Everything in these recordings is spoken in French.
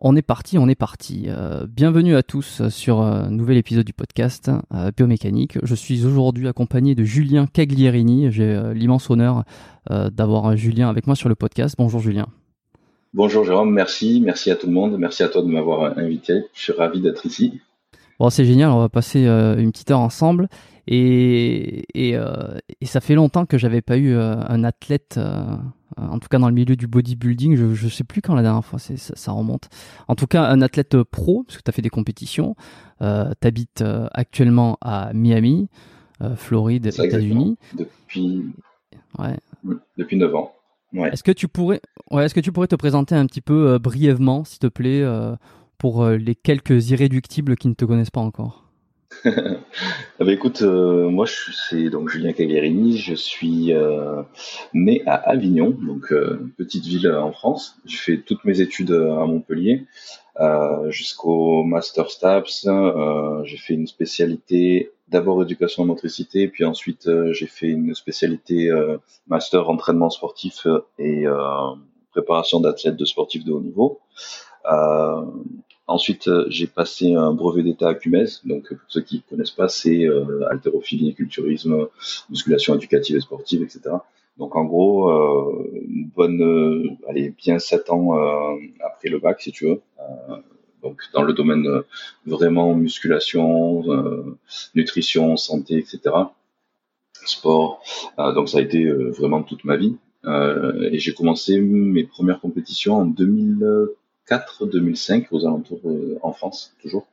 on est parti, on est parti. Euh, bienvenue à tous sur un nouvel épisode du podcast euh, Biomécanique. Je suis aujourd'hui accompagné de Julien Caglierini. J'ai euh, l'immense honneur d'avoir Julien avec moi sur le podcast. Bonjour Julien. Bonjour Jérôme, merci, merci à tout le monde, merci à toi de m'avoir invité. Je suis ravi d'être ici. Bon, c'est génial, on va passer une petite heure ensemble. Et, et, et ça fait longtemps que j'avais pas eu un athlète euh, en tout cas dans le milieu du bodybuilding, je ne sais plus quand la dernière fois ça, ça, remonte. En tout cas, un athlète pro, parce que tu as fait des compétitions, euh, tu habites euh, actuellement à Miami, Floride, États-Unis. Depuis... Ouais. Depuis 9 ans. Ouais. Est-ce que tu pourrais, ouais, est-ce que tu pourrais te présenter un petit peu brièvement, s'il te plaît, pour les quelques irréductibles qui ne te connaissent pas encore? Bah écoute, euh, moi je suis donc Julien Cagliarini, je suis euh, né à Avignon, donc euh, petite ville en France. J'ai fait toutes mes études à Montpellier jusqu'au master STAPS. j'ai fait une spécialité d'abord éducation en motricité, puis ensuite j'ai fait une spécialité master entraînement sportif et préparation d'athlètes de sportifs de haut niveau. Ensuite, euh, j'ai passé un brevet d'état à CUMES. Donc, pour ceux qui ne connaissent pas, c'est euh, haltérophilie, culturisme, musculation éducative et sportive, etc. Donc, en gros, euh, bonne, euh, allez, bien sept ans après le bac, si tu veux. donc, dans le domaine vraiment musculation, nutrition, santé, etc. Sport. donc, ça a été vraiment toute ma vie. et j'ai commencé mes premières compétitions en 2000 2005 aux alentours euh, en France toujours.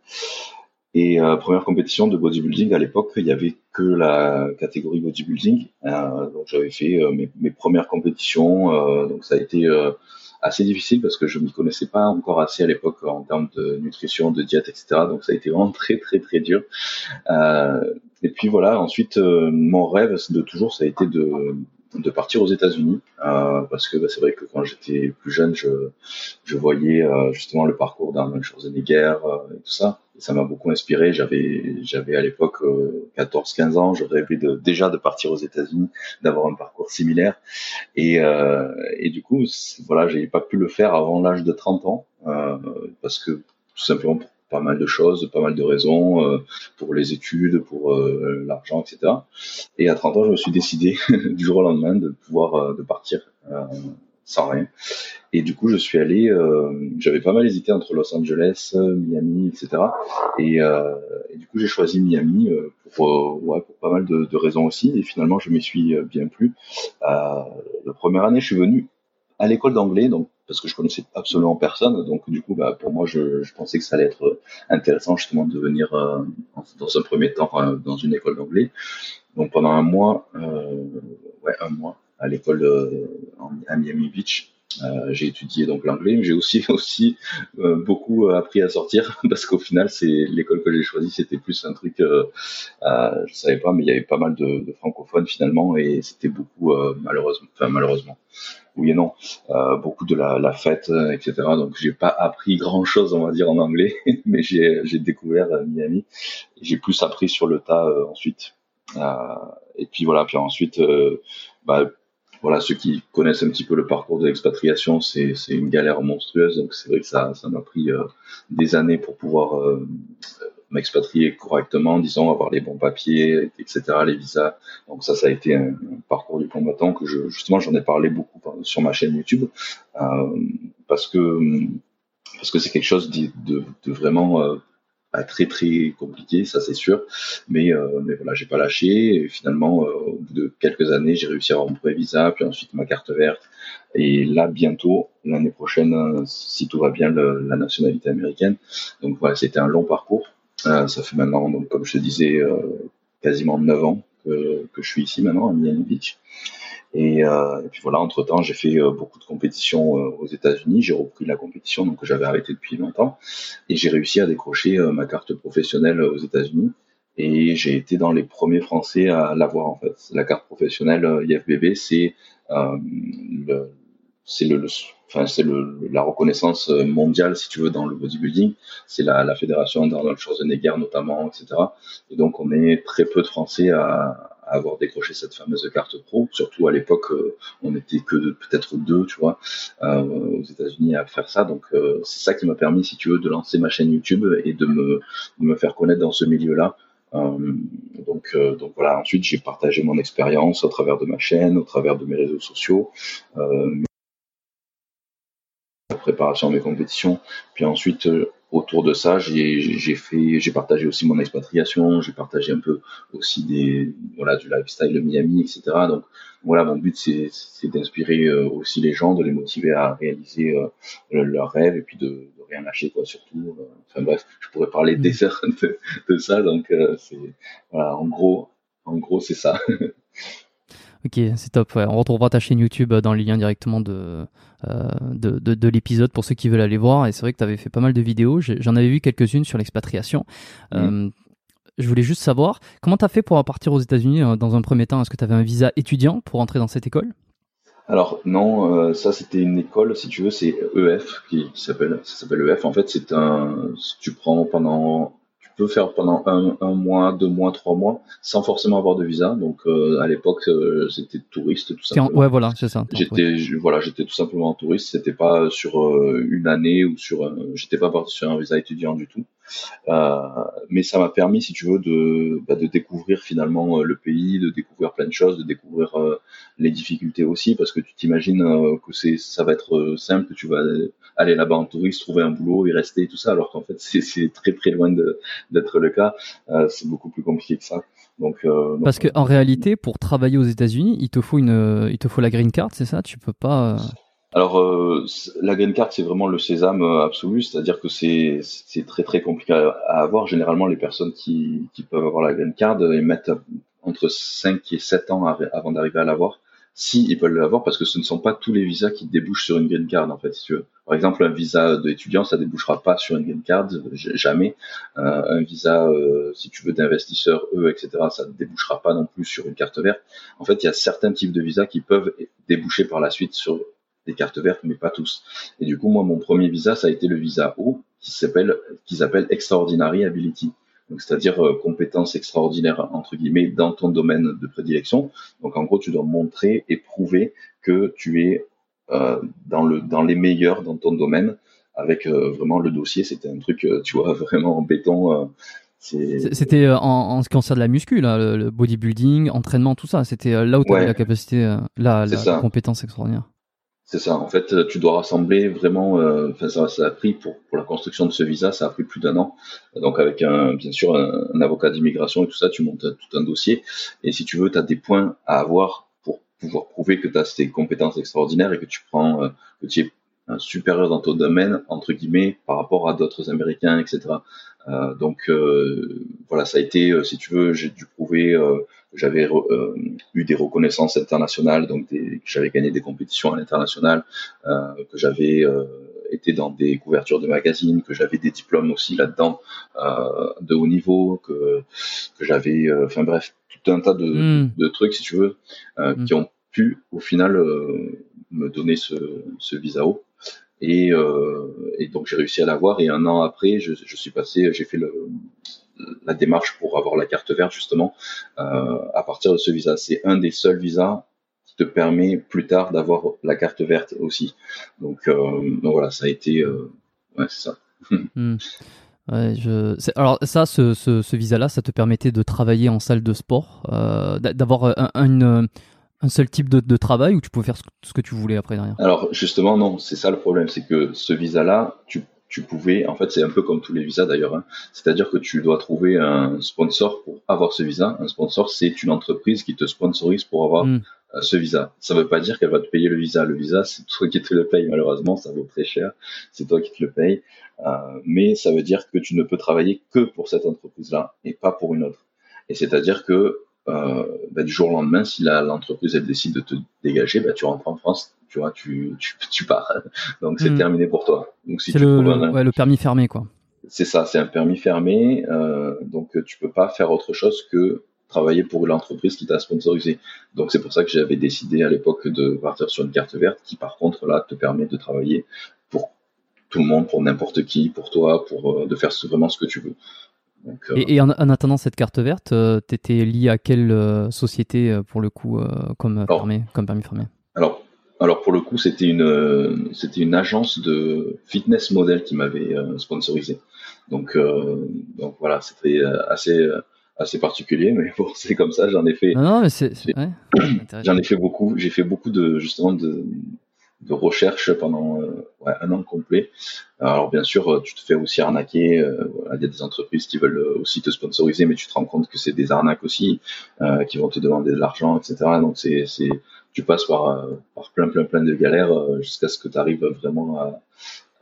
Et euh, première compétition de bodybuilding à l'époque, il y avait que la catégorie bodybuilding. Euh, donc j'avais fait mes, mes, premières compétitions. donc ça a été assez difficile parce que je m'y connaissais pas encore assez à l'époque en termes de nutrition, de diète, etc. Donc ça a été vraiment très très très dur. et puis voilà. Ensuite, mon rêve de toujours, ça a été de de partir aux États-Unis euh, parce que bah, c'est vrai que quand j'étais plus jeune, je, je voyais euh, justement le parcours d'Arnold Schwarzenegger euh, et tout ça. Ça m'a beaucoup inspiré. J'avais j'avais à l'époque 14-15 ans, je rêvais de, déjà de partir aux États-Unis, d'avoir un parcours similaire. Et, et du coup, voilà, j'ai pas pu le faire avant l'âge de 30 ans parce que tout simplement pour pas mal de choses, pas mal de raisons euh, pour les études, pour euh, l'argent, etc. Et à 30 ans, je me suis décidé du jour au lendemain de pouvoir euh, de partir sans rien. Et du coup, je suis allé, j'avais pas mal hésité entre Los Angeles, Miami, etc. Et, du coup, j'ai choisi Miami pour, ouais, pour pas mal de, de, raisons aussi. Et finalement, je m'y suis bien plu. la première année, je suis venu à l'école d'anglais, donc parce que je connaissais absolument personne. Donc du coup, bah, pour moi, je, je, pensais que ça allait être intéressant justement de venir euh, dans un premier temps dans une école d'anglais. Donc pendant un mois, euh, ouais, un mois à l'école à Miami Beach. Euh, j'ai étudié donc l'anglais, mais j'ai aussi aussi euh, beaucoup appris à sortir parce qu'au final, c'est l'école que j'ai choisie, c'était plus un truc, euh, je savais pas, mais il y avait pas mal de, de francophones finalement et c'était beaucoup malheureusement, enfin malheureusement, oui et non, euh, beaucoup de la, la, fête, etc. Donc j'ai pas appris grand chose, on va dire, en anglais, mais j'ai, j'ai découvert euh, Miami. J'ai plus appris sur le tas euh, ensuite. et puis voilà, puis ensuite, bah, voilà, ceux qui connaissent un petit peu le parcours de l'expatriation, c'est, c'est une galère monstrueuse. Donc c'est vrai que ça, ça m'a pris des années pour pouvoir m'expatrier correctement, disons, avoir les bons papiers, etc., les visas. Donc ça, ça a été un, parcours du combattant que je, justement, j'en ai parlé beaucoup sur ma chaîne YouTube, euh, parce que parce que c'est quelque chose de, vraiment euh, très très compliqué, ça c'est sûr. Mais euh, mais voilà, j'ai pas lâché. Et finalement, euh, au bout de quelques années, j'ai réussi à avoir mon premier visa, puis ensuite ma carte verte. Et là, bientôt, l'année prochaine, si tout va bien, la nationalité américaine. Donc voilà, c'était un long parcours. Euh, ça fait maintenant, donc, comme je te disais, euh, quasiment 9 ans que, que, je suis ici maintenant à Miami Beach. Et, euh, et puis voilà, entre temps, j'ai fait euh, beaucoup de compétitions aux États-Unis. J'ai repris la compétition, donc que j'avais arrêté depuis longtemps, et j'ai réussi à décrocher ma carte professionnelle aux États-Unis. Et j'ai été dans les premiers Français à l'avoir en fait. La carte professionnelle IFBB, c'est le, c'est le, enfin c'est le, la reconnaissance mondiale si tu veux dans le bodybuilding c'est la, la fédération d'Arnold Schwarzenegger notamment etc et donc on est très peu de français à, à avoir décroché cette fameuse carte pro. Surtout à l'époque, euh, on n'était que peut-être deux, tu vois, euh, aux États-Unis à faire ça. Donc euh, c'est ça qui m'a permis, si tu veux, de lancer ma chaîne YouTube et de me, de me faire connaître dans ce milieu-là. donc, donc voilà. Ensuite, j'ai partagé mon expérience au travers de ma chaîne, au travers de mes réseaux sociaux, la préparation de mes compétitions. Puis ensuite, autour de ça, j'ai fait, j'ai partagé aussi mon expatriation, j'ai partagé un peu aussi des, voilà, du lifestyle de Miami, etc. Donc voilà, mon but c'est d'inspirer euh, aussi les gens, de les motiver à réaliser euh, leurs rêves et puis de, de, rien lâcher quoi, surtout. Euh, enfin bref, je pourrais parler des heures de, de, ça, donc c'est voilà, en gros, en gros c'est ça. Ok, c'est top. On retrouvera ta chaîne YouTube dans les liens directement de, euh, de, de, l'épisode pour ceux qui veulent aller voir. Et c'est vrai que tu avais fait pas mal de vidéos. J'en avais vu quelques-unes sur l'expatriation. Euh, je voulais juste savoir comment tu as fait pour partir aux États-Unis euh, dans un premier temps? Est-ce que tu avais un visa étudiant pour entrer dans cette école? Alors non, ça c'était une école, si tu veux, c'est EF qui, qui s'appelle, ça s'appelle EF. En fait, c'est un, tu prends pendant peux faire pendant un, un, mois, deux mois, trois mois, sans forcément avoir de visa. Donc euh, à l'époque, euh, c'était touriste tout simplement. Ouais, voilà, c'est ça. J'étais, voilà, j'étais tout simplement touriste. C'était pas sur euh, une année ou sur, j'étais pas parti sur un visa étudiant du tout. Euh, mais ça m'a permis, si tu veux, de, bah, de découvrir finalement le pays, de découvrir plein de choses, de découvrir les difficultés aussi, parce que tu t'imagines que c'est, ça va être simple, que tu vas aller là-bas en touriste, trouver un boulot, y rester, tout ça, alors qu'en fait c'est très très loin d'être le cas. Euh, c'est beaucoup plus compliqué que ça. Donc, euh, parce qu'en réalité, pour travailler aux États-Unis, il te faut une, il te faut la green card, c'est ça? Tu peux pas. Euh, alors euh, la green card c'est vraiment le sésame absolu, c'est-à-dire que c'est très très compliqué à, avoir. Généralement les personnes qui, qui peuvent avoir la green card ils mettent entre 5 et 7 ans avant d'arriver à l'avoir si ils peuvent l'avoir parce que ce ne sont pas tous les visas qui débouchent sur une green card en fait si tu veux. Par exemple un visa d'étudiant ça débouchera pas sur une green card jamais. Euh, un visa euh, si tu veux d'investisseur eux etc ça ne débouchera pas non plus sur une carte verte. En fait il y a certains types de visas qui peuvent déboucher par la suite sur des cartes vertes mais pas tous. Et du coup moi mon premier visa ça a été le visa O qui s'appelle qui s'appelle Extraordinary Ability c'est-à-dire euh, compétences extraordinaires entre guillemets dans ton domaine de prédilection. Donc en gros, tu dois montrer et prouver que tu es euh, dans le dans les meilleurs dans ton domaine avec euh, vraiment le dossier. C'était un truc, tu vois, vraiment en béton. C'était en, en, ce qui concerne la muscu, là, le, bodybuilding, entraînement, tout ça. C'était là où tu avais la capacité, la, la compétence extraordinaire. C'est ça. En fait, tu dois rassembler vraiment. Euh, ça, ça, a pris pour, pour la construction de ce visa, ça a pris plus d'un an. Donc, avec un, bien sûr un, avocat d'immigration et tout ça, tu montes tout un dossier. Et si tu veux, tu as des points à avoir pour pouvoir prouver que tu as ces compétences extraordinaires et que tu prends, euh, que tu es un supérieur dans ton domaine entre guillemets par rapport à d'autres Américains, etc. Euh, donc euh, voilà, ça a été, euh, si tu veux, j'ai dû prouver que j'avais eu des reconnaissances internationales, donc que j'avais gagné des compétitions à l'international, que j'avais été dans des couvertures de magazines, que j'avais des diplômes aussi là-dedans de haut niveau, que que j'avais, enfin bref, tout un tas de, hmm. de, trucs, si tu veux, hmm. qui ont pu au final me donner ce, ce visa haut. Et, euh, et donc j'ai réussi à l'avoir. Et un an après, je, suis passé, j'ai fait la démarche pour avoir la carte verte justement euh, à partir de ce visa. C'est un des seuls visas qui te permet plus tard d'avoir la carte verte aussi. Donc, euh, voilà, ça a été, ouais, c'est ça. Hmm. Alors ça, ce, visa-là, ça te permettait de travailler en salle de sport, d'avoir un, un, un, seul type de, de, travail où tu pouvais faire ce que tu voulais après derrière? Alors justement, non, c'est ça le problème, c'est que ce visa-là, tu, tu pouvais, en fait, c'est un peu comme tous les visas d'ailleurs, hein, c'est-à-dire que tu dois trouver un sponsor pour avoir ce visa. Un sponsor, c'est une entreprise qui te sponsorise pour avoir hmm. euh, ce visa. Ça ne veut pas dire qu'elle va te payer le visa. Le visa, c'est toi qui te le paye. Malheureusement, ça vaut très cher. C'est toi qui te le paye. Euh, mais ça veut dire que tu ne peux travailler que pour cette entreprise-là et pas pour une autre. Et c'est-à-dire que euh, bah, du jour au lendemain, si l'entreprise elle décide de te dégager, bah, tu rentres en France, tu vois, tu, tu, tu pars. Donc c'est hmm. terminé pour toi. Donc si tu le, un... ouais, le permis fermé quoi. C'est ça, c'est un permis fermé, euh, donc tu peux pas faire autre chose que travailler pour l'entreprise qui t'a sponsorisé. Donc c'est pour ça que j'avais décidé à l'époque de partir sur une carte verte qui par contre là te permet de travailler pour tout le monde, pour n'importe qui, pour toi, pour euh, de faire vraiment ce que tu veux. Euh, et, en, attendant cette carte verte, euh, tu étais lié à quelle société pour le coup comme, comme permis fermé? Alors, alors pour le coup, c'était une, c'était une agence de fitness model qui m'avait sponsorisé. Donc, donc voilà, c'était assez assez particulier, mais bon, c'est comme ça. J'en ai fait. Non, mais c'est. j'en ai fait beaucoup. J'ai fait beaucoup de justement de de recherche pendant euh, ouais, un an complet. Alors bien sûr, euh, tu te fais aussi arnaquer. Euh, il y a des entreprises qui veulent aussi te sponsoriser, mais tu te rends compte que c'est des arnaques aussi, qui vont te demander de l'argent, etc. Donc c'est, c'est, tu passes par, par plein, plein, plein de galères jusqu'à ce que tu arrives vraiment à,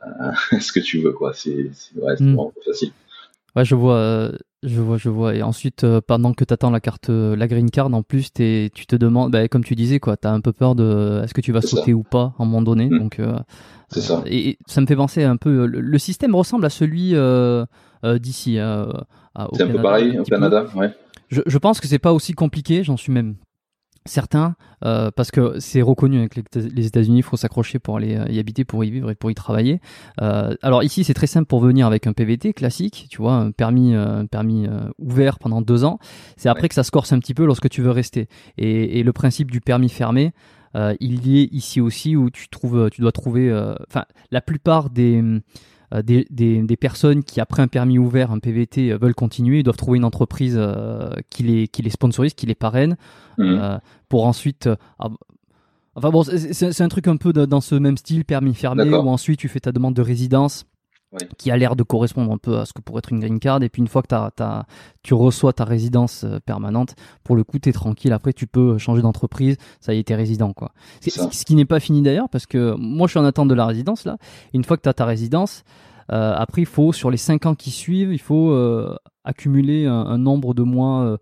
à, ce que tu veux, quoi. C'est, c'est, ouais, c'est mm. vraiment facile. Ouais, je vois, je vois, je vois. Et ensuite, euh, pendant que tu attends la carte, euh, la green card, en plus, tu te demandes, bah, comme tu disais, quoi, tu as un peu peur de est-ce que tu vas sauter ou pas à un moment donné. Mm. Donc, euh, c'est ça. Et, ça me fait penser un peu. Le, système ressemble à celui d'ici. c'est un peu pareil au Canada, ouais. Je, je pense que c'est pas aussi compliqué, j'en suis même Certains, euh, parce que c'est reconnu avec les États-Unis, il faut s'accrocher pour aller y habiter, pour y vivre et pour y travailler. Euh, alors ici, c'est très simple pour venir avec un PVT classique, tu vois, un permis, euh, un permis ouvert pendant deux ans. C'est après que ça se corse un petit peu lorsque tu veux rester. Et, et le principe du permis fermé, il y est ici aussi où tu trouves, tu dois trouver, enfin, la plupart des euh, des, des, personnes qui, après un permis ouvert, un PVT, euh, veulent continuer, ils doivent trouver une entreprise euh, qui, les, qui les sponsorise, qui les parraine, mhm. pour ensuite... Enfin bon, c'est un truc un peu dans ce même style, permis fermé, où ensuite tu fais ta demande de résidence qui a l'air de correspondre un peu à ce que pourrait être une green card. Et puis une fois que tu reçois ta résidence euh, permanente, pour le coup, tu es tranquille. Après, tu peux changer d'entreprise. Ça y est, t'es résident. Quoi. Ce qui n'est pas fini d'ailleurs, parce que moi, je suis en attente de la résidence. là. Une fois que tu as ta résidence, euh, après, il faut, sur les 5 ans qui suivent, il faut euh, accumuler un, nombre de mois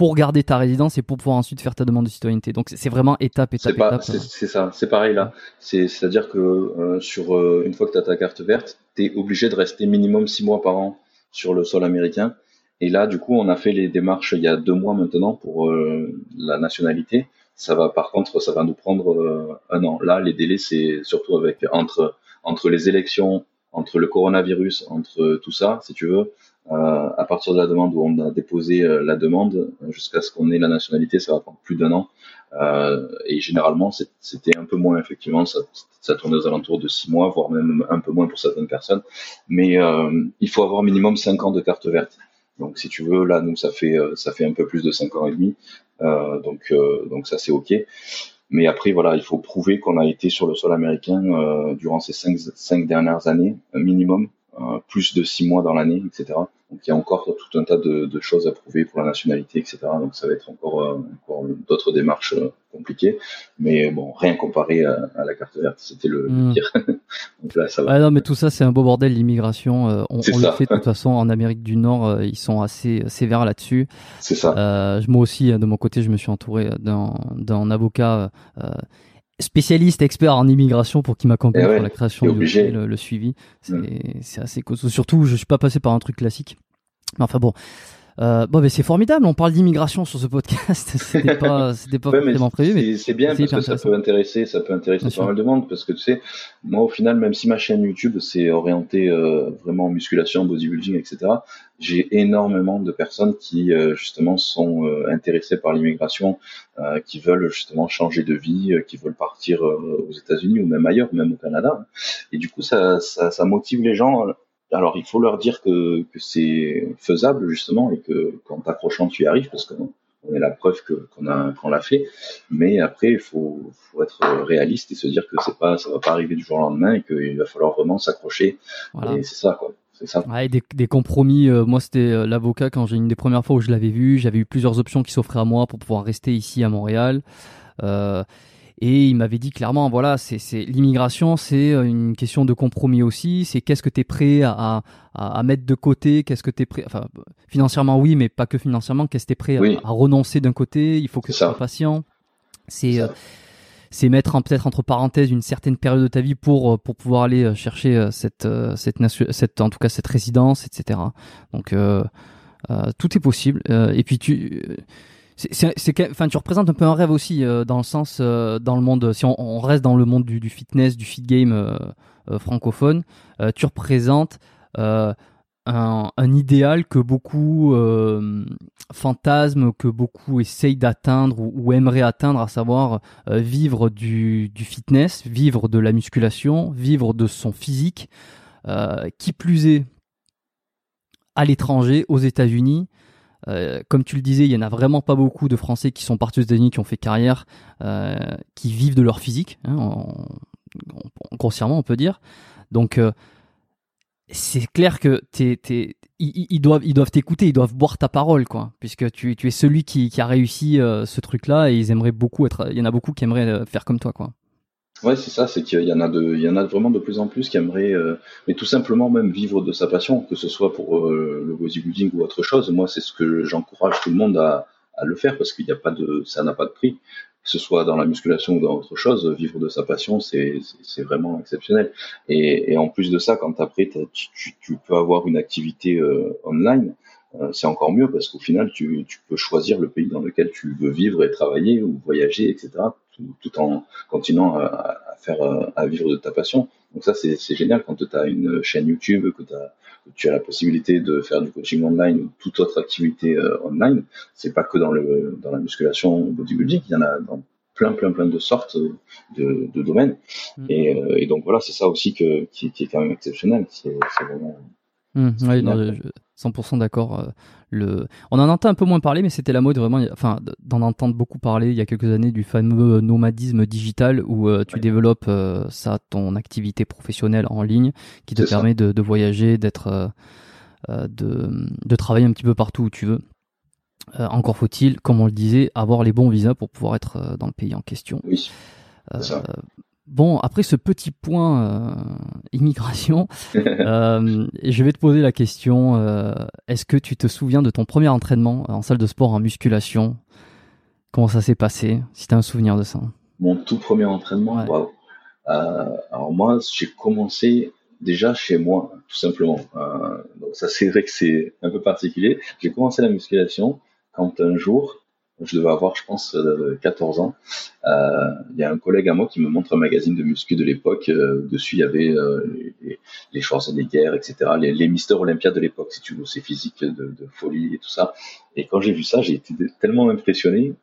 pour garder ta résidence et pour pouvoir ensuite faire ta demande de citoyenneté. Donc c'est vraiment étape, étape, étape. C'est ça, c'est pareil là. C'est-à-dire que euh, sur euh, une fois que tu as ta carte verte, tu es obligé de rester minimum six mois par an sur le sol américain. Et là, du coup, on a fait les démarches il y a deux mois maintenant pour euh, la nationalité. Ça va, par contre, ça va nous prendre un an. Là, les délais, c'est surtout avec entre entre les élections, entre le coronavirus, entre tout ça, si tu veux, à partir de la demande où on a déposé euh, la demande jusqu'à ce qu'on ait la nationalité, ça va prendre plus d'un an. Euh, et généralement, c'était un peu moins, effectivement, ça, ça tournait aux alentours de six mois, voire même un peu moins pour certaines personnes. Mais il faut avoir minimum cinq ans de carte verte. Donc, si tu veux, là, nous, ça fait ça fait un peu plus de cinq ans et demi. donc, donc ça, c'est ok. Mais après, voilà, il faut prouver qu'on a été sur le sol américain durant ces cinq, cinq dernières années minimum euh, plus de six mois dans l'année, etc. Donc il y a encore tout un tas de, de, choses à prouver pour la nationalité, etc. Donc ça va être encore, euh, encore d'autres démarches euh, compliquées, mais bon, rien comparé à, à la carte verte, c'était le, hmm. pire. Donc là, ça va. Ah non, mais tout ça c'est un beau bordel l'immigration. on, on le fait de toute façon en Amérique du Nord, ils sont assez sévères là-dessus. C'est ça. Euh, moi aussi, de mon côté, je me suis entouré d'un avocat spécialiste, expert en immigration pour qui m'accompagne eh pour la création du le, le, suivi. C'est assez costaud. Surtout, je suis pas passé par un truc classique. Mais enfin bon, euh, bon, mais c'est formidable. On parle d'immigration sur ce podcast. C'était pas, c'était pas forcément prévu, mais c'est bien parce que ça peut intéresser, ça peut intéresser pas mal de monde parce que tu sais, moi au final, même si ma chaîne YouTube c'est orienté euh, vraiment en musculation, bodybuilding, etc. J'ai énormément de personnes qui euh, justement sont euh, intéressées par l'immigration, qui veulent justement changer de vie, qui veulent partir aux États-Unis ou même ailleurs, même au Canada. Et du coup, ça, ça, ça motive les gens alors il faut leur dire que, que c'est faisable justement et que qu'en t'accrochant tu y arrives parce qu'on on est la preuve que qu'on a qu'on l'a fait. Mais après il faut, faut être réaliste et se dire que c'est pas ça va pas arriver du jour au lendemain et qu'il va falloir vraiment s'accrocher. Et c'est ça quoi. C'est ça. Ouais, des, des, compromis. Euh, moi, c'était euh, l'avocat quand j'ai une des premières fois où je l'avais vu. J'avais eu plusieurs options qui s'offraient à moi pour pouvoir rester ici à Montréal. Euh, et il m'avait dit clairement, voilà, c'est l'immigration, c'est euh, une question de compromis aussi. C'est qu'est-ce que tu es prêt à, à, à, mettre de côté, qu'est-ce que tu es prêt, enfin, financièrement oui, mais pas que financièrement, qu'est-ce que tu es prêt à, à, renoncer d'un côté? Il faut que tu sois patient. C'est c'est mettre peut-être entre parenthèses une certaine période de ta vie pour pour pouvoir aller chercher cette cette, cette en tout cas cette résidence, etc. Donc euh, euh, tout est possible. et puis tu c'est enfin tu représentes un peu un rêve aussi euh, dans le sens euh, dans le monde si on, reste dans le monde du, fitness du fit game euh, francophone tu représentes un, idéal que beaucoup fantasment que beaucoup essayent d'atteindre ou, ou, aimeraient atteindre à savoir vivre du, fitness vivre de la musculation vivre de son physique qui plus est à l'étranger aux États-Unis euh, comme tu le disais, il y en a vraiment pas beaucoup de Français qui sont partis aux États-Unis, qui ont fait carrière, euh, qui vivent de leur physique, hein, grossièrement on peut dire. Donc euh, c'est clair que t'es, t'es, ils, doivent ils doivent t'écouter, ils doivent boire ta parole quoi, puisque tu, tu es celui qui, qui a réussi ce truc-là et ils aimeraient beaucoup être, il y en a beaucoup qui aimeraient faire comme toi quoi. Ouais, c'est ça, c'est qu'il y en a de, il y en a vraiment de plus en plus qui aimeraient, euh, mais tout simplement même vivre de sa passion, que ce soit pour euh, le bodybuilding ou autre chose. Moi, c'est ce que j'encourage tout le monde à, le faire parce qu'il n'y a pas de, ça n'a pas de prix. Que ce soit dans la musculation ou dans autre chose, vivre de sa passion, c'est, c'est vraiment exceptionnel. Et, et, en plus de ça, quand après, tu, tu, peux avoir une activité euh, online, euh, c'est encore mieux parce qu'au final, tu, tu, peux choisir le pays dans lequel tu veux vivre et travailler ou voyager, etc., tout, tout en continuant à, à, faire, euh, à vivre de ta passion. Donc ça, c'est génial quand tu as une chaîne YouTube, que, as, que, tu as la possibilité de faire du coaching online ou toute autre activité euh, online. C'est pas que dans, le, dans la musculation ou bodybuilding, il y en a dans plein, plein, plein de sortes de, de domaines. Mm. Et, et, donc voilà, c'est ça aussi que, qui, qui, est quand même exceptionnel. C'est vraiment... Mmh, ouais, 100% d'accord. Euh, le... On en entend un peu moins parler, mais c'était la mode vraiment, enfin, d'en entendre beaucoup parler il y a quelques années du fameux nomadisme digital où euh, tu développes euh, ça, ton activité professionnelle en ligne, qui te permet de, de, voyager, d'être, de, de travailler un petit peu partout où tu veux. encore faut-il, comme on le disait, avoir les bons visas pour pouvoir être dans le pays en question. Oui. Bon, après ce petit point euh, immigration, euh, je vais te poser la question euh, est-ce que tu te souviens de ton premier entraînement en salle de sport en musculation? Comment ça s'est passé? Si tu as un souvenir de ça. Mon tout premier entraînement? Alors, moi, j'ai commencé déjà chez moi, tout simplement. donc, ça, c'est vrai que c'est un peu particulier. J'ai commencé la musculation quand un jour, je devais avoir, je pense, 14 euh, ans. Euh, il y a un collègue à moi qui me montre un magazine de muscu de l'époque. Euh, dessus, il y avait les, les Schwarzenegger, etc., les, les Mister Olympia de l'époque, si tu veux, ces physiques de, de, folie et tout ça. Et quand j'ai vu ça, j'ai été tellement impressionné.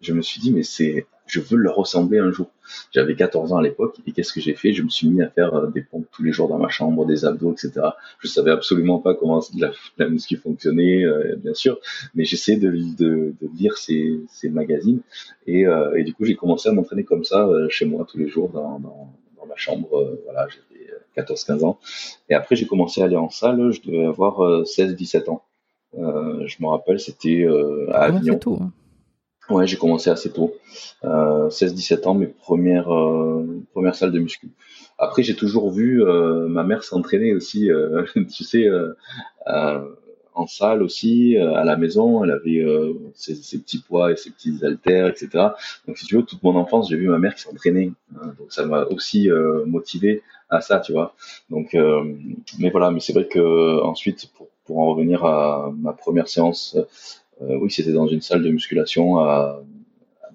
je me suis dit, mais c'est je veux leur ressembler un jour. J'avais 14 ans à l'époque et qu'est-ce que j'ai fait? Je me suis mis à faire euh, des pompes tous les jours dans ma chambre, des abdos, etc. Je savais absolument pas comment la, la muscu fonctionnait, euh, bien sûr, mais j'essayais de, de, de, lire ces, ces magazines et, euh, et, du coup j'ai commencé à m'entraîner comme ça euh, chez moi tous les jours dans, dans, dans ma chambre. voilà, j'avais 14-15 ans et après j'ai commencé à aller en salle. Je devais avoir 16-17 ans. je me rappelle, c'était à Avignon. Tôt, hein. Ouais, j'ai commencé assez tôt, euh, 16-17 ans, mes premières euh, premières salles de muscu. Après, j'ai toujours vu euh, ma mère s'entraîner aussi, euh, tu sais, euh, en salle aussi, à la maison. Elle avait ses, ses, petits poids et ses petits haltères, etc. Donc, si tu veux, toute mon enfance, j'ai vu ma mère qui s'entraînait. Hein. donc, ça m'a aussi motivé à ça, tu vois. Donc, mais voilà, mais c'est vrai que ensuite, pour, pour en revenir à ma première séance euh, oui, c'était dans une salle de musculation à,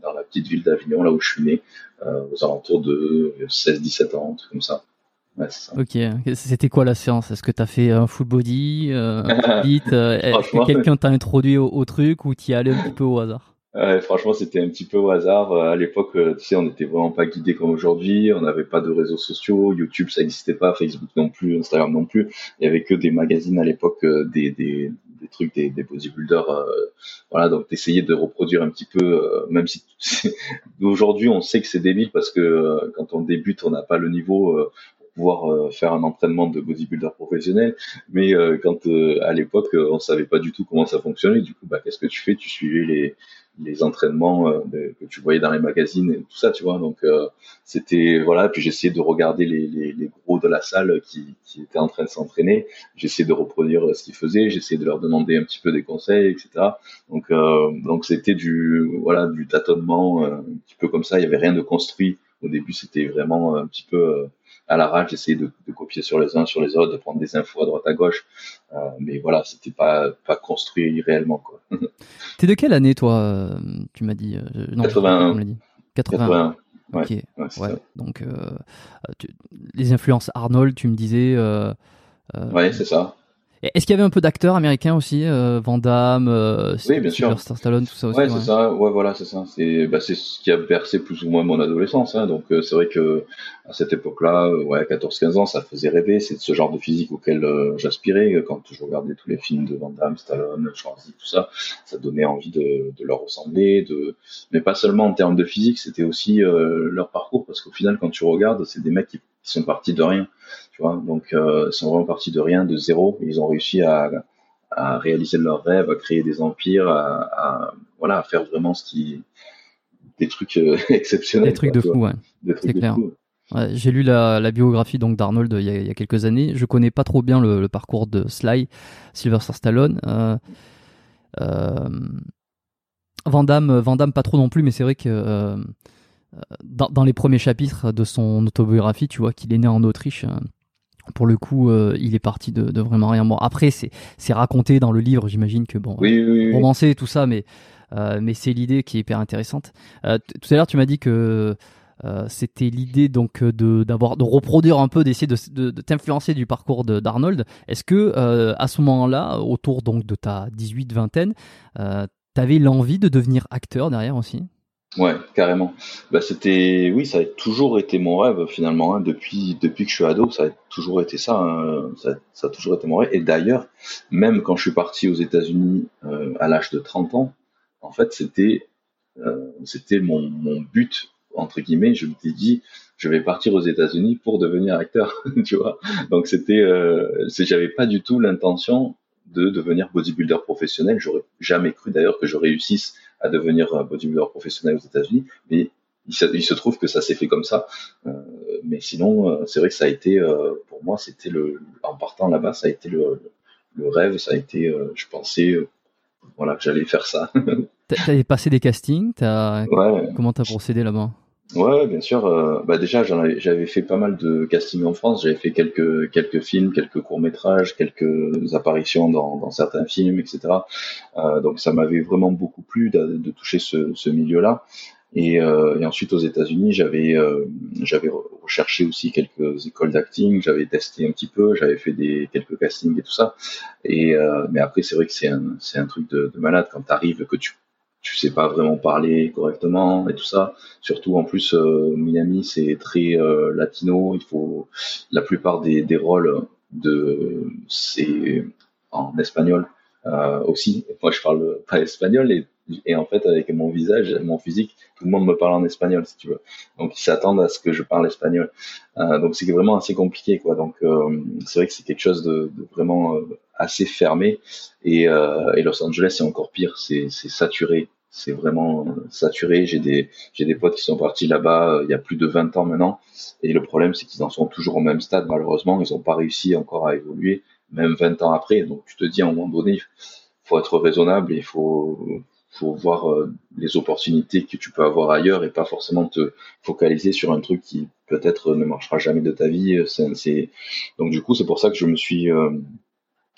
dans la petite ville d'Avignon, là où je suis né, euh, aux alentours de 16-17 ans, un truc comme ça. Ouais, ça. Ok, c'était quoi la séance? Est-ce que tu as fait un full body, euh, un euh, Est-ce que quelqu'un t'a introduit au, truc ou t'y allais un petit peu au hasard? Franchement, c'était un petit peu au hasard. À l'époque, tu sais, on n'était vraiment pas guidé comme aujourd'hui. On n'avait pas de réseaux sociaux. YouTube, ça n'existait pas. Facebook non plus. Instagram non plus. Il y avait que des magazines à l'époque, des, des, des trucs des, des bodybuilders. Euh, voilà, donc d'essayer de reproduire un petit peu, euh, même si aujourd'hui on sait que c'est débile parce que euh, quand on débute, on n'a pas le niveau pour pouvoir faire un entraînement de bodybuilder professionnel. Mais quand à l'époque, on savait pas du tout comment ça fonctionnait. Du coup, bah, qu'est-ce que tu fais? Tu suivais les les entraînements euh, que tu voyais dans les magazines et tout ça, tu vois. Donc euh, c'était voilà. Puis j'essayais de regarder les, les, les, gros de la salle qui, qui étaient en train de s'entraîner. J'essayais de reproduire ce qu'ils faisaient. J'essayais de leur demander un petit peu des conseils, etc. Donc euh, donc c'était du voilà du tâtonnement un petit peu comme ça. Il y avait rien de construit. Au début, c'était vraiment un petit peu à la rage, d'essayer de, de, copier sur les uns, sur les autres, de prendre des infos à droite à gauche. Euh, mais voilà, c'était pas pas construit réellement quoi. T'es de quelle année toi euh, Tu m'as dit euh, non, 81. Dit. 81. Ok. Ouais. Donc euh, tu, les influences Arnold, tu me disais. Euh, ouais, c'est ça. Est-ce qu'il y avait un peu d'acteurs américains aussi, euh, Van Damme, euh, oui, bien sûr. Stallone, tout ça aussi Ouais, c'est ça. Ouais, voilà, c'est ça. C'est bah, c'est ce qui a bercé plus ou moins mon adolescence. Hein. Donc euh, c'est vrai que à cette époque-là, euh, ouais, 14-15 ans, ça faisait rêver. C'est ce genre de physique auquel euh, j'aspirais quand je regardais tous les films de Van Damme, Stallone, Schwarzy, tout ça. Ça donnait envie de, de leur ressembler, de mais pas seulement en termes de physique, c'était aussi leur parcours parce qu'au final, quand tu regardes, c'est des mecs qui sont partis de rien donc, euh, ils sont vraiment partis de rien, de zéro. Ils ont réussi à, à réaliser leurs rêves, à créer des empires, à, à, voilà, à faire vraiment ce qui, des trucs euh, exceptionnels. Des trucs de fou, ouais. C'est clair. Ouais, j'ai lu la, la, biographie donc d'Arnold il, il, y a quelques années. Je connais pas trop bien le, le parcours de Sly, Sylvester Stallone. Euh, euh, Van Damme, Van Damme pas trop non plus, mais c'est vrai que euh, dans, dans, les premiers chapitres de son autobiographie, tu vois qu'il est né en Autriche pour le coup, euh, il est parti de, de, vraiment rien. Bon, après, c'est c'est raconté dans le livre, j'imagine que bon, oui, oui, romancé tout ça, mais euh, mais c'est l'idée qui est hyper intéressante. Euh, tout à l'heure, tu m'as dit que c'était l'idée donc de d'avoir de reproduire un peu, d'essayer de, de, de t'influencer du parcours d'Arnold. Est-ce que à ce moment-là, autour donc de ta 18 vingtaine, euh, t'avais l'envie de devenir acteur derrière aussi? Ouais, carrément. Bah, c'était, oui, ça a toujours été mon rêve finalement. Hein. Depuis, depuis que je suis ado, ça a toujours été ça, hein. ça, ça, a toujours été mon rêve. Et d'ailleurs, même quand je suis parti aux États-Unis euh, à l'âge de 30 ans, en fait, c'était, euh, c'était mon, mon but entre guillemets. Je me suis dit, je vais partir aux États-Unis pour devenir acteur, tu vois. Donc c'était, euh, j'avais pas du tout l'intention de devenir bodybuilder professionnel. J'aurais jamais cru d'ailleurs que je réussisse à devenir un bodybuilder professionnel aux États-Unis, mais il se, il se, trouve que ça s'est fait comme ça. Euh, mais sinon, euh, c'est vrai que ça a été, euh, pour moi, c'était le, en partant là-bas, ça a été le, le rêve, ça a été, euh, je pensais, euh, voilà, que j'allais faire ça. T'avais passé des castings, as, ouais. comment t'as procédé là-bas? Ouais, bien sûr. Euh, bah déjà, j'avais fait pas mal de casting en France. J'avais fait quelques quelques films, quelques courts métrages, quelques apparitions dans, dans certains films, etc. Euh, donc ça m'avait vraiment beaucoup plu de, de toucher ce, ce milieu-là. Et, euh, et, ensuite aux États-Unis, j'avais euh, j'avais recherché aussi quelques écoles d'acting. J'avais testé un petit peu. J'avais fait des quelques castings et tout ça. Et euh, mais après, c'est vrai que c'est un c'est un truc de, de malade quand t'arrives que tu tu sais pas vraiment parler correctement et tout ça. Surtout en plus euh, Miami c'est très euh, latino. Il faut la plupart des, des rôles de c'est en espagnol euh, aussi. Moi je parle pas espagnol et, et en fait avec mon visage, mon physique, tout le monde me parle en espagnol si tu veux. Donc ils s'attendent à ce que je parle espagnol. Euh, donc c'est vraiment assez compliqué quoi. Donc euh, c'est vrai que c'est quelque chose de, vraiment euh, assez fermé et, et Los Angeles c'est encore pire. C'est saturé c'est vraiment saturé. J'ai des des potes qui sont partis là-bas il y a plus de 20 ans maintenant, et le problème c'est qu'ils en sont toujours au même stade. Malheureusement, ils n'ont pas réussi encore à évoluer, même 20 ans après. Donc tu te dis à un moment donné, il faut être raisonnable, il faut faut voir euh, les opportunités que tu peux avoir ailleurs et pas forcément te focaliser sur un truc qui peut-être ne marchera jamais de ta vie. C'est donc du coup c'est pour ça que je me suis euh,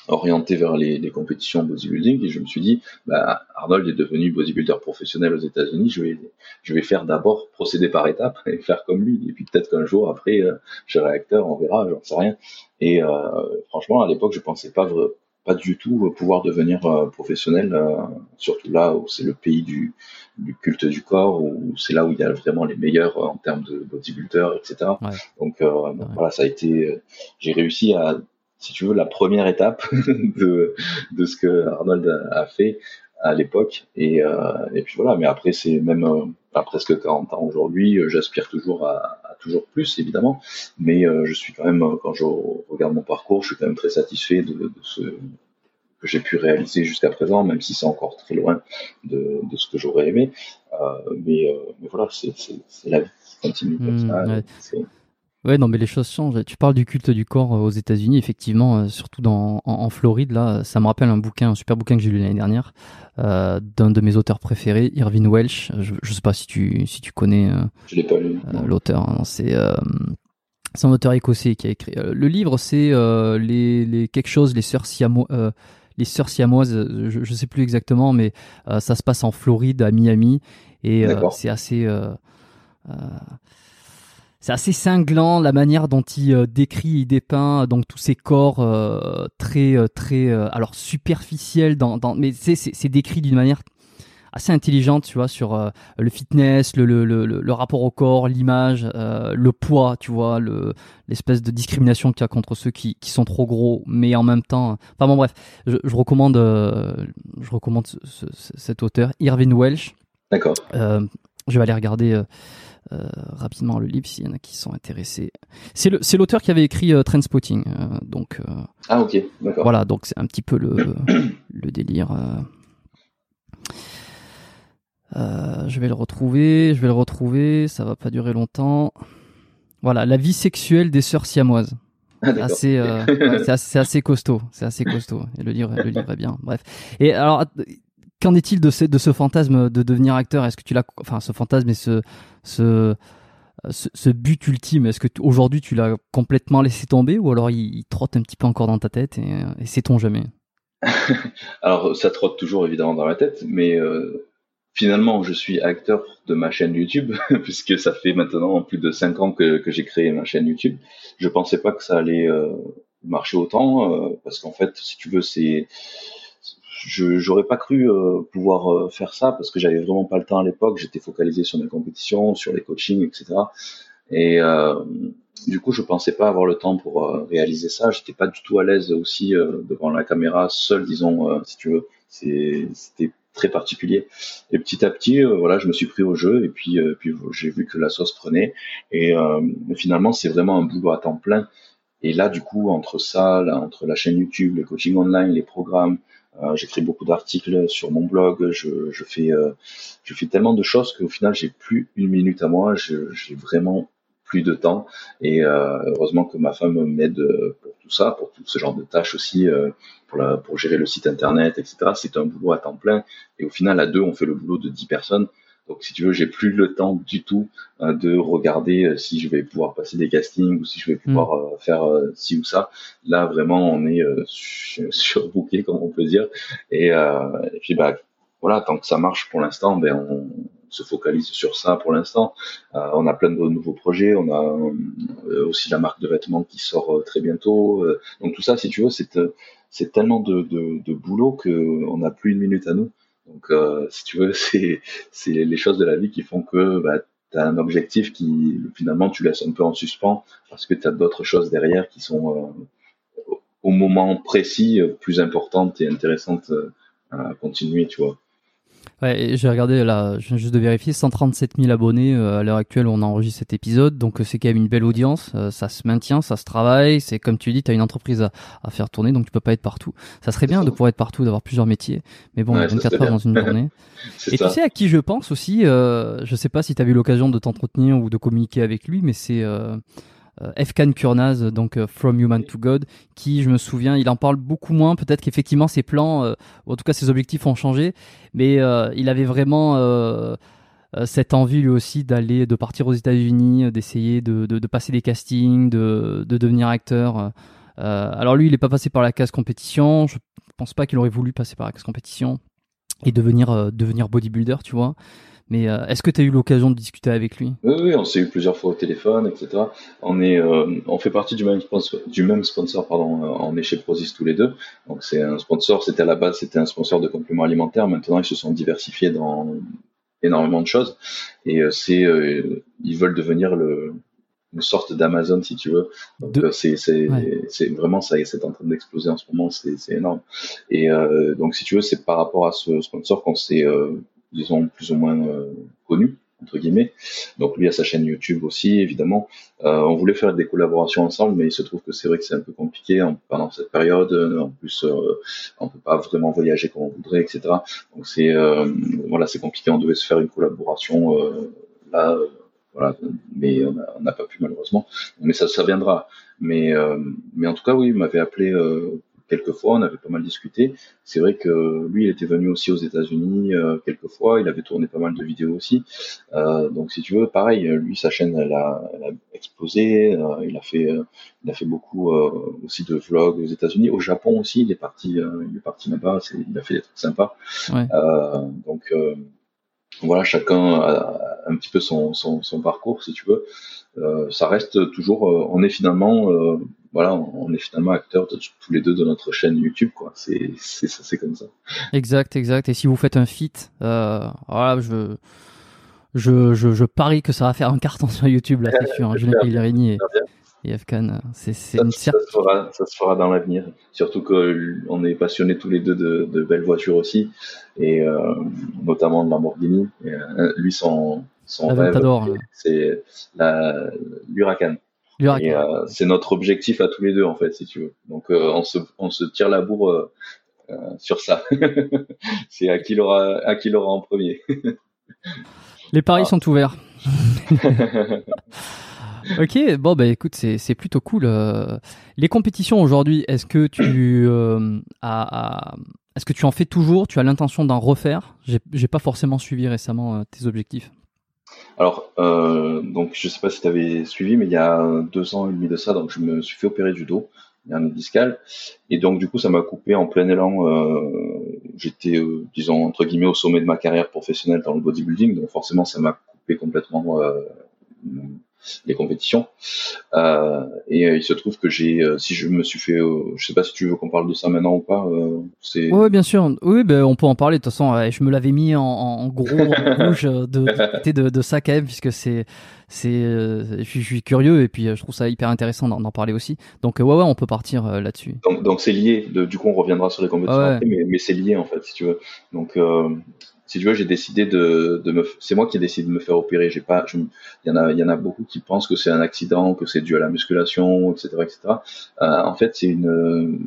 orienté vers les, les, compétitions bodybuilding et je me suis dit bah, Arnold est devenu bodybuilder professionnel aux États-Unis je vais je vais faire d'abord procéder par étapes et faire comme lui et puis peut-être qu'un jour après euh, je serai acteur on verra j'en sais rien et euh, franchement à l'époque je pensais pas pas du tout pouvoir devenir professionnel, surtout là où c'est le pays du, du, culte du corps, où c'est là où il y a vraiment les meilleurs en termes de bodybuilder, etc. Donc, voilà, ça a été, j'ai réussi à, si tu veux, la première étape de, de ce que Arnold a fait à l'époque. Et, euh, et puis voilà, mais après, c'est même euh, à presque 40 ans aujourd'hui, euh, j'aspire toujours à, toujours plus, évidemment. Mais je suis quand même, quand je regarde mon parcours, je suis quand même très satisfait de, de ce que j'ai pu réaliser jusqu'à présent, même si c'est encore très loin de, de ce que j'aurais aimé. Euh, mais, mais voilà, c'est la vie qui continue comme mmh, ça. Ouais, non, mais les choses changent. Tu parles du culte du corps euh, aux États-Unis, effectivement, euh, surtout dans, en, Floride. Là, ça me rappelle un bouquin, un super bouquin que j'ai lu l'année dernière, euh, d'un de mes auteurs préférés, Irvin Welsh. Je, je sais pas si tu si tu connais euh, l'auteur. Hein. c'est c'est un auteur écossais qui a écrit le livre. C'est les, les quelque chose, les sœurs siamo les sœurs siamoises. Je, je sais plus exactement, mais ça se passe en Floride, à Miami, et c'est assez c'est assez cinglant la manière dont il euh, décrit, il dépeint donc tous ces corps euh, très euh, très alors superficiels dans, dans mais c'est c'est décrit d'une manière assez intelligente, tu vois, sur le fitness, le, le, le, le, rapport au corps, l'image, le poids, tu vois, le l'espèce de discrimination qu'il y a contre ceux qui, qui sont trop gros, mais en même temps, enfin bon bref, je, je recommande je recommande cet auteur, Irvin Welsh. D'accord. je vais aller regarder rapidement le livre s'il y en a qui sont intéressés. C'est l'auteur qui avait écrit euh, Trendspotting, euh, donc. ah ok, d'accord. Voilà, donc c'est un petit peu le, le délire. je vais le retrouver, je vais le retrouver, ça va pas durer longtemps. Voilà, la vie sexuelle des sœurs siamoises. Ah, assez, c'est assez, costaud, c'est assez costaud. Et le livre, le livre est bien. Bref. Et alors, Qu'en est-il de ce, fantasme de devenir acteur? Est-ce que tu l'as, enfin, ce fantasme et ce, ce, but ultime, est-ce que aujourd'hui tu l'as complètement laissé tomber ou alors il, trotte un petit peu encore dans ta tête et, sait-on jamais? Alors ça trotte toujours évidemment dans ma tête, mais euh, finalement je suis acteur de ma chaîne YouTube puisque ça fait maintenant plus de 5 ans que, que j'ai créé ma chaîne YouTube. Je pensais pas que ça allait euh, marcher autant euh, parce qu'en fait si tu veux c'est je j'aurais pas cru euh, pouvoir euh, faire ça parce que j'avais vraiment pas le temps à l'époque. J'étais focalisé sur mes compétitions, sur les coachings, etc. Et euh, du coup, je pensais pas avoir le temps pour réaliser ça. J'étais pas du tout à l'aise aussi devant la caméra, seul, disons, si tu veux. C'était très particulier. Et petit à petit, voilà, je me suis pris au jeu et puis, puis j'ai vu que la sauce prenait. Et finalement, c'est vraiment un boulot à temps plein. Et là, du coup, entre ça, là, entre la chaîne YouTube, le coaching online, les programmes, euh, j'écris beaucoup d'articles sur mon blog. Je, je fais, euh, je fais tellement de choses qu'au final, j'ai plus une minute à moi. J'ai vraiment plus de temps. Et euh, heureusement que ma femme m'aide pour tout ça, pour tout ce genre de tâches aussi, pour, la, pour gérer le site internet, etc. C'est un boulot à temps plein. Et au final, à deux, on fait le boulot de dix personnes. Donc si tu veux, j'ai plus le temps du tout euh, de regarder euh, si je vais pouvoir passer des castings ou si je vais pouvoir mm. euh, faire ci ou ça. Là vraiment, on est surbooké comme on peut dire. Et, et, puis bah voilà, tant que ça marche pour l'instant, ben on se focalise sur ça pour l'instant. on a plein de nouveaux projets, on a aussi la marque de vêtements qui sort très bientôt. donc tout ça, si tu veux, c'est c'est tellement de, de, de boulot que on n'a plus une minute à nous. Donc, euh, si tu veux, c'est les choses de la vie qui font que bah, tu as un objectif qui finalement tu laisses un peu en suspens parce que tu as d'autres choses derrière qui sont euh, au moment précis plus importantes et intéressantes euh, à continuer, tu vois. Ouais, j'ai regardé là, je viens juste de vérifier, 137 000 abonnés euh, à l'heure actuelle où on enregistre cet épisode, donc euh, c'est quand même une belle audience, euh, ça se maintient, ça se travaille, c'est comme tu dis, tu as une entreprise à, à, faire tourner, donc tu peux pas être partout. Ça serait bien de pouvoir être partout, d'avoir plusieurs métiers, mais bon, ouais, 24 heures dans une journée. Et ça. tu sais à qui je pense aussi, euh, je sais pas si tu as eu l'occasion de t'entretenir ou de communiquer avec lui, mais c'est euh, Efkan Kurnaz, donc euh, From Human to God, qui, je me souviens, il en parle beaucoup moins. Peut-être qu'effectivement ses plans, euh, en tout cas ses objectifs ont changé, mais il avait vraiment cette envie lui aussi d'aller, de partir aux États-Unis, d'essayer de, passer des castings, de, de devenir acteur. alors lui, il n'est pas passé par la case compétition. Je pense pas qu'il aurait voulu passer par la case compétition et devenir devenir bodybuilder, tu vois. Mais est-ce que tu as eu l'occasion de discuter avec lui? Oui, oui, on s'est eu plusieurs fois au téléphone, etc. On est, on fait partie du même sponsor, du même sponsor, pardon. on est chez Prozis tous les deux. Donc c'est un sponsor. C'était à la base, c'était un sponsor de compléments alimentaires. Maintenant, ils se sont diversifiés dans énormément de choses. Et c'est, ils veulent devenir le une sorte d'Amazon si tu veux. Donc euh, c'est c'est c'est vraiment ça c'est en train d'exploser en ce moment, c'est c'est énorme. Et euh, donc si tu veux, c'est par rapport à ce sponsor qu'on s'est euh, disons plus ou moins euh, connu entre guillemets. Donc lui a sa chaîne YouTube aussi évidemment. Euh, on voulait faire des collaborations ensemble, mais il se trouve que c'est vrai que c'est un peu compliqué en, pendant cette période. En plus, on peut pas vraiment voyager comme on voudrait, etc. Donc c'est voilà, c'est compliqué. On devait se faire une collaboration là voilà, mais on n'a pas pu malheureusement. Mais ça, ça viendra. Mais, euh, mais en tout cas, oui, il m'avait appelé euh, quelques fois, on avait pas mal discuté. C'est vrai que lui, il était venu aussi aux États-Unis euh, quelques fois, il avait tourné pas mal de vidéos aussi. Euh, donc, si tu veux, pareil, lui, sa chaîne, elle a, elle a explosé. Euh, il a fait, il a fait beaucoup aussi de vlogs aux États-Unis, au Japon aussi. Il est parti, il est parti là-bas. Il a fait des trucs sympas. Ouais. donc voilà, chacun a un petit peu son, son, son parcours, si tu veux. Euh, ça reste toujours, euh, on est finalement, euh, voilà, on est finalement acteurs de, tous les deux de notre chaîne YouTube, quoi. C'est, c'est, comme ça. Exact, exact. Et si vous faites un feat, voilà, je, je, je, je, parie que ça va faire un carton sur YouTube, là, c'est sûr. Hein. Julien Pellegrini et euh, c'est ça, une ça, se fera, ça se fera dans l'avenir. Surtout qu'on est passionnés tous les deux de, de belles voitures aussi, et euh, notamment de Lamborghini. Et, euh, lui, son, son rêve, c'est l'Huracan. Euh, c'est notre objectif à tous les deux, en fait, si tu veux. Donc, euh, on, se, on se tire la bourre sur ça. c'est à qui l'aura à qui l'aura en premier. Les paris ah. sont ouverts. ok, bon bah écoute, c'est plutôt cool. Euh. les compétitions aujourd'hui, est-ce que tu euh, as, est-ce que tu en fais toujours? Tu as l'intention d'en refaire? J'ai pas forcément suivi récemment euh, tes objectifs. Alors, donc je sais pas si tu avais suivi, mais il y a deux ans et demi de ça, donc je me suis fait opérer du dos, il y a un discal, et donc du coup ça m'a coupé en plein élan. J'étais, disons entre guillemets, au sommet de ma carrière professionnelle dans le bodybuilding, donc forcément ça m'a coupé complètement les compétitions. Euh, et euh, il se trouve que j'ai, euh, si je me suis fait, je sais pas si tu veux qu'on parle de ça maintenant ou pas. c'est. Oui, bien sûr. Oui, ben on peut en parler. De toute façon, je me l'avais mis en, en gros en rouge de, de, de, de, ça quand même, puisque c'est, c'est, je, suis curieux et puis je trouve ça hyper intéressant d'en parler aussi. Donc ouais, ouais, on peut partir là-dessus. Donc, donc c'est lié. De, du coup, on reviendra sur les compétitions, mais, mais c'est lié en fait, si tu veux. Donc si tu veux, j'ai décidé de, de me, c'est moi qui ai décidé de me faire opérer. J'ai pas, il y en a, y en a beaucoup qui pensent que c'est un accident, que c'est dû à la musculation, etc., etc. Euh, en fait, c'est une,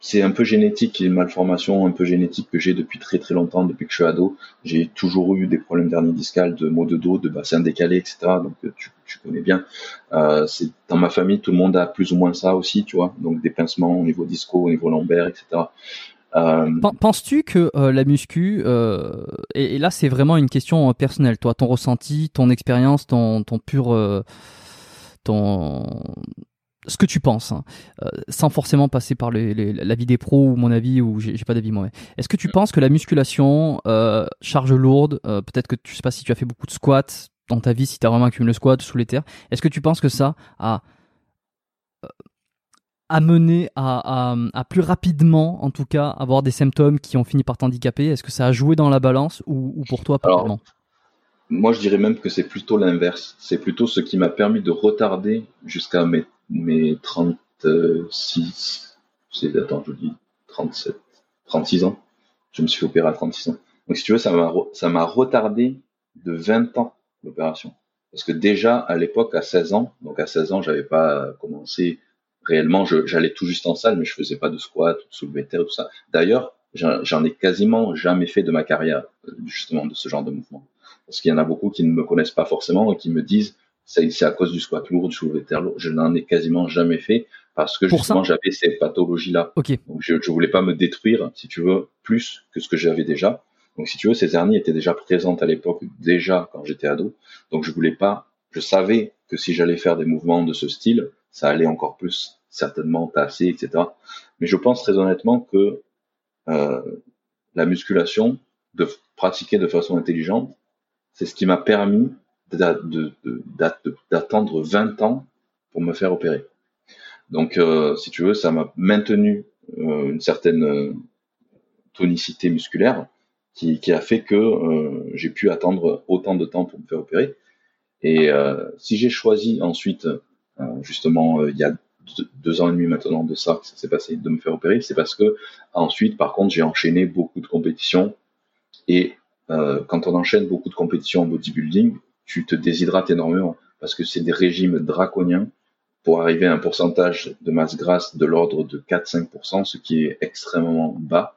c'est un peu génétique, une malformation un peu génétique que j'ai depuis très très longtemps, depuis que je suis ado. J'ai toujours eu des problèmes d'hernie discale, de maux de dos, de bassin décalé, etc. Donc tu, tu connais bien. Euh, c'est dans ma famille, tout le monde a plus ou moins ça aussi, tu vois. Donc des pincements au niveau disco, au niveau lombaire, etc. Euh, penses-tu que euh, la muscu, euh, et, là c'est vraiment une question personnelle, toi, ton ressenti, ton expérience, ton, ton pur, ton, ce que tu penses, hein, sans forcément passer par l'avis des pros ou mon avis ou j'ai pas d'avis moi. Est-ce que tu penses que la musculation, charge lourde, peut-être que tu sais pas si tu as fait beaucoup de squats dans ta vie, si tu as vraiment accumulé le squat sous les terres, est-ce que tu penses que ça a amené à, à, à, plus rapidement, en tout cas, avoir des symptômes qui ont fini par t'handicaper Est-ce que ça a joué dans la balance ou, ou pour toi pas vraiment? Moi, je dirais même que c'est plutôt l'inverse. C'est plutôt ce qui m'a permis de retarder jusqu'à mes, mes 36, c'est, attends, je dis 37, 36 ans. Je me suis opéré à 36 ans. Donc, si tu veux, ça m'a, ça m'a retardé de 20 ans l'opération. Parce que déjà, à l'époque, à 16 ans, donc à 16 ans, j'avais pas commencé réellement, j'allais tout juste en salle, mais je faisais pas de squat, de soulevé de terre, tout ça. D'ailleurs, j'en ai quasiment jamais fait de ma carrière, justement, de ce genre de mouvement. Parce qu'il y en a beaucoup qui ne me connaissent pas forcément et qui me disent, c'est à cause du squat lourd, du soulevé de terre lourd. Je n'en ai quasiment jamais fait parce que justement, j'avais ces pathologies-là. Okay. Donc, je, je voulais pas me détruire, si tu veux, plus que ce que j'avais déjà. Donc, si tu veux, ces hernies étaient déjà présentes à l'époque, déjà quand j'étais ado. Donc, je voulais pas, je savais que si j'allais faire des mouvements de ce style, ça allait encore plus certainement tasser, etc. Mais je pense très honnêtement que euh, la musculation, de pratiquer de façon intelligente, c'est ce qui m'a permis d'attendre 20 ans pour me faire opérer. Donc, euh, si tu veux, ça m'a maintenu euh, une certaine euh, tonicité musculaire qui, qui, a fait que j'ai pu attendre autant de temps pour me faire opérer. Et si j'ai choisi ensuite, justement, il y a deux, ans et demi maintenant de ça que ça s'est passé, de me faire opérer, c'est parce que ensuite, par contre, j'ai enchaîné beaucoup de compétitions. Et quand on enchaîne beaucoup de compétitions en bodybuilding, tu te déshydrates énormément parce que c'est des régimes draconiens pour arriver à un pourcentage de masse grasse de l'ordre de 4-5%, ce qui est extrêmement bas.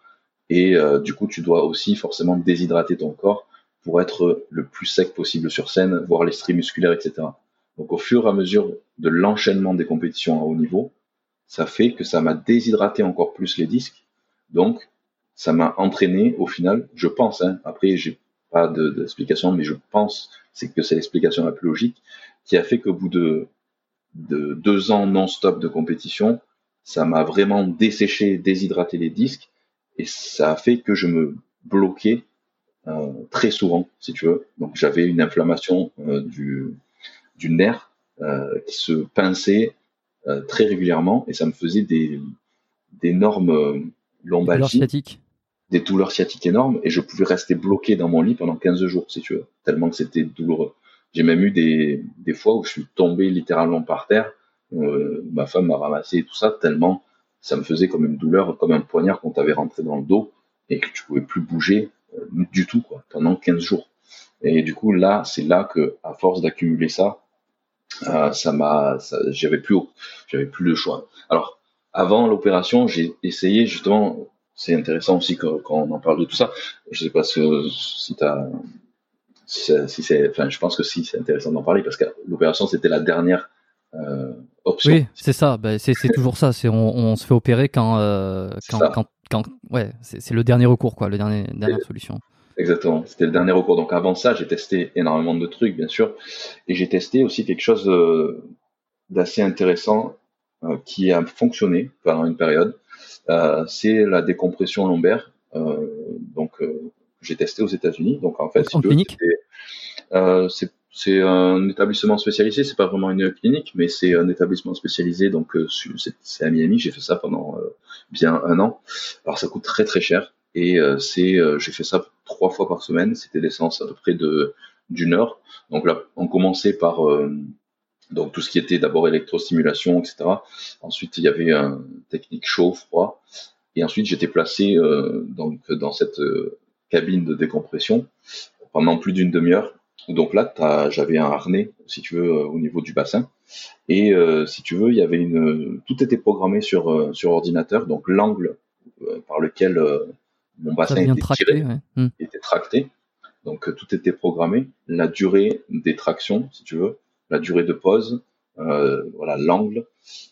Et euh, du coup, tu dois aussi forcément déshydrater ton corps pour être le plus sec possible sur scène, voir les stries musculaires, etc. Donc au fur et à mesure de l'enchaînement des compétitions à haut niveau, ça fait que ça m'a déshydraté encore plus les disques. Donc ça m'a entraîné au final, je pense, hein, après j'ai pas d'explication, mais je pense c'est que c'est l'explication la plus logique, qui a fait qu'au bout de de deux ans non-stop de compétition, ça m'a vraiment desséché, déshydraté les disques, et ça a fait que je me bloquais euh, très souvent, si tu veux. Donc j'avais une inflammation euh, du, du nerf euh, qui se pinçait très régulièrement, et ça me faisait des d'énormes lombalgies, des douleurs sciatiques énormes, et je pouvais rester bloqué dans mon lit pendant 15 jours, si tu veux, tellement que c'était douloureux. J'ai même eu des, des fois où je suis tombé littéralement par terre. Euh, ma femme m'a ramassé et tout ça tellement ça me faisait comme une douleur, comme un poignard qu'on t'avait rentré dans le dos et que tu pouvais plus bouger euh, du tout quoi pendant 15 jours. Et du coup là, c'est là que à force d'accumuler ça, euh, ça m'a, j'avais plus, j'avais plus le choix. Alors avant l'opération, j'ai essayé justement. C'est intéressant aussi quand, quand, on en parle de tout ça. Je sais pas si, si tu as si c'est, enfin, je pense que si c'est intéressant d'en parler parce que l'opération c'était la dernière euh, option. Oui, c'est ça. Bah, c'est, toujours ça. C'est on, se fait opérer quand, euh, quand, quand, ouais, c'est, le dernier recours quoi, le dernier dernière solution. Exactement. C'était le dernier recours. Donc avant ça, j'ai testé énormément de trucs, bien sûr, et j'ai testé aussi quelque chose euh, d'assez intéressant euh, qui a fonctionné pendant une période. Euh, c'est la décompression lombaire. donc j'ai testé aux États-Unis. Donc en fait, en clinique, c'est un établissement spécialisé. C'est pas vraiment une clinique, mais c'est un établissement spécialisé. Donc c'est à Miami. J'ai fait ça pendant bien un an. Alors ça coûte très très cher. Et euh, c'est j'ai fait ça trois fois par semaine. C'était des séances à peu près de d'une heure. Donc là, on commençait par donc tout ce qui était d'abord électrostimulation, etc. Ensuite, il y avait un technique chaud, froid. Et ensuite, j'étais placé euh, donc dans cette cabine de décompression pendant plus d'une demi-heure. Donc là, j'avais un harnais, si tu veux, euh, au niveau du bassin. Et euh, si tu veux, il y avait une, tout était programmé sur euh, sur ordinateur. Donc l'angle par lequel mon bassin était tiré hmm. était tracté. Donc tout était programmé. La durée des tractions, si tu veux, la durée de pause, euh, voilà l'angle.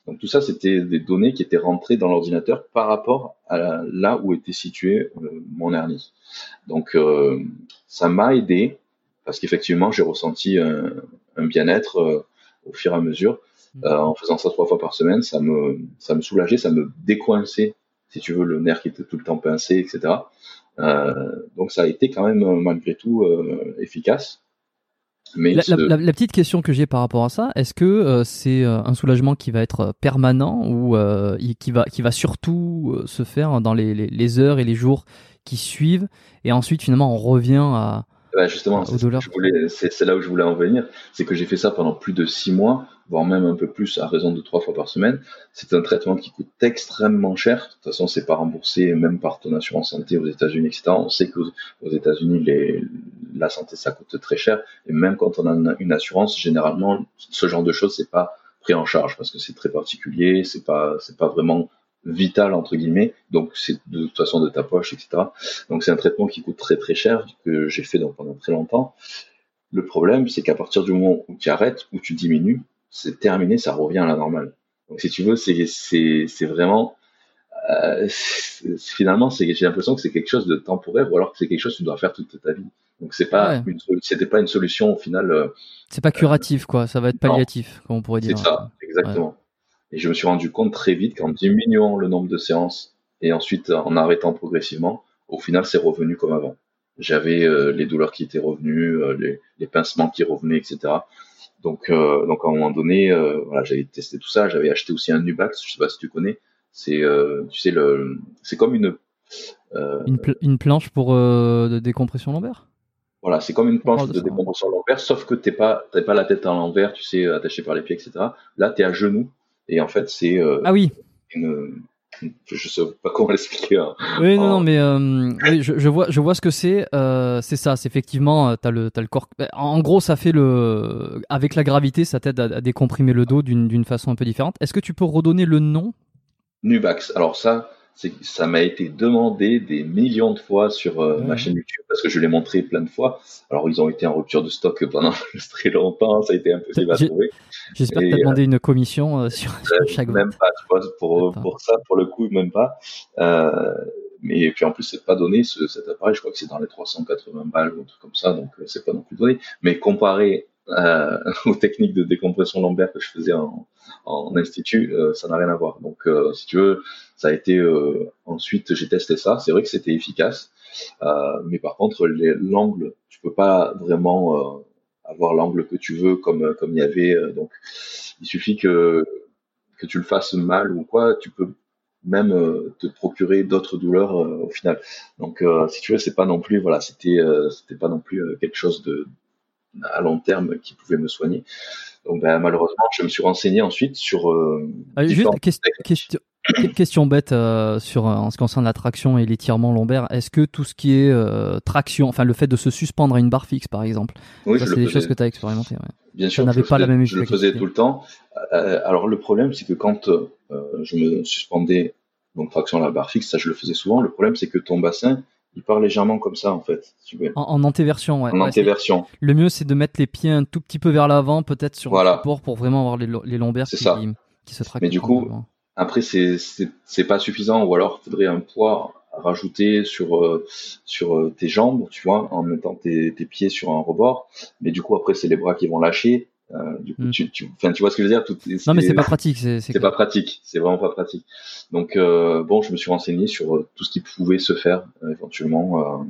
Donc tout ça, c'était des données qui étaient rentrées dans l'ordinateur par rapport à là où était situé euh, mon hernie. Donc euh, ça m'a aidé parce qu'effectivement, j'ai ressenti un, un bien-être au fur et à mesure. Mmh. en faisant ça trois fois par semaine, ça me, ça me soulageait, ça me décoinçait, si tu veux, le nerf qui était tout le temps pincé, etc. donc ça a été quand même malgré tout efficace la, petite question que j'ai par rapport à ça, est-ce que euh, c'est euh, un soulagement qui va être euh, permanent ou qui, va, qui va surtout se faire dans les, les, heures et les jours qui suivent et ensuite finalement on revient à, bah justement, c'est là où je voulais en venir, c'est que j'ai fait ça pendant plus de six mois, voire même un peu plus à raison de trois fois par semaine. C'est un traitement qui coûte extrêmement cher. De toute façon, c'est pas remboursé même par ton assurance santé aux États-Unis, etc. On sait qu'aux États-Unis, la santé ça coûte très cher, et même quand on a une assurance, généralement, ce genre de choses c'est pas pris en charge parce que c'est très particulier, c'est pas c'est pas vraiment vital entre guillemets, donc c'est de toute façon de ta poche, etc. Donc c'est un traitement qui coûte très très cher que j'ai fait donc pendant très longtemps. Le problème, c'est qu'à partir du moment où tu arrêtes, où tu diminues, c'est terminé, ça revient à la normale. Donc si tu veux, c'est c'est c'est vraiment euh, finalement, c'est j'ai l'impression que c'est quelque chose de temporaire, ou alors que c'est quelque chose que tu dois faire toute ta vie. Donc c'est pas c'était pas une solution au final. Euh, c'est pas curatif quoi, ça va être palliatif, comme on pourrait dire. C'est ça, exactement. Et je me suis rendu compte très vite qu'en diminuant le nombre de séances et ensuite en arrêtant progressivement, au final, c'est revenu comme avant. j'avais les douleurs qui étaient revenues, les, les, pincements qui revenaient, etc. Donc, donc à un moment donné, voilà, j'avais testé tout ça. J'avais acheté aussi un Nubax, je sais pas si tu connais. C'est, tu sais, le, c'est comme une une, une, planche pour de décompression lombaire? Voilà, c'est comme une planche de décompression l'envers, sauf que t'es pas, t'as pas la tête à l'envers, tu sais, attaché par les pieds, etc. Là, tu es à genoux, et en fait, c'est. Euh, ah oui. Une, je sais pas comment l'expliquer. Hein. Oui, non, non, mais euh, oui, je, je, vois, je vois ce que c'est. Euh, c'est ça, c'est effectivement, t'as le, as le corps. Ben, en gros, ça fait le, avec la gravité, ça t'aide à, à, décomprimer le dos d'une façon un peu différente. Est-ce que tu peux redonner le nom? Nubax. Alors ça, ça m'a été demandé des millions de fois sur euh, ma chaîne YouTube parce que je l'ai montré plein de fois. Alors ils ont été en rupture de stock pendant très longtemps, ça a été impossible à trouver. J'espère que tu as demandé une commission euh, sur, chaque Même pas, tu vois, pour, pour ça, pour le coup, même pas. Euh, mais puis en plus, c'est pas donné ce, cet appareil, je crois que c'est dans les 380 balles ou un truc comme ça, donc c'est pas non plus donné. Mais comparé euh, aux techniques de décompression lombaire que je faisais en, en institut, euh, ça n'a rien à voir. Donc, euh, si tu veux, ça a été ensuite j'ai testé ça. C'est vrai que c'était efficace, mais par contre l'angle, tu peux pas vraiment avoir l'angle que tu veux comme comme il y avait. donc, il suffit que que tu le fasses mal ou quoi, tu peux même te procurer d'autres douleurs au final. Donc, si tu veux, c'est pas non plus voilà, c'était c'était pas non plus quelque chose de à long terme qui pouvait me soigner. Donc ben, malheureusement, je me suis renseigné ensuite sur. Euh, ah, juste question, question bête euh, sur euh, en ce qui concerne la traction et l'étirement lombaire. Est-ce que tout ce qui est traction, enfin le fait de se suspendre à une barre fixe par exemple, oui, c'est des choses que tu as expérimentées. Bien sûr, je, pas la même je le faisais tout le temps. alors le problème, c'est que quand je me suspendais donc traction à la barre fixe, ça je le faisais souvent. Le problème, c'est que ton bassin il part légèrement comme ça en fait. En, en antéversion, ouais. En antéversion. Le mieux c'est de mettre les pieds un tout petit peu vers l'avant, peut-être sur le support pour vraiment avoir les, les lombaires qui, ça. qui, se tractent. Mais du coup, après c'est pas suffisant ou alors il faudrait un poids rajouter sur euh, sur euh, tes jambes, tu vois, en mettant tes, tes pieds sur un rebord. Mais du coup après c'est les bras qui vont lâcher euh, du coup, hmm. tu, tu, tu vois ce que je veux dire? Tout, Non, mais c'est pas pratique. C'est pas pratique. C'est vraiment pas pratique. Donc, euh, bon, je me suis renseigné sur euh, tout ce qui pouvait se faire euh, éventuellement,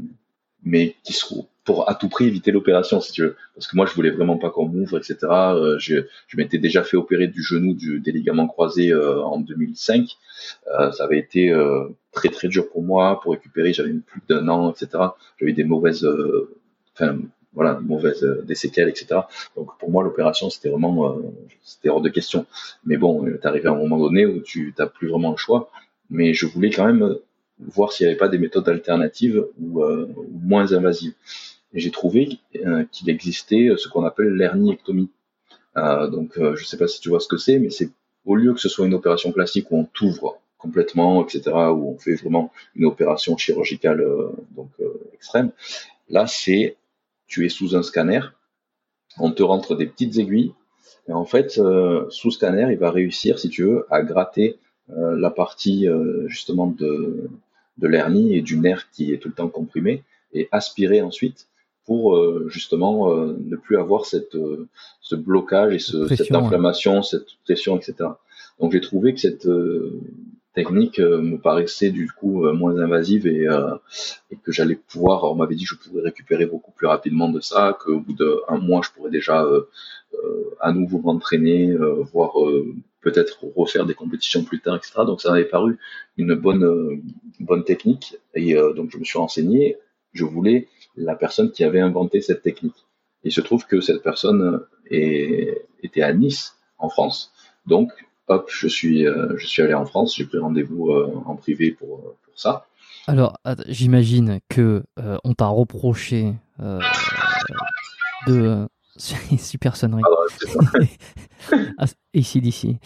mais qui se pour à tout prix éviter l'opération, si tu veux. Parce que moi, je voulais vraiment pas qu'on m'ouvre, etc. je, je m'étais déjà fait opérer du genou, du, des ligaments croisés en 2005. ça avait été très très dur pour moi pour récupérer. J'avais plus d'un an, etc. J'avais des mauvaises, enfin voilà, mauvaise euh, des séquelles, etc. Donc pour moi l'opération c'était vraiment euh, c'était hors de question. Mais bon, euh, t'es arrivé à un moment donné où tu t'as plus vraiment le choix. Mais je voulais quand même voir s'il n'y avait pas des méthodes alternatives ou, moins invasives. Et j'ai trouvé qu'il existait ce qu'on appelle l'herniectomie. donc je sais pas si tu vois ce que c'est, mais c'est au lieu que ce soit une opération classique où on t'ouvre complètement, etc., où on fait vraiment une opération chirurgicale donc extrême, là c'est tu es sous un scanner, on te rentre des petites aiguilles, et en fait, euh, sous scanner, il va réussir, si tu veux, à gratter euh, la partie euh, justement de, de l'hernie et du nerf qui est tout le temps comprimé, et aspirer ensuite pour justement ne plus avoir cette, ce blocage et ce, cette inflammation, cette pression, etc. Donc j'ai trouvé que cette technique euh, me paraissait du coup euh, moins invasive et, euh, et que j'allais pouvoir, on m'avait dit que je pourrais récupérer beaucoup plus rapidement de ça, qu'au bout d'un mois je pourrais déjà à nouveau m'entraîner, voire peut-être refaire des compétitions plus tard, etc. Donc ça m'avait paru une bonne bonne technique et donc je me suis renseigné. Je voulais la personne qui avait inventé cette technique. Il se trouve que cette personne était à Nice, en France. Donc hop, je suis, euh, je suis allé en France, j'ai pris rendez-vous euh, en privé pour, euh, pour ça. Alors, j'imagine que on t'a reproché de super sonnerie. Ah, ici, d'ici.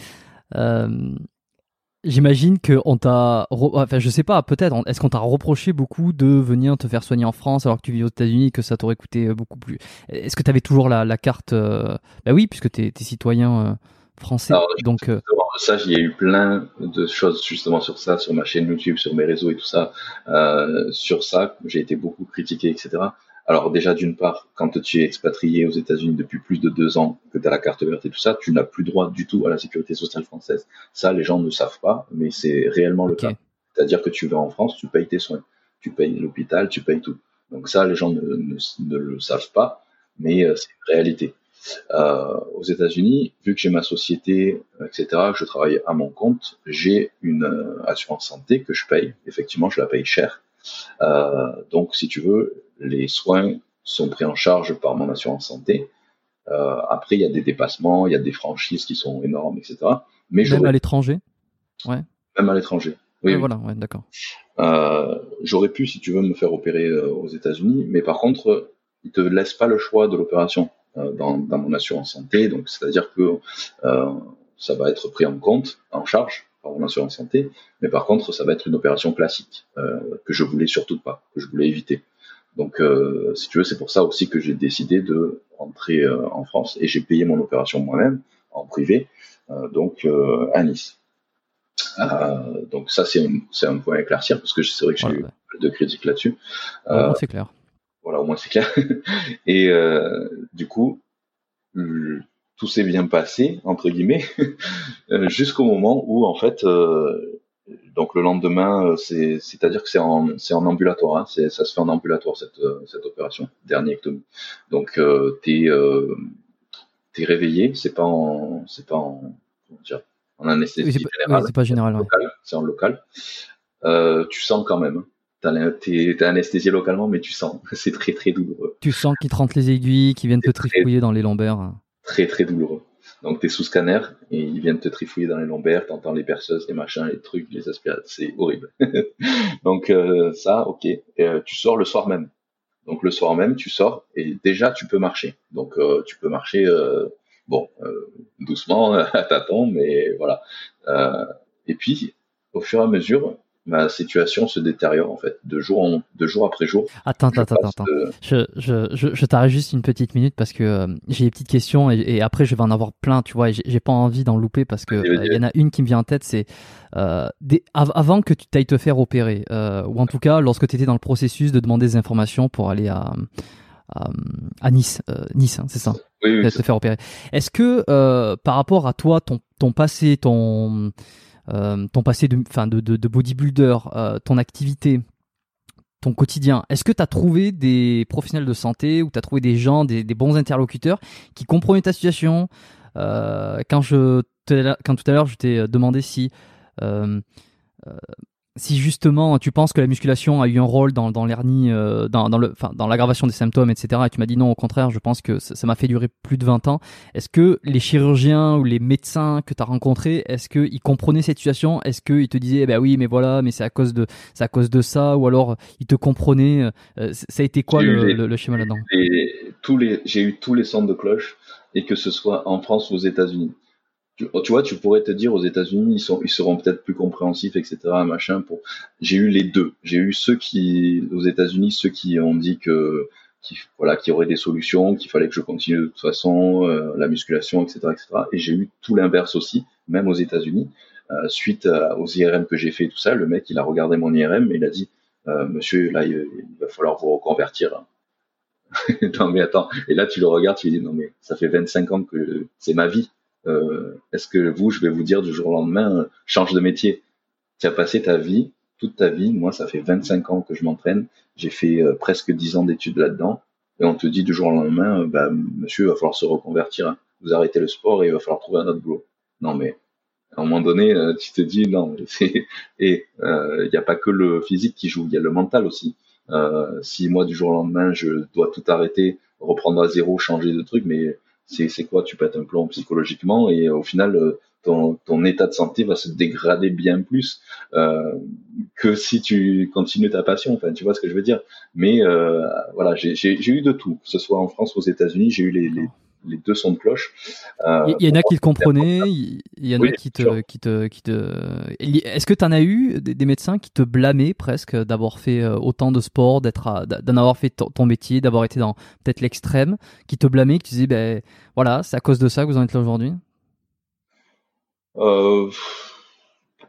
J'imagine que on t'a, enfin je sais pas, peut-être. Est-ce qu'on t'a reproché beaucoup de venir te faire soigner en France alors que tu vis aux États-Unis, que ça t'aurait coûté beaucoup plus? Est-ce que tu avais toujours la, la carte Bah oui, puisque tu es, citoyen français. donc euh... ça, il y a eu plein de choses justement sur ça, sur ma chaîne YouTube, sur mes réseaux et tout ça. Euh, sur ça, j'ai été beaucoup critiqué, etc. Alors déjà, d'une part, quand tu es expatrié aux États-Unis depuis plus de deux ans, que tu as la carte verte et tout ça, tu n'as plus droit du tout à la sécurité sociale française. Ça, les gens ne savent pas, mais c'est réellement le cas. C'est-à-dire que tu vas en France, tu payes tes soins, tu payes l'hôpital, tu payes tout. Donc ça, les gens ne, ne, le savent pas, mais c'est une réalité. Euh, aux États-Unis, vu que j'ai ma société, etc., que je travaille à mon compte, j'ai une assurance santé que je paye. Effectivement, je la paye cher. Euh, donc, si tu veux, les soins sont pris en charge par mon assurance santé. Euh, après, il y a des dépassements, il y a des franchises qui sont énormes, etc. Mais même à l'étranger, ouais. Même à l'étranger. Oui, voilà, ouais, d'accord. Euh, j'aurais pu, si tu veux, me faire opérer euh, aux États-Unis, mais par contre, ils te laissent pas le choix de l'opération euh, dans, dans, mon assurance santé. Donc, c'est-à-dire que ça va être pris en compte, en charge par mon assurance santé, mais par contre, ça va être une opération classique que je voulais surtout pas, que je voulais éviter. Donc, euh, si tu veux, c'est pour ça aussi que j'ai décidé de rentrer euh, en France et j'ai payé mon opération moi-même en privé, euh, donc à Nice. donc ça, c'est un, point à éclaircir parce que c'est vrai que j'ai eu de critiques là-dessus. c'est clair. Voilà, au moins c'est clair. et du coup, tout s'est bien passé entre guillemets jusqu'au moment où en fait donc le lendemain, euh, c'est, c'est-à-dire que c'est en, c'est en ambulatoire, hein, c'est, ça se fait en ambulatoire cette, euh, cette opération, derniectomie. Donc euh, t'es, euh, t'es réveillé, c'est pas en, c'est pas en, comment dire, en anesthésie c'est générale. c'est pas général, c'est en local. Euh, tu sens quand même. T'es, t'es anesthésié localement, mais tu sens. c'est très très douloureux. Tu sens qu'ils te rentrent les aiguilles, qu'ils viennent te trifouiller dans les lombaires. Très très douloureux. Donc tu es sous scanner et ils viennent te trifouiller dans les lombaires, t'entends les perceuses, les machins, les trucs, les aspirateurs, c'est horrible. Donc euh, ça, ok. Euh, tu sors le soir même. Donc le soir même, tu sors et déjà tu peux marcher. Donc euh, tu peux marcher, bon, doucement, à tâtons, mais voilà. et puis, au fur et à mesure, ma situation se détériore en fait de jour en de jour après jour. Attends, attends, attends, Je, je, je, je t'arrête juste une petite minute parce que euh, j'ai des petites questions et, après je vais en avoir plein, tu vois. j'ai pas envie d'en louper parce que euh, y en a une qui me vient en tête, c'est euh, avant que tu t'ailles te faire opérer ou en tout cas lorsque tu étais dans le processus de demander des informations pour aller à à, Nice, Nice, hein, c'est ça, oui, oui, te faire opérer. Est-ce que par rapport à toi, ton ton passé, ton ton passé de, de, de, bodybuilder, euh, ton activité, ton quotidien, est-ce que tu as trouvé des professionnels de santé ou tu as trouvé des gens, des, bons interlocuteurs qui comprenaient ta situation? Euh, quand, je, quand tout à l'heure je t'ai demandé si si justement tu penses que la musculation a eu un rôle dans, dans l'hernie, euh, dans, dans, le, enfin, dans l'aggravation des symptômes, etc., et tu m'as dit non, au contraire, je pense que ça m'a fait durer plus de 20 ans, est-ce que les chirurgiens ou les médecins que tu as rencontrés, est-ce qu'ils comprenaient cette situation? Est-ce qu'ils te disaient, eh ben oui, mais voilà, mais c'est à cause de, c'est à cause de ça, ou alors ils te comprenaient euh, Ça a été quoi le, le, schéma là-dedans? les, J'ai eu tous les centres de cloche, et que ce soit en France ou aux États-Unis tu, vois, tu pourrais te dire aux États-Unis, ils, seront peut-être plus compréhensifs, etc. Machin. J'ai eu les deux. J'ai eu ceux qui, aux États-Unis, ceux qui ont dit que, qui, voilà, qu'il y aurait des solutions, qu'il fallait que je continue de toute façon, euh, la musculation, etc., etc. Et j'ai eu tout l'inverse aussi, même aux États-Unis, euh, suite aux IRM que j'ai fait, tout ça. Le mec, il a regardé mon IRM et il a dit, euh, Monsieur, là, il, va falloir vous reconvertir. non mais attends. Et là, tu le regardes, tu lui dis, non mais ça fait 25 ans que c'est ma vie euh, est-ce que vous, je vais vous dire du jour au lendemain, euh, change de métier Tu as passé ta vie, toute ta vie, moi ça fait 25 ans que je m'entraîne, j'ai fait euh, presque 10 ans d'études là-dedans, et on te dit du jour au lendemain, bah, monsieur, il va falloir se reconvertir, hein. vous arrêtez le sport et il va falloir trouver un autre boulot. Non mais à un moment donné, tu te dis non, et il n'y a pas que le physique qui joue, il y a le mental aussi. Euh, si moi du jour au lendemain je dois tout arrêter, reprendre à zéro, changer de truc, mais c'est quoi Tu pètes un plomb psychologiquement et au final, euh, ton, ton état de santé va se dégrader bien plus euh, que si tu continues ta passion. Enfin, tu vois ce que je veux dire. Mais euh, voilà, j'ai eu de tout, que ce soit en France ou aux États-Unis, j'ai eu les, les, les deux sons de cloche. Euh, il y en a qui te comprenaient, il y en a qui te, qui te, qui te. Est-ce que tu en as eu des, médecins qui te blâmaient presque d'avoir fait euh, autant de sport, d'être, d'en avoir fait ton métier, d'avoir été dans peut-être l'extrême, qui te blâmaient, qui te disaient, ben voilà, c'est à cause de ça que vous en êtes là aujourd'hui? Euh,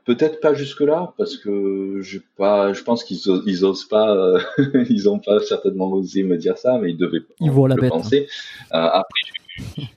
Peut-être pas jusque là parce que je pas, je pense qu'ils ils osent pas, ils ont pas certainement osé me dire ça, mais ils devaient ils voient la le bête, penser. Hein. Euh, après,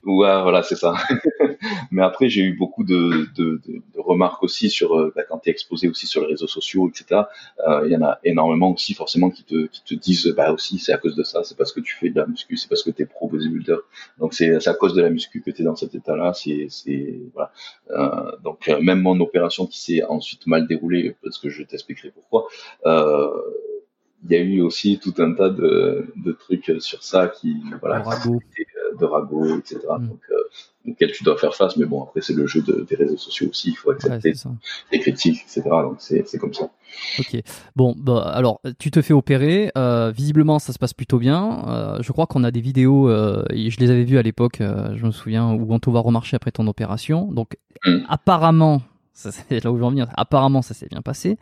Ouais, voilà, c'est ça. Mais après, j'ai eu beaucoup de, de, de, remarques aussi sur euh, bah, quand tu es exposé aussi sur les réseaux sociaux, etc. Euh, il y en a énormément aussi forcément qui te, qui te disent bah aussi c'est à cause de ça, c'est parce que tu fais de la muscu, c'est parce que tu es pro bodybuilder. Donc c'est à cause de la muscu que tu es dans cet état-là. C'est c'est voilà. Euh, donc même mon opération qui s'est ensuite mal déroulée parce que je t'expliquerai pourquoi. Euh, il y a eu aussi tout un tas de, de trucs sur ça qui voilà de ragots, etc. Mm. Donc, euh, auquel tu dois faire face. Mais bon, après, c'est le jeu des réseaux sociaux aussi. Il faut accepter les critiques, etc. Donc, c'est comme ça. Ok. Bon, bah, alors, tu te fais opérer. Euh, visiblement, ça se passe plutôt bien. Euh, je crois qu'on a des vidéos, je les avais vues à l'époque, je me souviens, où on te voit remarcher après ton opération. Donc, mm. apparemment, c'est là où je veux Apparemment, ça s'est bien passé.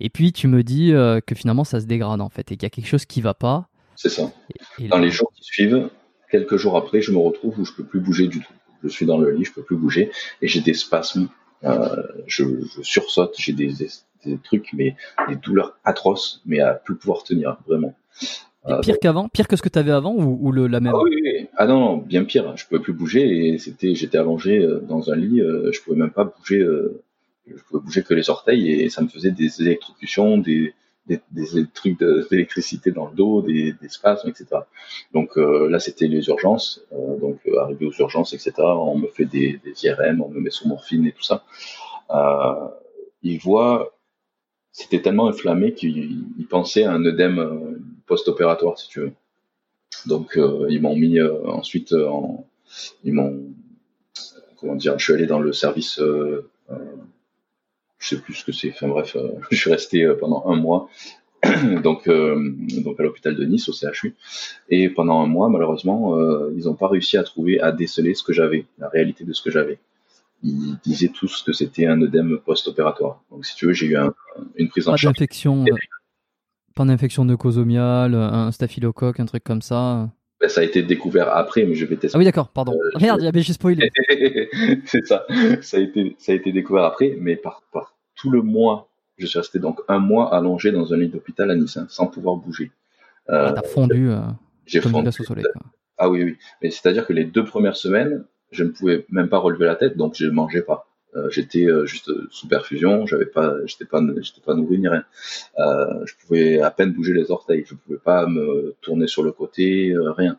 Et puis, tu me dis que finalement, ça se dégrade, en fait, et qu'il y a quelque chose qui va pas. C'est ça. Dans les jours qui suivent, quelques jours après, je me retrouve où je peux plus bouger du tout. Je suis dans le lit, je peux plus bouger et j'ai des spasmes. Euh, je, je, sursaute, j'ai des, des, trucs, mais des douleurs atroces, mais à plus pouvoir tenir vraiment. Euh, pire qu'avant, pire que ce que tu avais avant ou, ou le, la même? Ah oui, Ah non, bien pire. Je pouvais plus bouger et c'était, j'étais allongé euh, dans un lit, euh, je pouvais même pas bouger. Euh, je pouvais bouger que les orteils et ça me faisait des électrocutions, des, des, trucs d'électricité dans le dos, des, des spasmes, etc. Donc euh, là, c'était les urgences. Euh, donc euh, arrivé aux urgences, etc. On me fait des, des IRM, on me met sous morphine et tout ça. Euh, il voit, c'était tellement inflammé qu'il pensait à un œdème post-opératoire, si tu veux. Donc ils m'ont mis ensuite, en, ils m'ont, comment dire, je suis allé dans le service je sais plus ce que c'est. Enfin bref, euh, je suis resté euh, pendant un mois. donc, euh, donc à l'hôpital de Nice au CHU et pendant un mois malheureusement ils n'ont pas réussi à trouver à déceler ce que j'avais la réalité de ce que j'avais. Ils disaient tous que c'était un œdème post-opératoire. Donc si tu veux j'ai eu une prise en charge. d'infection pas d'infection nocosomiale un staphylocoque un truc comme ça ben, ça a été découvert après, mais je vais tester. Ah oui, d'accord, pardon. Merde, j'avais juste spoilé. c'est ça. Ça a été, ça a été découvert après, mais par, par tout le mois, je suis resté donc un mois allongé dans un lit d'hôpital à Nice, hein, sans pouvoir bouger. Euh, ah, t'as fondu. Euh, j'ai fondu. Au soleil, quoi. Ah oui, oui. Mais c'est-à-dire que les deux premières semaines, je ne pouvais même pas relever la tête, donc je ne mangeais pas. Euh, j'étais euh, juste sous perfusion, j'avais pas, j'étais pas, j'étais pas nourri ni rien. Euh, je pouvais à peine bouger les orteils, je pouvais pas me tourner sur le côté, rien.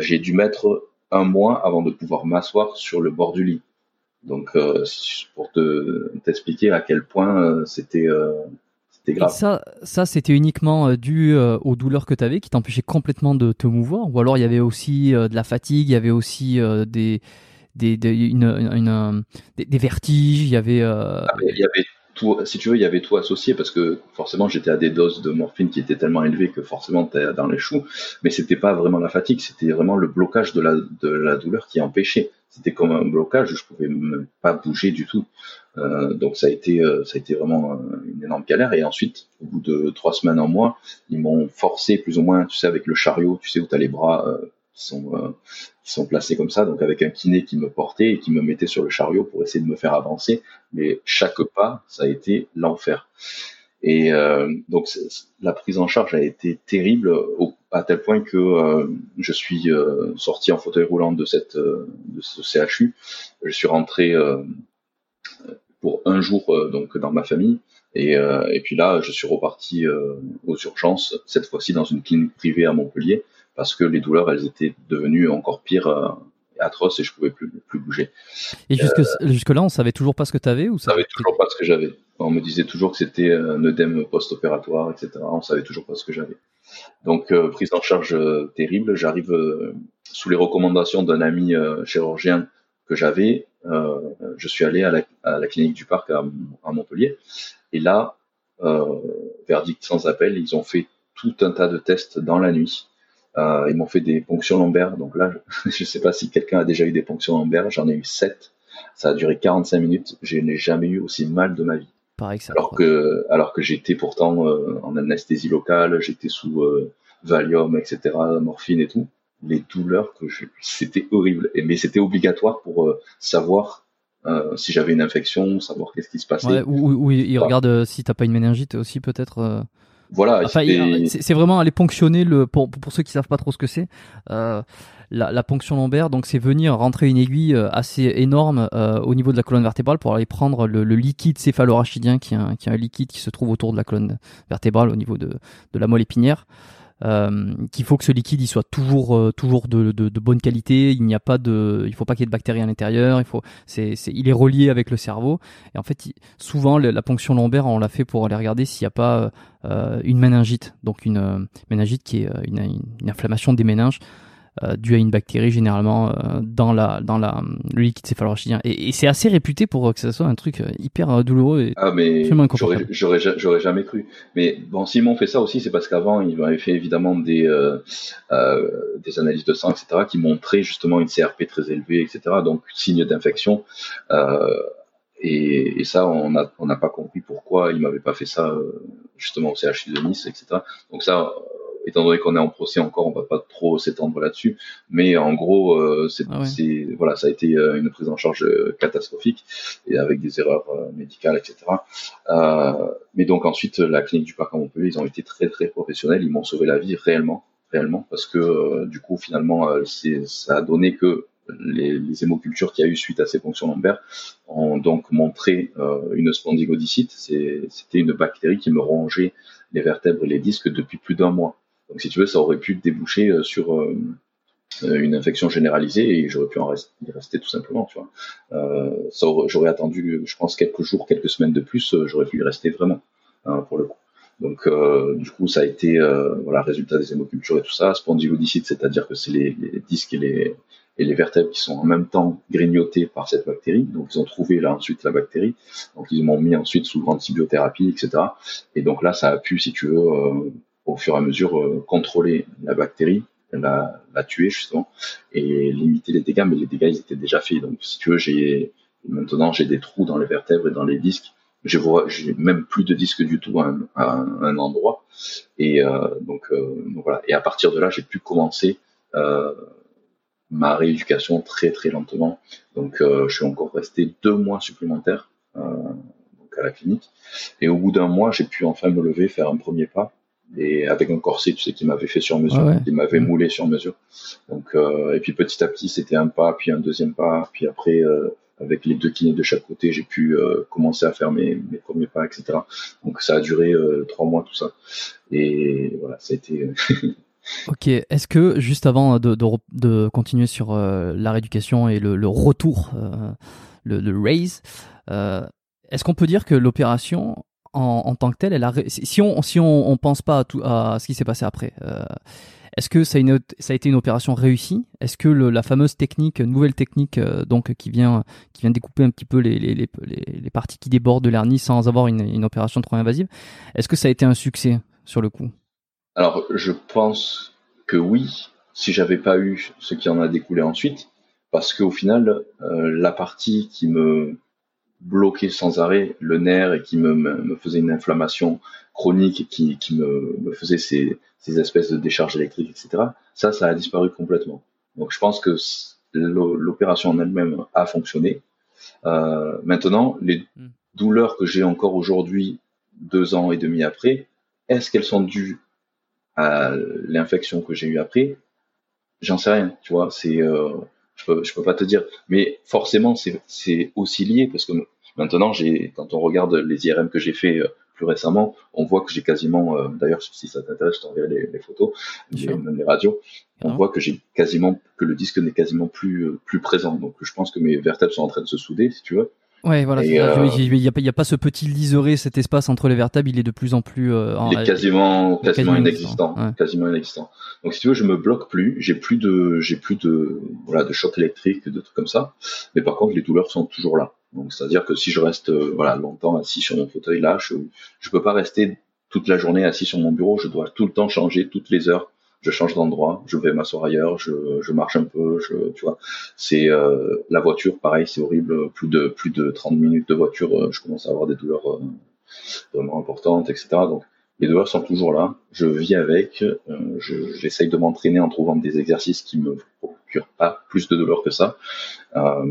j'ai dû mettre un mois avant de pouvoir m'asseoir sur le bord du lit. Donc, pour te t'expliquer à quel point c'était grave. ça, ça c'était uniquement dû aux douleurs que tu avais qui t'empêchaient complètement de te mouvoir? Ou alors il y avait aussi de la fatigue, il y avait aussi des, des, une, une, des, vertiges, il y avait. Euh... Ah, il y avait tout, si tu veux, il y avait tout associé parce que forcément j'étais à des doses de morphine qui étaient tellement élevées que forcément t'es dans les choux, mais c'était pas vraiment la fatigue, c'était vraiment le blocage de la, de la douleur qui empêchait. C'était comme un blocage, je pouvais même pas bouger du tout. Euh, donc ça a été, euh, ça a été vraiment une énorme galère. Et ensuite, au bout de trois semaines, en mois, ils m'ont forcé plus ou moins, tu sais, avec le chariot, tu sais où t'as les bras qui sont qui sont placés comme ça, donc avec un kiné qui me portait et qui me mettait sur le chariot pour essayer de me faire avancer. Mais chaque pas, ça a été l'enfer. Et euh, donc la prise en charge a été terrible à tel point que euh, je suis euh, sorti en fauteuil roulant de cette de ce CHU. Je suis rentré pour un jour donc dans ma famille et, et puis là je suis reparti aux urgences cette fois-ci dans une clinique privée à Montpellier parce que les douleurs, elles étaient devenues encore pires, euh, atroces, et je pouvais plus, plus bouger. Et jusque, euh, là, on savait toujours pas ce que tu avais ou ça On savait toujours pas ce que j'avais. On me disait toujours que c'était un œdème post-opératoire, etc. On savait toujours pas ce que j'avais. Donc, euh, prise en charge terrible. J'arrive sous les recommandations d'un ami chirurgien que j'avais. je suis allé à la, à la, clinique du parc à, à Montpellier. Et là, verdict sans appel, ils ont fait tout un tas de tests dans la nuit. Euh, ils m'ont fait des ponctions lombaires. Donc là, je ne sais pas si quelqu'un a déjà eu des ponctions lombaires. J'en ai eu 7. Ça a duré 45 minutes. Je n'ai jamais eu aussi mal de ma vie. Pareil que ça. Alors que, alors que j'étais pourtant euh, en anesthésie locale, j'étais sous euh, Valium, etc., morphine et tout. Les douleurs que c'était horrible. Mais c'était obligatoire pour savoir si j'avais une infection, savoir qu'est-ce qui se passait. Ouais, ou, ou, il regarde si t'as pas une méningite aussi peut-être. Voilà. c'est vraiment aller ponctionner le pour pour ceux qui savent pas trop ce que c'est. Euh, la, la, ponction lombaire, donc c'est venir rentrer une aiguille euh, assez énorme euh, au niveau de la colonne vertébrale pour aller prendre le, le liquide céphalorachidien qui est, un, qui est un liquide qui se trouve autour de la colonne vertébrale au niveau de, de la moelle épinière euh, qu'il faut que ce liquide il soit toujours euh, toujours de, de, de, bonne qualité. Il n'y a pas de, il faut pas qu'il y ait de bactéries à l'intérieur. Il faut, c'est, il est relié avec le cerveau. Et en fait, souvent la ponction lombaire, on l'a fait pour aller regarder s'il n'y a pas euh, une méningite, donc une euh, méningite qui est une, une inflammation des méninges euh, dû à une bactérie généralement euh, dans la dans la le liquide céphalorachidien. Et, et c'est assez réputé pour que ça soit un truc euh, hyper douloureux et ah mais j'aurais j'aurais jamais cru. Mais bon Simon fait ça aussi c'est parce qu'avant il avait fait évidemment des euh, des analyses de sang etc qui montraient justement une CRP très élevée etc donc signe d'infection. Et, et, ça, on n'a on n'a pas compris pourquoi il m'avait pas fait ça justement au CHU de Nice, etc. Donc ça, étant donné qu'on est en procès encore, on va pas trop s'étendre là-dessus. Mais en gros, euh, ah c'est, voilà, ça a été euh, une prise en charge euh, catastrophique et avec des erreurs médicales, etc. mais donc ensuite, la clinique du parc à Montpellier, ils ont été très très professionnels. Ils m'ont sauvé la vie réellement, réellement, parce que du coup, finalement, ça a donné que les, les hémocultures qu'il y a eu suite à ces fonctions lombaires ont donc montré une spondylodycite. C'était une bactérie qui me rongeait les vertèbres et les disques depuis plus d'un mois. Donc si tu veux, ça aurait pu déboucher euh, sur euh, euh, une infection généralisée et j'aurais pu en rester, y rester tout simplement. Tu vois. Euh, j'aurais attendu, je pense, quelques jours, quelques semaines de plus, j'aurais pu y rester vraiment hein, pour le coup. Donc du coup, ça a été voilà résultat des hémocultures et tout ça. Spondylodicite, c'est-à-dire que c'est les, les, disques et les, et les vertèbres qui sont en même temps grignotés par cette bactérie. Donc ils ont trouvé là ensuite la bactérie. Donc ils m'ont mis ensuite sous antibiothérapie, etc. Et donc là, ça a pu, si tu veux, au fur et à mesure euh, contrôler la bactérie, la, la tuer justement et limiter les dégâts. Mais les dégâts ils étaient déjà faits. Donc si tu veux, j'ai maintenant j'ai des trous dans les vertèbres et dans les disques. Je vois, j'ai même plus de disques du tout à un, endroit. Et euh, donc, euh, voilà. Et à partir de là, j'ai pu commencer euh, ma rééducation très très lentement. Donc je suis encore resté deux mois supplémentaires donc à la clinique. Et au bout d'un mois, j'ai pu enfin me lever, faire un premier pas et avec un corset, tu sais, qui m'avait fait sur mesure, qui m'avait moulé sur mesure. Donc, euh, et puis petit à petit, c'était un pas, puis un deuxième pas, puis après, euh, avec les deux kinés de chaque côté, j'ai pu euh, commencer à faire mes, mes, premiers pas, etc. Donc ça a duré trois mois tout ça. Et voilà, ça a été. ok, est-ce que juste avant de, de, de continuer sur la rééducation et le, le retour, le, le raise, est-ce qu'on peut dire que l'opération en, tant que telle, si on si on, pense pas à, tout, à ce qui s'est passé après, euh, est-ce que ça a, une, ça a été une opération réussie? Est-ce que la fameuse technique, nouvelle technique, euh, donc qui vient qui vient découper un petit peu les, les, les, les parties qui débordent de l'hernie sans avoir une, une opération trop invasive, est-ce que ça a été un succès sur le coup? Alors, je pense que oui, si j'avais pas eu ce qui en a découlé ensuite, parce qu'au final, euh, la partie qui me bloquer sans arrêt le nerf et qui me, me faisait une inflammation chronique et qui, qui me, me faisait ces, ces espèces de décharges électriques, etc. Ça, ça a disparu complètement. Donc je pense que l'opération en elle-même a fonctionné. Euh, maintenant, les hmm. douleurs que j'ai encore aujourd'hui, deux ans et demi après, est-ce qu'elles sont dues à l'infection que j'ai eue après? J'en sais rien, tu vois. C'est euh, je peux, je peux pas te dire. Mais forcément, c'est aussi lié parce que maintenant, j'ai, quand on regarde les IRM que j'ai fait euh, plus récemment, on voit que j'ai quasiment, euh, d'ailleurs, si ça t'intéresse, je t'enverrai les, les, photos, les, même les radios. On voit que j'ai quasiment, que le disque n'est quasiment plus, euh, plus présent. Donc, je pense que mes vertèbres sont en train de se souder, si tu veux. Ouais, voilà. Il n'y a, a, pas ce petit liseré, cet espace entre les vertèbres, il est de plus en plus. Euh, il est quasiment, quasiment, inexistant, quasiment inexistant. Donc si tu veux, je me bloque plus, j'ai plus de, j'ai plus de, voilà, de choc électrique, de trucs comme ça. Mais par contre, les douleurs sont toujours là. Donc c'est-à-dire que si je reste, euh, voilà, longtemps assis sur mon fauteuil là, je, je peux pas rester toute la journée assis sur mon bureau. Je dois tout le temps changer, toutes les heures je change d'endroit, je vais m'asseoir ailleurs, je, je, marche un peu, je, tu vois. C'est euh, la voiture, pareil, c'est horrible. Plus de plus de 30 minutes de voiture, euh, je commence à avoir des douleurs euh, vraiment importantes, etc. Donc les douleurs sont toujours là, je vis avec, euh, j'essaye de m'entraîner en trouvant des exercices qui me procurent pas plus de douleur que ça. Euh,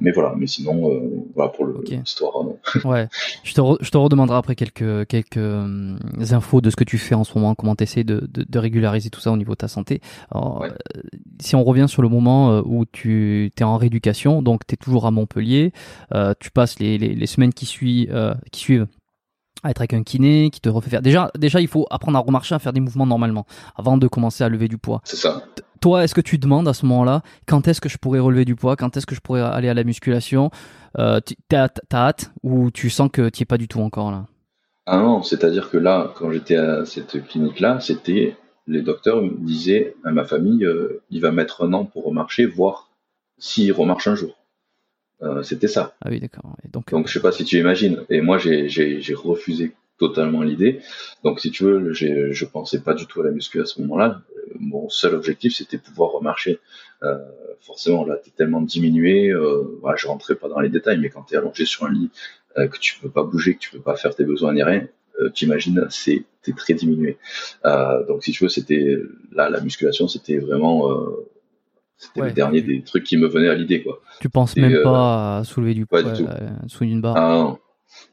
mais voilà, mais sinon, euh, voilà pour l'histoire. Okay. ouais, je te, je te redemanderai après quelques, quelques infos de ce que tu fais en ce moment, comment tu essaies de, de, de, régulariser tout ça au niveau de ta santé. Alors, si on revient sur le moment où tu es en rééducation, donc tu es toujours à Montpellier, tu passes les, les, les semaines qui, suivent, qui suivent à être avec un kiné qui te refait faire. Déjà, déjà, il faut apprendre à remarcher, à faire des mouvements normalement avant de commencer à lever du poids. C'est ça. Toi, est-ce que tu demandes à ce moment-là quand est-ce que je pourrais relever du poids, quand est-ce que je pourrais aller à la musculation euh, T'as hâte ou tu sens que tu es pas du tout encore là? Ah non, c'est-à-dire que là, quand j'étais à cette clinique-là, c'était les docteurs me disaient à ma famille, euh, il va mettre un an pour remarcher, voir s'il remarche un jour. Euh, c'était ça. Ah oui, d'accord. Donc, donc, je sais pas si tu imagines. Et moi, j'ai refusé totalement l'idée. Donc, si tu veux, je pensais pas du tout à la muscu à ce moment-là. Mon seul objectif, c'était pouvoir remarcher. Euh, forcément, là, tu es tellement diminué. Euh, voilà, je rentrais pas dans les détails, mais quand tu es allongé sur un lit, euh, que tu peux pas bouger, que tu peux pas faire tes besoins ni rien, euh, tu imagines, c'est t'es très diminué. donc, si tu veux, c'était là, la musculation, c'était vraiment c'était le dernier des trucs qui me venaient à l'idée, quoi. Tu penses même pas euh, à soulever du poids, du euh, soulever une barre. Ah, non.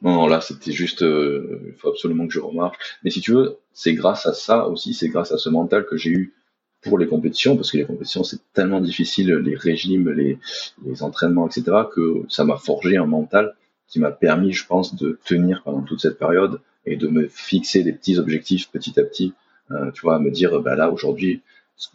non, là, c'était juste, euh, il faut absolument que je remarque. Mais si tu veux, c'est grâce à ça aussi, c'est grâce à ce mental que j'ai eu pour les compétitions, parce que les compétitions, c'est tellement difficile, les régimes, les, les entraînements, etc., que ça m'a forgé un mental qui m'a permis, je pense, de tenir pendant toute cette période et de me fixer des petits objectifs petit à petit. tu vois, à me dire, bah là, aujourd'hui,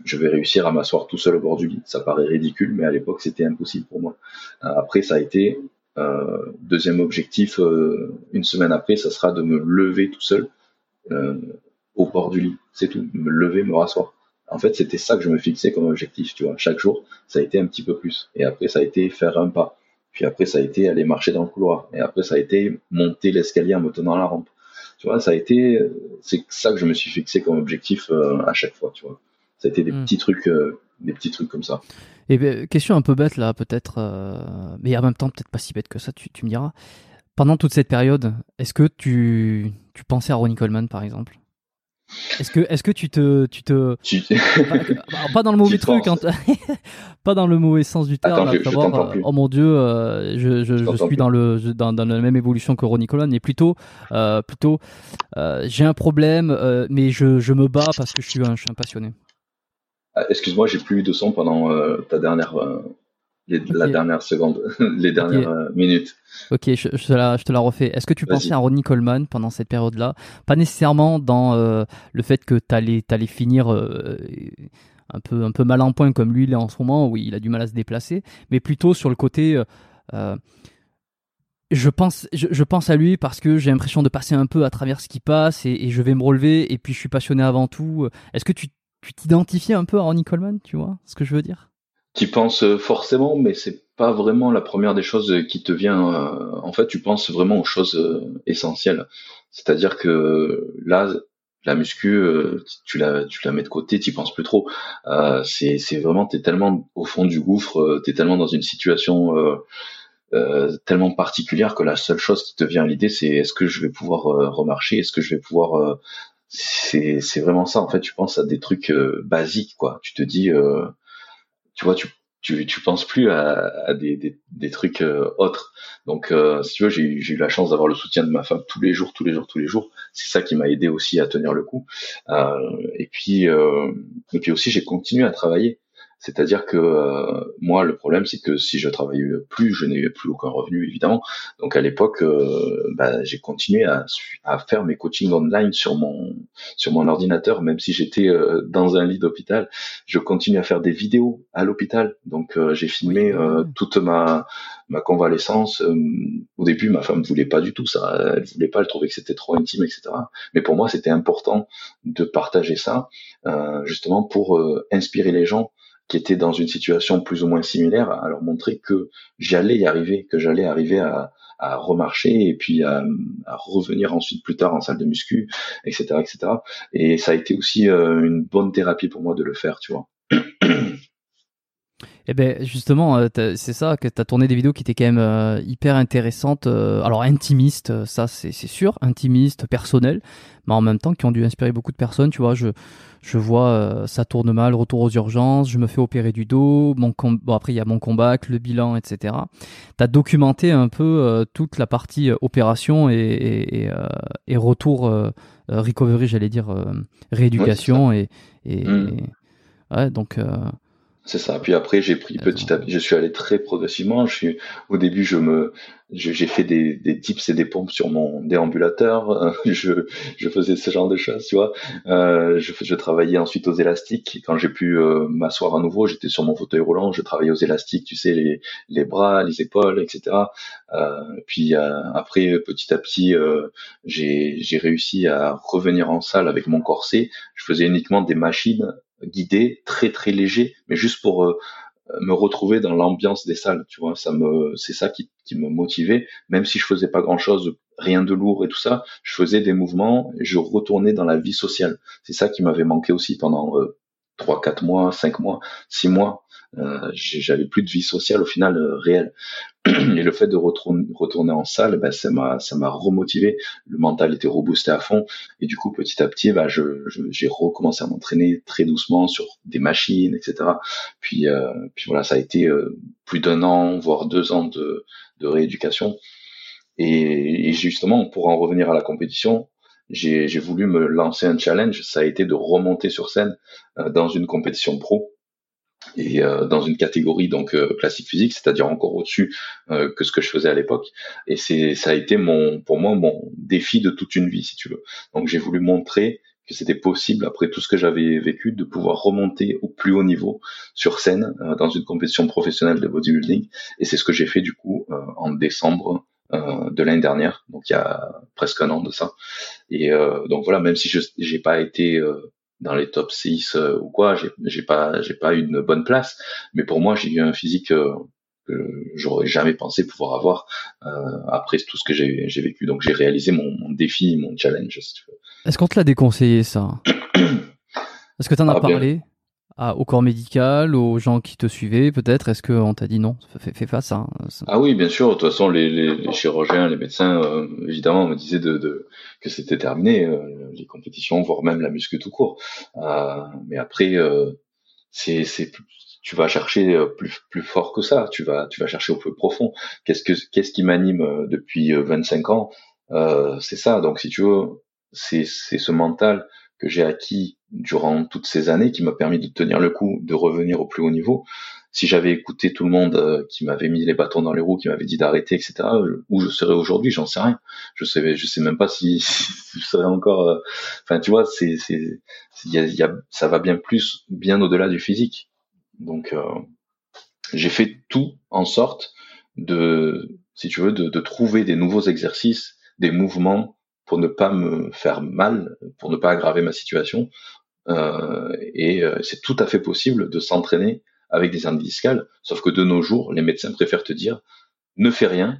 je vais réussir à m'asseoir tout seul au bord du lit. Ça paraît ridicule, mais à l'époque, c'était impossible pour moi. Euh, après, ça a été euh, deuxième objectif. Euh, une semaine après, ça sera de me lever tout seul au bord du lit. C'est tout. Me lever, me rasseoir. En fait, c'était ça que je me fixais comme objectif. Tu vois, chaque jour, ça a été un petit peu plus. Et après, ça a été faire un pas. Puis après, ça a été aller marcher dans le couloir. Et après, ça a été monter l'escalier en me tenant la rampe. Tu vois, ça a été, c'est ça que je me suis fixé comme objectif à chaque fois. Tu vois. Ça a été des hmm. petits trucs, euh, des petits trucs comme ça. Et ben, question un peu bête là, peut-être, euh, mais en même temps peut-être pas si bête que ça. Tu, tu me diras. Pendant toute cette période, est-ce que tu, tu pensais à Ronnie Coleman par exemple? Est-ce que, est-ce que tu te, tu te, pas, dans le mauvais truc, pas dans le mauvais sens du terme, Attends, oh mon dieu, euh, je, je, je, suis dans le, dans, dans, la même évolution que Ronnie Coleman, mais plutôt, euh, plutôt, euh, j'ai un problème, mais je, je me bats parce que je suis un, je suis un passionné. Ah, excuse-moi, j'ai plus eu de son pendant euh, ta dernière, euh, la dernière seconde, les dernières euh, minutes. Ok, je, te la, je, te la, refais. Est-ce que tu pensais à Ronnie Coleman pendant cette période-là? Pas nécessairement dans le fait que tu allais, allais, finir un, peu, un peu mal en point comme lui il est en ce moment, où il a du mal à se déplacer, mais plutôt sur le côté je pense, je, pense à lui parce que j'ai l'impression de passer un peu à travers ce qui passe et, et, je vais me relever et puis je suis passionné avant tout. Est-ce que tu tu t'identifies un peu à Ronnie Coleman, tu vois ce que je veux dire? Tu penses euh, forcément, mais c'est pas vraiment la première des choses qui te vient. Euh, en fait, tu penses vraiment aux choses euh, essentielles. C'est-à-dire que là, la muscu, tu la, tu la mets de côté, tu penses plus trop. c'est, c'est vraiment, t'es tellement au fond du gouffre, t'es tellement dans une situation tellement particulière que la seule chose qui te vient à l'idée, c'est est-ce que je vais pouvoir remarcher, est-ce que je vais pouvoir c'est c'est vraiment ça. En fait tu penses à des trucs euh, basiques quoi. Tu te dis euh, tu vois tu tu, tu penses plus à, à des, des, des, trucs euh, autres. Donc si tu veux j'ai j'ai eu la chance d'avoir le soutien de ma femme tous les jours tous les jours tous les jours. C'est ça qui m'a aidé aussi à tenir le coup. Et puis et puis aussi j'ai continué à travailler c'est-à-dire que euh, moi, le problème, c'est que si je travaillais plus, je n'avais plus aucun revenu, évidemment. Donc à l'époque, euh, bah, j'ai continué à, à, faire mes coachings online sur mon sur mon ordinateur, même si j'étais euh, dans un lit d'hôpital. Je continue à faire des vidéos à l'hôpital. Donc j'ai filmé toute ma ma convalescence. au début, ma femme voulait pas du tout ça. Elle voulait pas. Elle trouvait que c'était trop intime, etc. Mais pour moi, c'était important de partager ça, justement pour inspirer les gens qui étaient dans une situation plus ou moins similaire, à leur montrer que j'allais y arriver, que j'allais arriver à, à remarcher et puis à, revenir ensuite plus tard en salle de muscu, etc., etc. Et ça a été aussi euh, une bonne thérapie pour moi de le faire, tu vois. Eh ben justement, euh, c'est ça que tu as tourné des vidéos qui étaient quand même euh, hyper intéressantes. Euh, alors intimistes, ça c'est sûr, intimistes, personnelles, mais en même temps qui ont dû inspirer beaucoup de personnes. Tu vois, je je vois ça tourne mal, retour aux urgences, je me fais opérer du dos, mon bon après il y a mon combat, le bilan, etc. Tu as documenté un peu toute la partie opération et, et, et, retour recovery, j'allais dire rééducation et, et mmh. ouais donc c'est ça. Puis après, j'ai pris petit à petit, je suis allé très progressivement. Je suis, au début, je me, j'ai fait des, des tips et des pompes sur mon déambulateur. Je, je faisais ce genre de choses, tu vois. Euh, je, je travaillais ensuite aux élastiques. Quand j'ai pu euh, m'asseoir à nouveau, j'étais sur mon fauteuil roulant. Je travaillais aux élastiques, tu sais, les, les bras, les épaules, etc. Euh, puis euh, après, petit à petit, euh, j'ai, j'ai réussi à revenir en salle avec mon corset. Je faisais uniquement des machines guidé, très très léger, mais juste pour euh, me retrouver dans l'ambiance des salles, tu vois, ça me, c'est ça qui, me motivait, même si je faisais pas grand chose, rien de lourd et tout ça, je faisais des mouvements, je retournais dans la vie sociale. C'est ça qui m'avait manqué aussi pendant euh, trois, quatre mois, cinq mois, six mois. Euh, j'avais plus de vie sociale au final euh, réelle. Et le fait de retourner, en salle, ben, ça m'a ça m'a remotivé. Le mental était reboosté à fond. Et du coup, petit à petit, ben, je, j'ai recommencé à m'entraîner très doucement sur des machines, etc. Puis euh, puis voilà, ça a été euh, plus d'un an, voire deux ans de, de rééducation. Et, et justement, pour en revenir à la compétition, j'ai, j'ai voulu me lancer un challenge. Ça a été de remonter sur scène dans une compétition pro et euh, dans une catégorie donc euh, classique physique, c'est-à-dire encore au-dessus euh, que ce que je faisais à l'époque. Et c'est ça a été mon pour moi mon défi de toute une vie, si tu veux. Donc j'ai voulu montrer que c'était possible après tout ce que j'avais vécu de pouvoir remonter au plus haut niveau sur scène dans une compétition professionnelle de bodybuilding. Et c'est ce que j'ai fait du coup en décembre de l'année dernière, donc il y a presque un an de ça. Et donc voilà, même si je j'ai pas été dans les top 6 euh, ou quoi, j'ai pas j'ai pas eu une bonne place, mais pour moi j'ai eu un physique euh, que j'aurais jamais pensé pouvoir avoir euh, après tout ce que j'ai vécu. Donc j'ai réalisé mon, défi, mon challenge. Est-ce qu'on te l'a déconseillé ça? Est-ce que tu en as ah, parlé au corps médical, aux gens qui te suivaient peut-être Est-ce qu'on t'a dit non? Fais, face à ça Ah oui, bien sûr. De toute façon, les, les, chirurgiens, les médecins, euh, évidemment, me disaient de, de que c'était terminé, euh, les compétitions, voire même la muscu tout court. Euh, mais après, c'est, c'est, tu vas chercher plus, plus fort que ça. Tu vas, tu vas chercher au plus profond. Qu'est-ce que, qu'est-ce qui m'anime depuis 25 ans? C'est ça. Donc, si tu veux, c'est, c'est ce mental que j'ai acquis durant toutes ces années qui m'a permis de tenir le coup, de revenir au plus haut niveau. Si j'avais écouté tout le monde euh, qui m'avait mis les bâtons dans les roues, qui m'avait dit d'arrêter, etc., où je serais aujourd'hui, j'en sais rien. Je sais, je sais même pas si, je serais encore. Euh, enfin, tu vois, c'est, c'est, y a, y a, ça va bien plus, bien au-delà du physique. Donc, euh, j'ai fait tout en sorte de, si tu veux, de, de trouver des nouveaux exercices, des mouvements pour ne pas me faire mal, pour ne pas aggraver ma situation. Euh, et euh, c'est tout à fait possible de s'entraîner avec des hernies discales, sauf que de nos jours, les médecins préfèrent te dire ne fais rien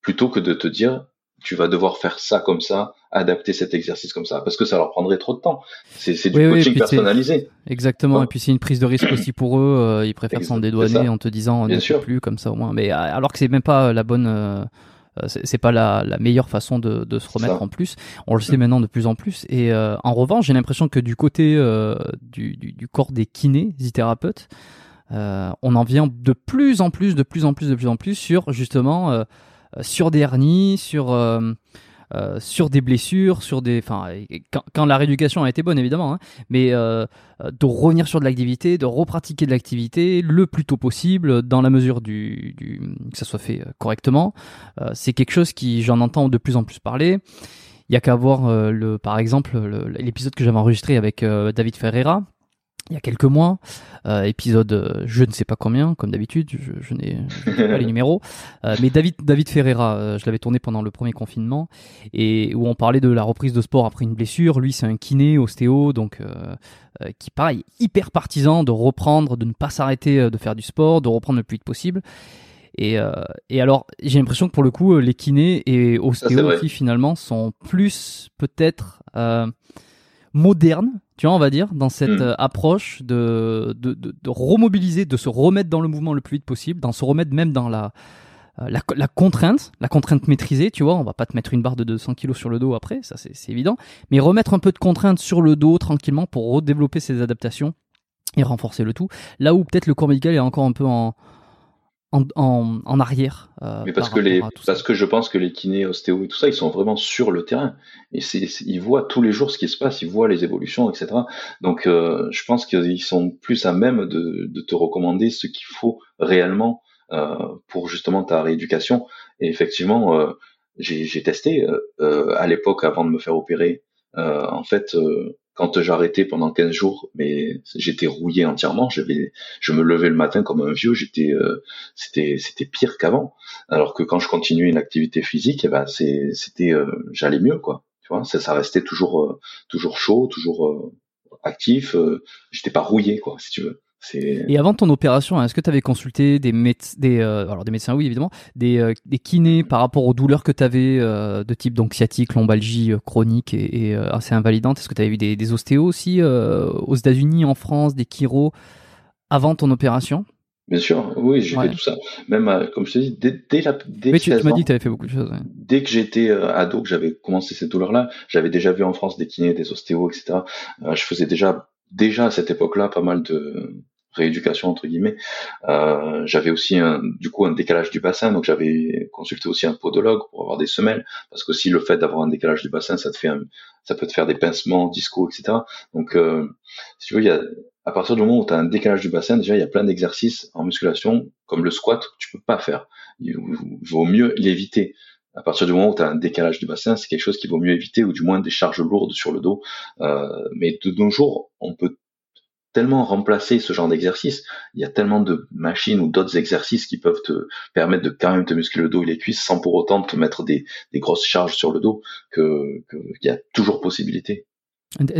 plutôt que de te dire tu vas devoir faire ça comme ça, adapter cet exercice comme ça, parce que ça leur prendrait trop de temps. C'est du coaching personnalisé. Exactement. Et puis c'est une prise de risque aussi pour eux. Euh, ils préfèrent s'en dédouaner en te disant ne fais plus comme ça au moins. Mais alors que c'est même pas la bonne c'est pas la, meilleure façon de, se remettre en plus. On le sait maintenant de plus en plus. Et euh, en revanche, j'ai l'impression que du côté euh, du, corps des kinés, thérapeutes, on en vient de plus en plus, de plus en plus, de plus en plus sur justement sur des hernies, sur euh, sur des blessures, sur des, enfin, quand, la rééducation a été bonne évidemment, hein, mais euh, de revenir sur de l'activité, de repratiquer de l'activité le plus tôt possible, dans la mesure du, du que ça soit fait euh, correctement. c'est quelque chose qui, j'en entends de plus en plus parler. Il y a qu'à voir le, par exemple, l'épisode que j'avais enregistré avec David Ferreira, il y a quelques mois, euh, épisode euh, je ne sais pas combien, comme d'habitude, je, je n'ai pas les numéros, euh, mais David David Ferreira, je l'avais tourné pendant le premier confinement et où on parlait de la reprise de sport après une blessure. Lui, c'est un kiné, ostéo, donc qui pareil hyper partisan de reprendre, de ne pas s'arrêter de faire du sport, de reprendre le plus vite possible. Et, et alors, j'ai l'impression que pour le coup, les kinés et ostéos aussi finalement sont plus peut-être modernes tu vois, on va dire, dans cette Mm. euh, approche de, de, de, de remobiliser, de se remettre dans le mouvement le plus vite possible, d'en se remettre même dans la, euh, la, la contrainte, la contrainte maîtrisée, tu vois, on va pas te mettre une barre de 200 kilos sur le dos après, ça c'est c'est évident, mais remettre un peu de contrainte sur le dos tranquillement pour redévelopper ses adaptations et renforcer le tout. Là où peut-être le corps médical est encore un peu en, en, en, en arrière. euh, Mais parce par que les, parce que je pense que les kinés, ostéo et tout ça, ils sont vraiment sur le terrain. Et c'est- ils voient tous les jours ce qui se passe, ils voient les évolutions, etc. Donc, euh, je pense qu'ils sont plus à même de, de te recommander ce qu'il faut réellement euh, pour justement ta rééducation. Et effectivement, euh, j'ai, testé euh, euh, à l'époque avant de me faire opérer. Euh, en fait, euh, quand j'arrêtais pendant 15 jours, mais j'étais rouillé entièrement. Je me levais le matin comme un vieux. J'étais, euh, c'était, c'était pire qu'avant. Alors que quand je continuais une activité physique, eh ben c'est, c'était, euh, j'allais mieux quoi. Tu vois, ça, ça restait toujours, euh, toujours chaud, toujours actif. j'étais pas rouillé quoi, si tu veux. Et avant ton opération, est-ce que tu avais consulté des, méde- des, euh, alors des médecins, oui évidemment, des, euh, des kinés par rapport aux douleurs que tu avais de type donc sciatique, lombalgie euh, chronique et, et, euh, assez invalidante? Est-ce que tu avais vu des, des ostéos aussi euh, aux États-Unis, en France, des chiros avant ton opération? Bien sûr, oui, j'ai Ouais. fait tout ça. Même euh, comme je te dis, dès, dès la, dès Mais tu, tu 16 m'as dit que tu avais fait beaucoup de choses. ouais. dès que j'étais euh, ado, que j'avais commencé cette douleur-là, j'avais déjà vu en France des kinés, des ostéos, etc. Euh, je faisais déjà, déjà à cette époque-là, pas mal de rééducation entre guillemets. Euh, j'avais aussi un, du coup un décalage du bassin, donc j'avais consulté aussi un podologue pour avoir des semelles, parce que si le fait d'avoir un décalage du bassin, ça te fait, ça peut te faire des pincements, disco, etc. Donc, euh, si tu veux, il y a, à partir du moment où tu as un décalage du bassin, déjà il y a plein d'exercices en musculation, comme le squat, que tu peux pas faire. Il vaut mieux l'éviter. À partir du moment où tu as un décalage du bassin, c'est quelque chose qu'il vaut mieux éviter, ou du moins des charges lourdes sur le dos. Euh, mais de nos jours, on peut tellement remplacer ce genre d'exercice. Il y a tellement de machines ou d'autres exercices qui peuvent te permettre de quand même te muscler le dos et les cuisses sans pour autant te mettre des, grosses charges sur le dos que qu'il y a toujours possibilité.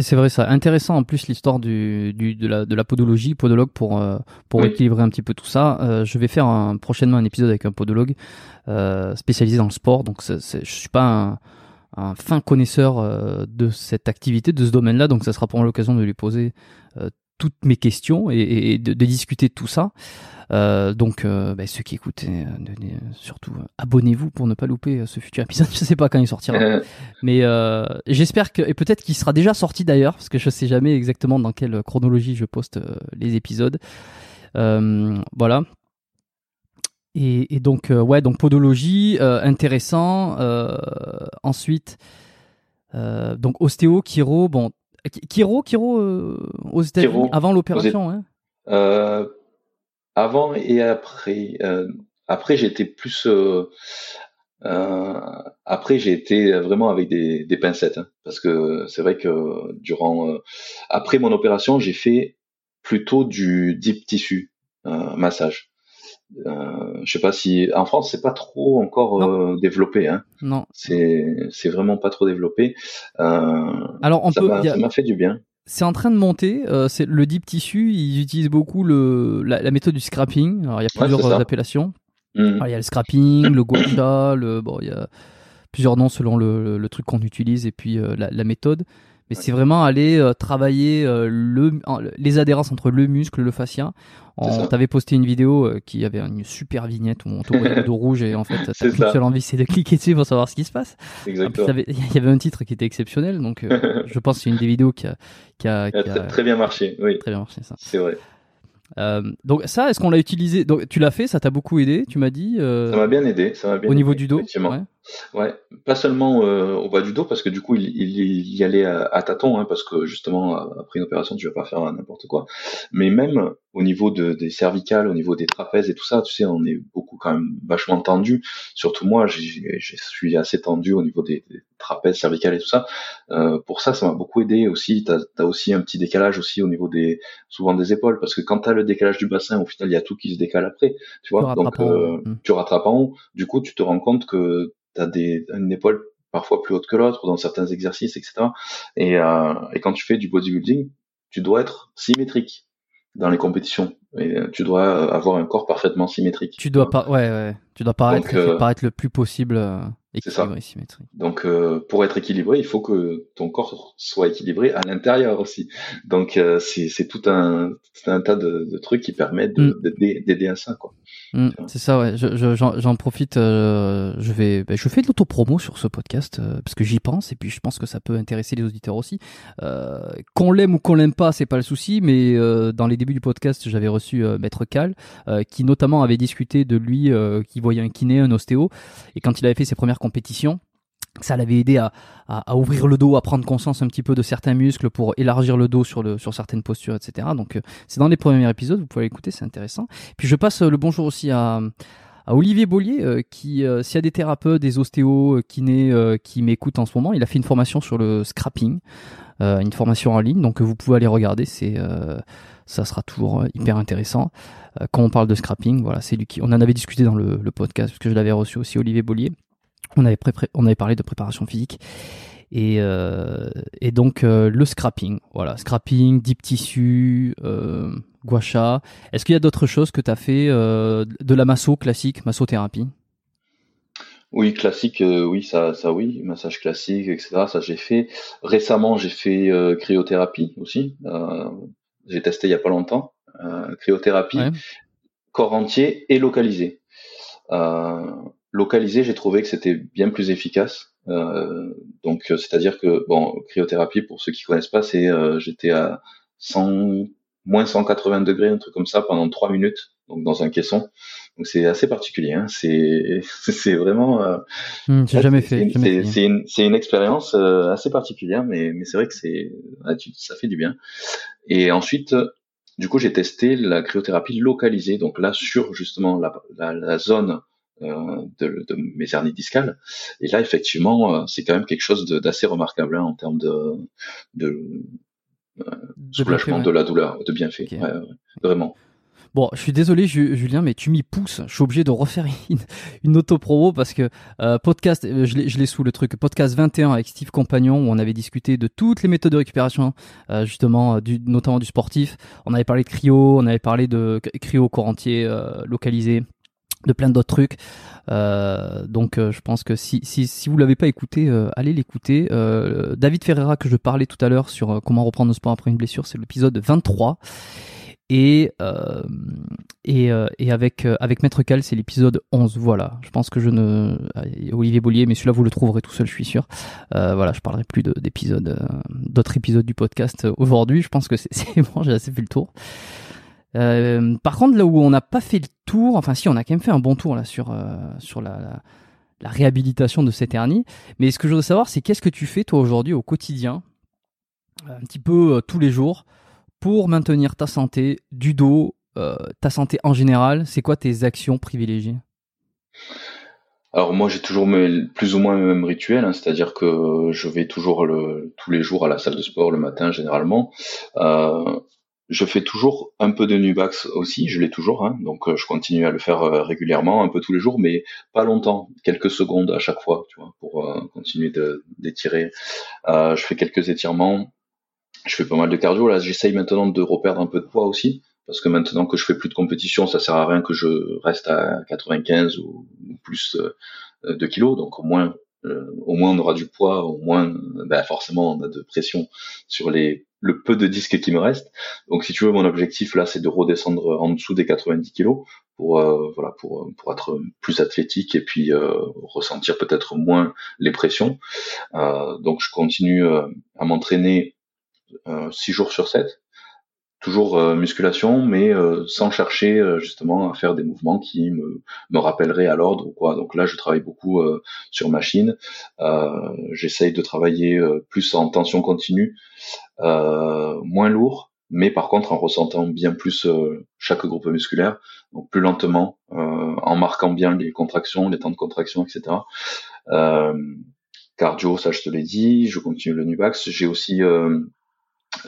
C'est vrai ça. Intéressant en plus l'histoire du, du de la de la podologie, podologue pour euh, pour Oui. équilibrer un petit peu tout ça. Euh, je vais faire un, prochainement un épisode avec un podologue euh, spécialisé dans le sport. Donc c'est, c'est- je suis pas un, un fin connaisseur euh, de cette activité, de ce domaine-là. Donc ça sera pour l'occasion de lui poser euh, toutes mes questions et, de, de discuter de tout ça. Euh, donc, euh, bah, ceux qui écoutent, euh, surtout abonnez-vous pour ne pas louper ce futur épisode. Je sais pas quand il sortira. Mais j'espère que et peut-être qu'il sera déjà sorti d'ailleurs parce que je sais jamais exactement dans quelle chronologie je poste les épisodes. Voilà. Et, et donc ouais donc podologie intéressant. Ensuite donc ostéo, chiro bon Ki- chiro chiro euh, aux États-Unis avant l'opération. hein. Euh, avant et après. Euh, après, j'étais plus. Après, j'ai été vraiment avec des, des pincettes, hein, parce que c'est vrai que durant. après mon opération, j'ai fait plutôt du deep tissu massage. Euh, je sais pas si en France c'est pas trop encore euh, développé. Hein. Non. C'est c'est vraiment pas trop développé. Euh, Alors on ça peut m'a il y a- ça m'a fait du bien. c'est en train de monter. euh, c'est le deep tissu. Ils utilisent beaucoup le, la, la méthode du scrapping. Alors il y a plusieurs appellations. Alors, il y a le scrapping, le gua sha, le bon, il y a plusieurs noms selon le, le, le truc qu'on utilise et puis la, la méthode. Mais Ouais. c'est vraiment aller euh, travailler euh, le, les adhérences entre le muscle, le fascia. On t'avait posté une vidéo euh, qui avait une super vignette où on te voyait le dos rouge et en fait ta C'est ça. seule envie c'est de cliquer dessus pour savoir ce qui se passe. Plus, Exactement. il y avait- un titre qui était exceptionnel donc euh, je pense que c'est une des vidéos qui a, qui a, Il a qui a très, très bien marché. Oui, très bien marché ça. c'est vrai. Euh, donc ça, est-ce qu'on l'a utilisé? Donc tu l'as fait, ça t'a beaucoup aidé, tu m'as dit. euh, Ça m'a bien aidé. Ça m'a bien au niveau du dos? effectivement. ouais. Ouais, pas seulement euh, au bas du dos, parce que du coup, il, il, il y allait à, à tâtons, hein, parce que justement, après une opération, tu vas pas faire n'importe quoi. Mais même au niveau de, des cervicales, au niveau des trapèzes et tout ça, tu sais, on est beaucoup quand même vachement tendu. Surtout moi, je suis assez tendu au niveau des, des trapèzes cervicales et tout ça. Euh, pour ça, ça m'a beaucoup aidé aussi. T'as as aussi un petit décalage aussi au niveau des, souvent des épaules, parce que quand t'as le décalage du bassin, au final, il y a tout qui se décale après, tu vois. Tu Donc, euh, Mm. tu rattrapes en haut. Du coup, tu te rends compte que t'as des, une épaule parfois plus haute que l'autre dans certains exercices, etc. Et, euh, et quand tu fais du bodybuilding, tu dois être symétrique dans les compétitions. Et euh, tu dois avoir un corps parfaitement symétrique. Tu dois pas, ouais, ouais, tu dois paraître, Donc, euh, paraître le plus possible. C'est ça. Donc, euh, pour être équilibré, il faut que ton corps soit équilibré à l'intérieur aussi. Donc, euh, c'est tout un, un tas de, de, trucs qui permettent mm. d'aider à ça, quoi. Mm, c'est ça, ouais. J'en profite. Euh, je vais, ben, je fais de l'autopromo sur ce podcast parce que j'y pense et puis je pense que ça peut intéresser les auditeurs aussi. Qu'on l'aime ou qu'on l'aime pas, c'est pas le souci. Mais dans les débuts du podcast, j'avais reçu Maître Cal, qui notamment avait discuté de lui, qui voyait un kiné, un ostéo, et quand il avait fait ses premières compétitions, ça l'avait aidé à, ouvrir le dos, à prendre conscience un petit peu de certains muscles pour élargir le dos sur, certaines postures, etc. Donc euh, c'est dans les premiers épisodes, vous pouvez l'écouter, c'est intéressant. Puis je passe euh, le bonjour aussi à, Olivier Bollier, euh, qui, s'il y a des thérapeutes, des ostéos, kinés qui m'écoutent en ce moment, il a fait une formation sur le scrapping, une formation en ligne, donc vous pouvez aller regarder, c'est ça sera toujours hyper intéressant. quand on parle de scrapping, voilà, qui, on en avait discuté dans le, le podcast, parce que je l'avais reçu aussi, Olivier Bollier. On avait, on avait parlé de préparation physique. Et, euh, et donc euh, le scrapping, voilà, scrapping, deep tissu, euh, gua sha. Est-ce qu'il y a d'autres choses que tu as fait de la masso classique, massothérapie? Oui, classique, oui, ça, ça oui, massage classique, etc. Ça j'ai fait. Récemment, j'ai fait cryothérapie aussi. j'ai testé il y a pas longtemps. cryothérapie, corps entier et localisé. Euh, localisé, j'ai trouvé que c'était bien plus efficace. Euh, donc, euh, c'est-à-dire que bon, cryothérapie, pour ceux qui connaissent pas, c'est euh, j'étais à 100, moins 180 degrés, un truc comme ça, pendant 3 minutes, donc dans un caisson. Donc c'est assez particulier. Hein. C'est c'est vraiment. Euh, hmm, j'ai jamais fait. C'est une c'est une expérience euh, assez particulière, mais mais c'est vrai que c'est ça fait du bien. Et ensuite. Du coup, j'ai testé la cryothérapie localisée, donc là sur justement la, la, la zone de, de, mes hernies discales. Et là, effectivement, euh, c'est quand même quelque chose d'assez remarquable hein, en termes de, de, euh, soulagement de la douleur, de bienfait. vraiment. Bon, je suis désolé Julien, mais tu m'y pousses. Je suis obligé de refaire une, une auto-promo parce que podcast, je l'ai sous le truc, podcast 21 avec Steve Compagnon où on avait discuté de toutes les méthodes de récupération, justement, du, notamment du sportif. On avait parlé de cryo, on avait parlé de cryo corps entier localisé de plein d'autres trucs. Euh, donc euh, je pense que si, si, si vous l'avez pas écouté, euh, allez l'écouter. David Ferreira que je parlais tout à l'heure sur comment reprendre le sport après une blessure, c'est l'épisode 23. Et, et, et avec, avec Maître Cal, c'est l'épisode 11. Voilà, je pense que je ne... Olivier Bollier, mais celui-là vous le trouverez tout seul, je suis sûr. voilà, je parlerai plus d'épisodes, d'autres épisodes du podcast aujourd'hui. Je pense que c'est bon, j'ai assez fait le tour. Euh, par contre, là où on n'a pas fait le tour, enfin si, on a quand même fait un bon tour là sur euh, sur la, réhabilitation de cette hernie. Mais ce que je voudrais savoir, c'est qu'est-ce que tu fais toi aujourd'hui au quotidien, un petit peu euh, tous les jours, pour maintenir ta santé du dos, ta santé en général? C'est quoi tes actions privilégiées? Alors moi j'ai toujours plus ou moins le même rituel, hein, c'est-à-dire que je vais toujours tous les jours à la salle de sport le matin généralement. Je fais toujours un peu de Nubax aussi, je l'ai toujours, hein, donc euh, je continue à le faire euh, régulièrement, un peu tous les jours, mais pas longtemps, quelques secondes à chaque fois, tu vois, pour euh, continuer d'étirer. je fais quelques étirements, je fais pas mal de cardio. Là, j'essaye maintenant de reperdre un peu de poids aussi, parce que maintenant que je fais plus de compétition, ça sert à rien que je reste à 95 ou plus de kilos, donc au moins au moins on aura du poids, au moins ben forcément on a de pression sur les le peu de disques qui me reste. Donc si tu veux, mon objectif là, c'est de redescendre en dessous des 90 kilos pour euh, voilà pour pour être plus athlétique et puis euh, ressentir peut-être moins les pressions. Euh, donc je continue à m'entraîner 6 jours sur 7 toujours musculation, mais sans chercher justement à faire des mouvements qui me, me rappelleraient à l'ordre ou quoi. Donc là, je travaille beaucoup sur machine. J'essaye de travailler plus en tension continue, euh, moins lourd, mais par contre en ressentant bien plus euh, chaque groupe musculaire, donc plus lentement, euh, en marquant bien les contractions, les temps de contraction, etc. cardio, ça je te l'ai dit, je continue le Nubax. J'ai aussi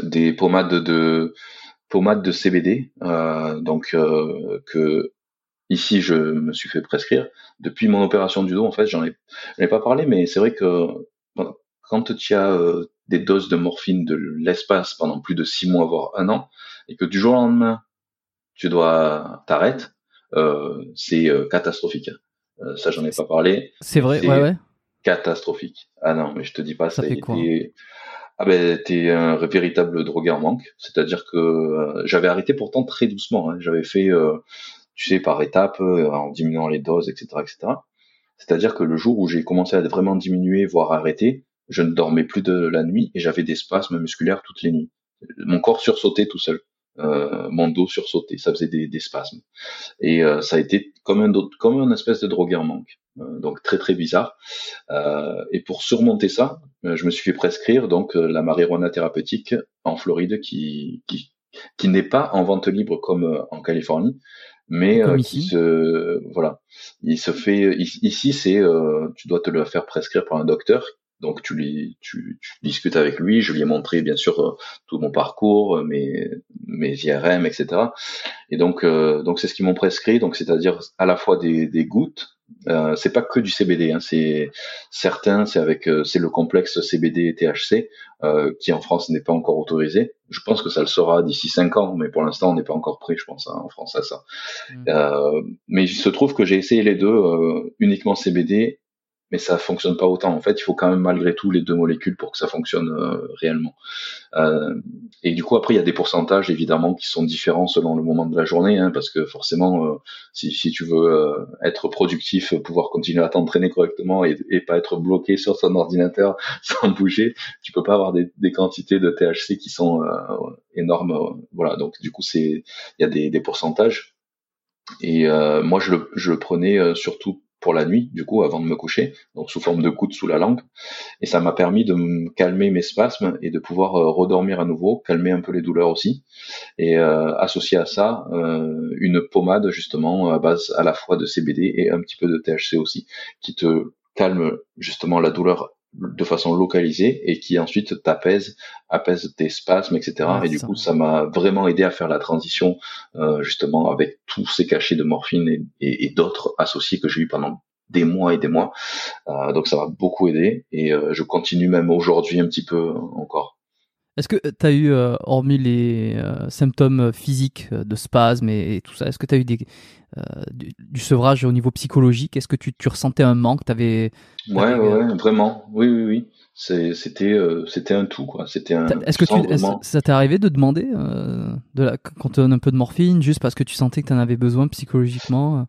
des pommades de pommades de CBD, donc que ici je me suis fait prescrire depuis mon opération du dos. En fait, j'en ai, ai pas parlé, mais c'est vrai que quand tu as des doses de morphine de l'espace pendant plus de six mois, voire un an, et que du jour au lendemain, tu dois t'arrêter, euh, c'est euh, catastrophique. Euh, ça, j'en ai pas parlé. C'est vrai, ouais, ouais. catastrophique. Ah non, mais je te dis pas, ça, ça a été. Ah ben, t'es un véritable drogué en manque. C'est-à-dire que euh, j'avais arrêté pourtant très doucement. Hein. J'avais fait, euh, tu sais, par étapes, euh, en diminuant les doses, etc., etc. C'est-à-dire que le jour où j'ai commencé à vraiment diminuer, voire arrêter, je ne dormais plus de la nuit et j'avais des spasmes musculaires toutes les nuits. Mon corps sursautait tout seul. Euh, mon dos sursautait, ça faisait des, des spasmes. Et euh, ça a été comme un, comme un espèce de drogué en manque. Euh, donc très très bizarre. Euh, et pour surmonter ça, euh, je me suis fait prescrire donc la marijuana thérapeutique en Floride qui, qui, qui n'est pas en vente libre comme en Californie, mais qui se voilà, il se fait ici c'est tu dois te le faire prescrire par un docteur donc tu, lui, tu, tu, discutes avec lui, je lui ai montré bien sûr tout mon parcours, mes, mes IRM, etc. Et donc euh, donc c'est ce qu'ils m'ont prescrit, donc c'est-à-dire à la fois des, des gouttes euh, c'est pas que du CBD, hein, c'est certains, c'est avec, euh, c'est le complexe CBD et THC euh, qui en France n'est pas encore autorisé. Je pense que ça le sera d'ici 5 ans, mais pour l'instant on n'est pas encore prêt, je pense, hein, en France à ça. Mmh. Euh, mais il se trouve que j'ai essayé les deux, euh, uniquement CBD mais ça fonctionne pas autant. En fait, il faut quand même malgré tout les deux molécules pour que ça fonctionne euh, réellement. Euh, et du coup, après, il y a des pourcentages évidemment qui sont différents selon le moment de la journée, hein, parce que forcément, euh, si, si, tu veux euh, être productif, pouvoir continuer à t'entraîner correctement et, et, pas être bloqué sur ton ordinateur sans bouger, tu peux pas avoir des, des quantités de THC qui sont énormes. voilà, donc du coup, c'est il y a des, des pourcentages. Et moi, je le, je le prenais surtout pour la nuit, du coup, avant de me coucher, donc sous forme de coude sous la langue. Et ça m'a permis de me calmer mes spasmes et de pouvoir euh, redormir à nouveau, calmer un peu les douleurs aussi. Et euh, associer à ça, euh, une pommade justement à base à la fois de CBD et un petit peu de THC aussi, qui te calme justement la douleur de façon localisée et qui ensuite t'apaise, apaise tes spasmes, etc. et du coup, ça m'a vraiment aidé à faire la transition euh, justement avec tous ces cachets de morphine et, et, d'autres associés que j'ai eu pendant des mois et des mois. Euh, donc ça m'a beaucoup aidé et euh, je continue même aujourd'hui un petit peu encore. Est-ce que tu as eu, euh, hormis les euh, symptômes physiques de spasmes et, tout ça, est-ce que tu as eu des, du, du, sevrage au niveau psychologique? Est-ce que tu, tu, ressentais un manque? Avais, Ouais, ouais, vraiment. Oui, oui, oui. C'était c'était un tout, quoi. C'était un. Est-ce que tu, ça t'est arrivé de demander de la, quand tu donnes un peu de morphine, juste parce que tu sentais que tu en avais besoin psychologiquement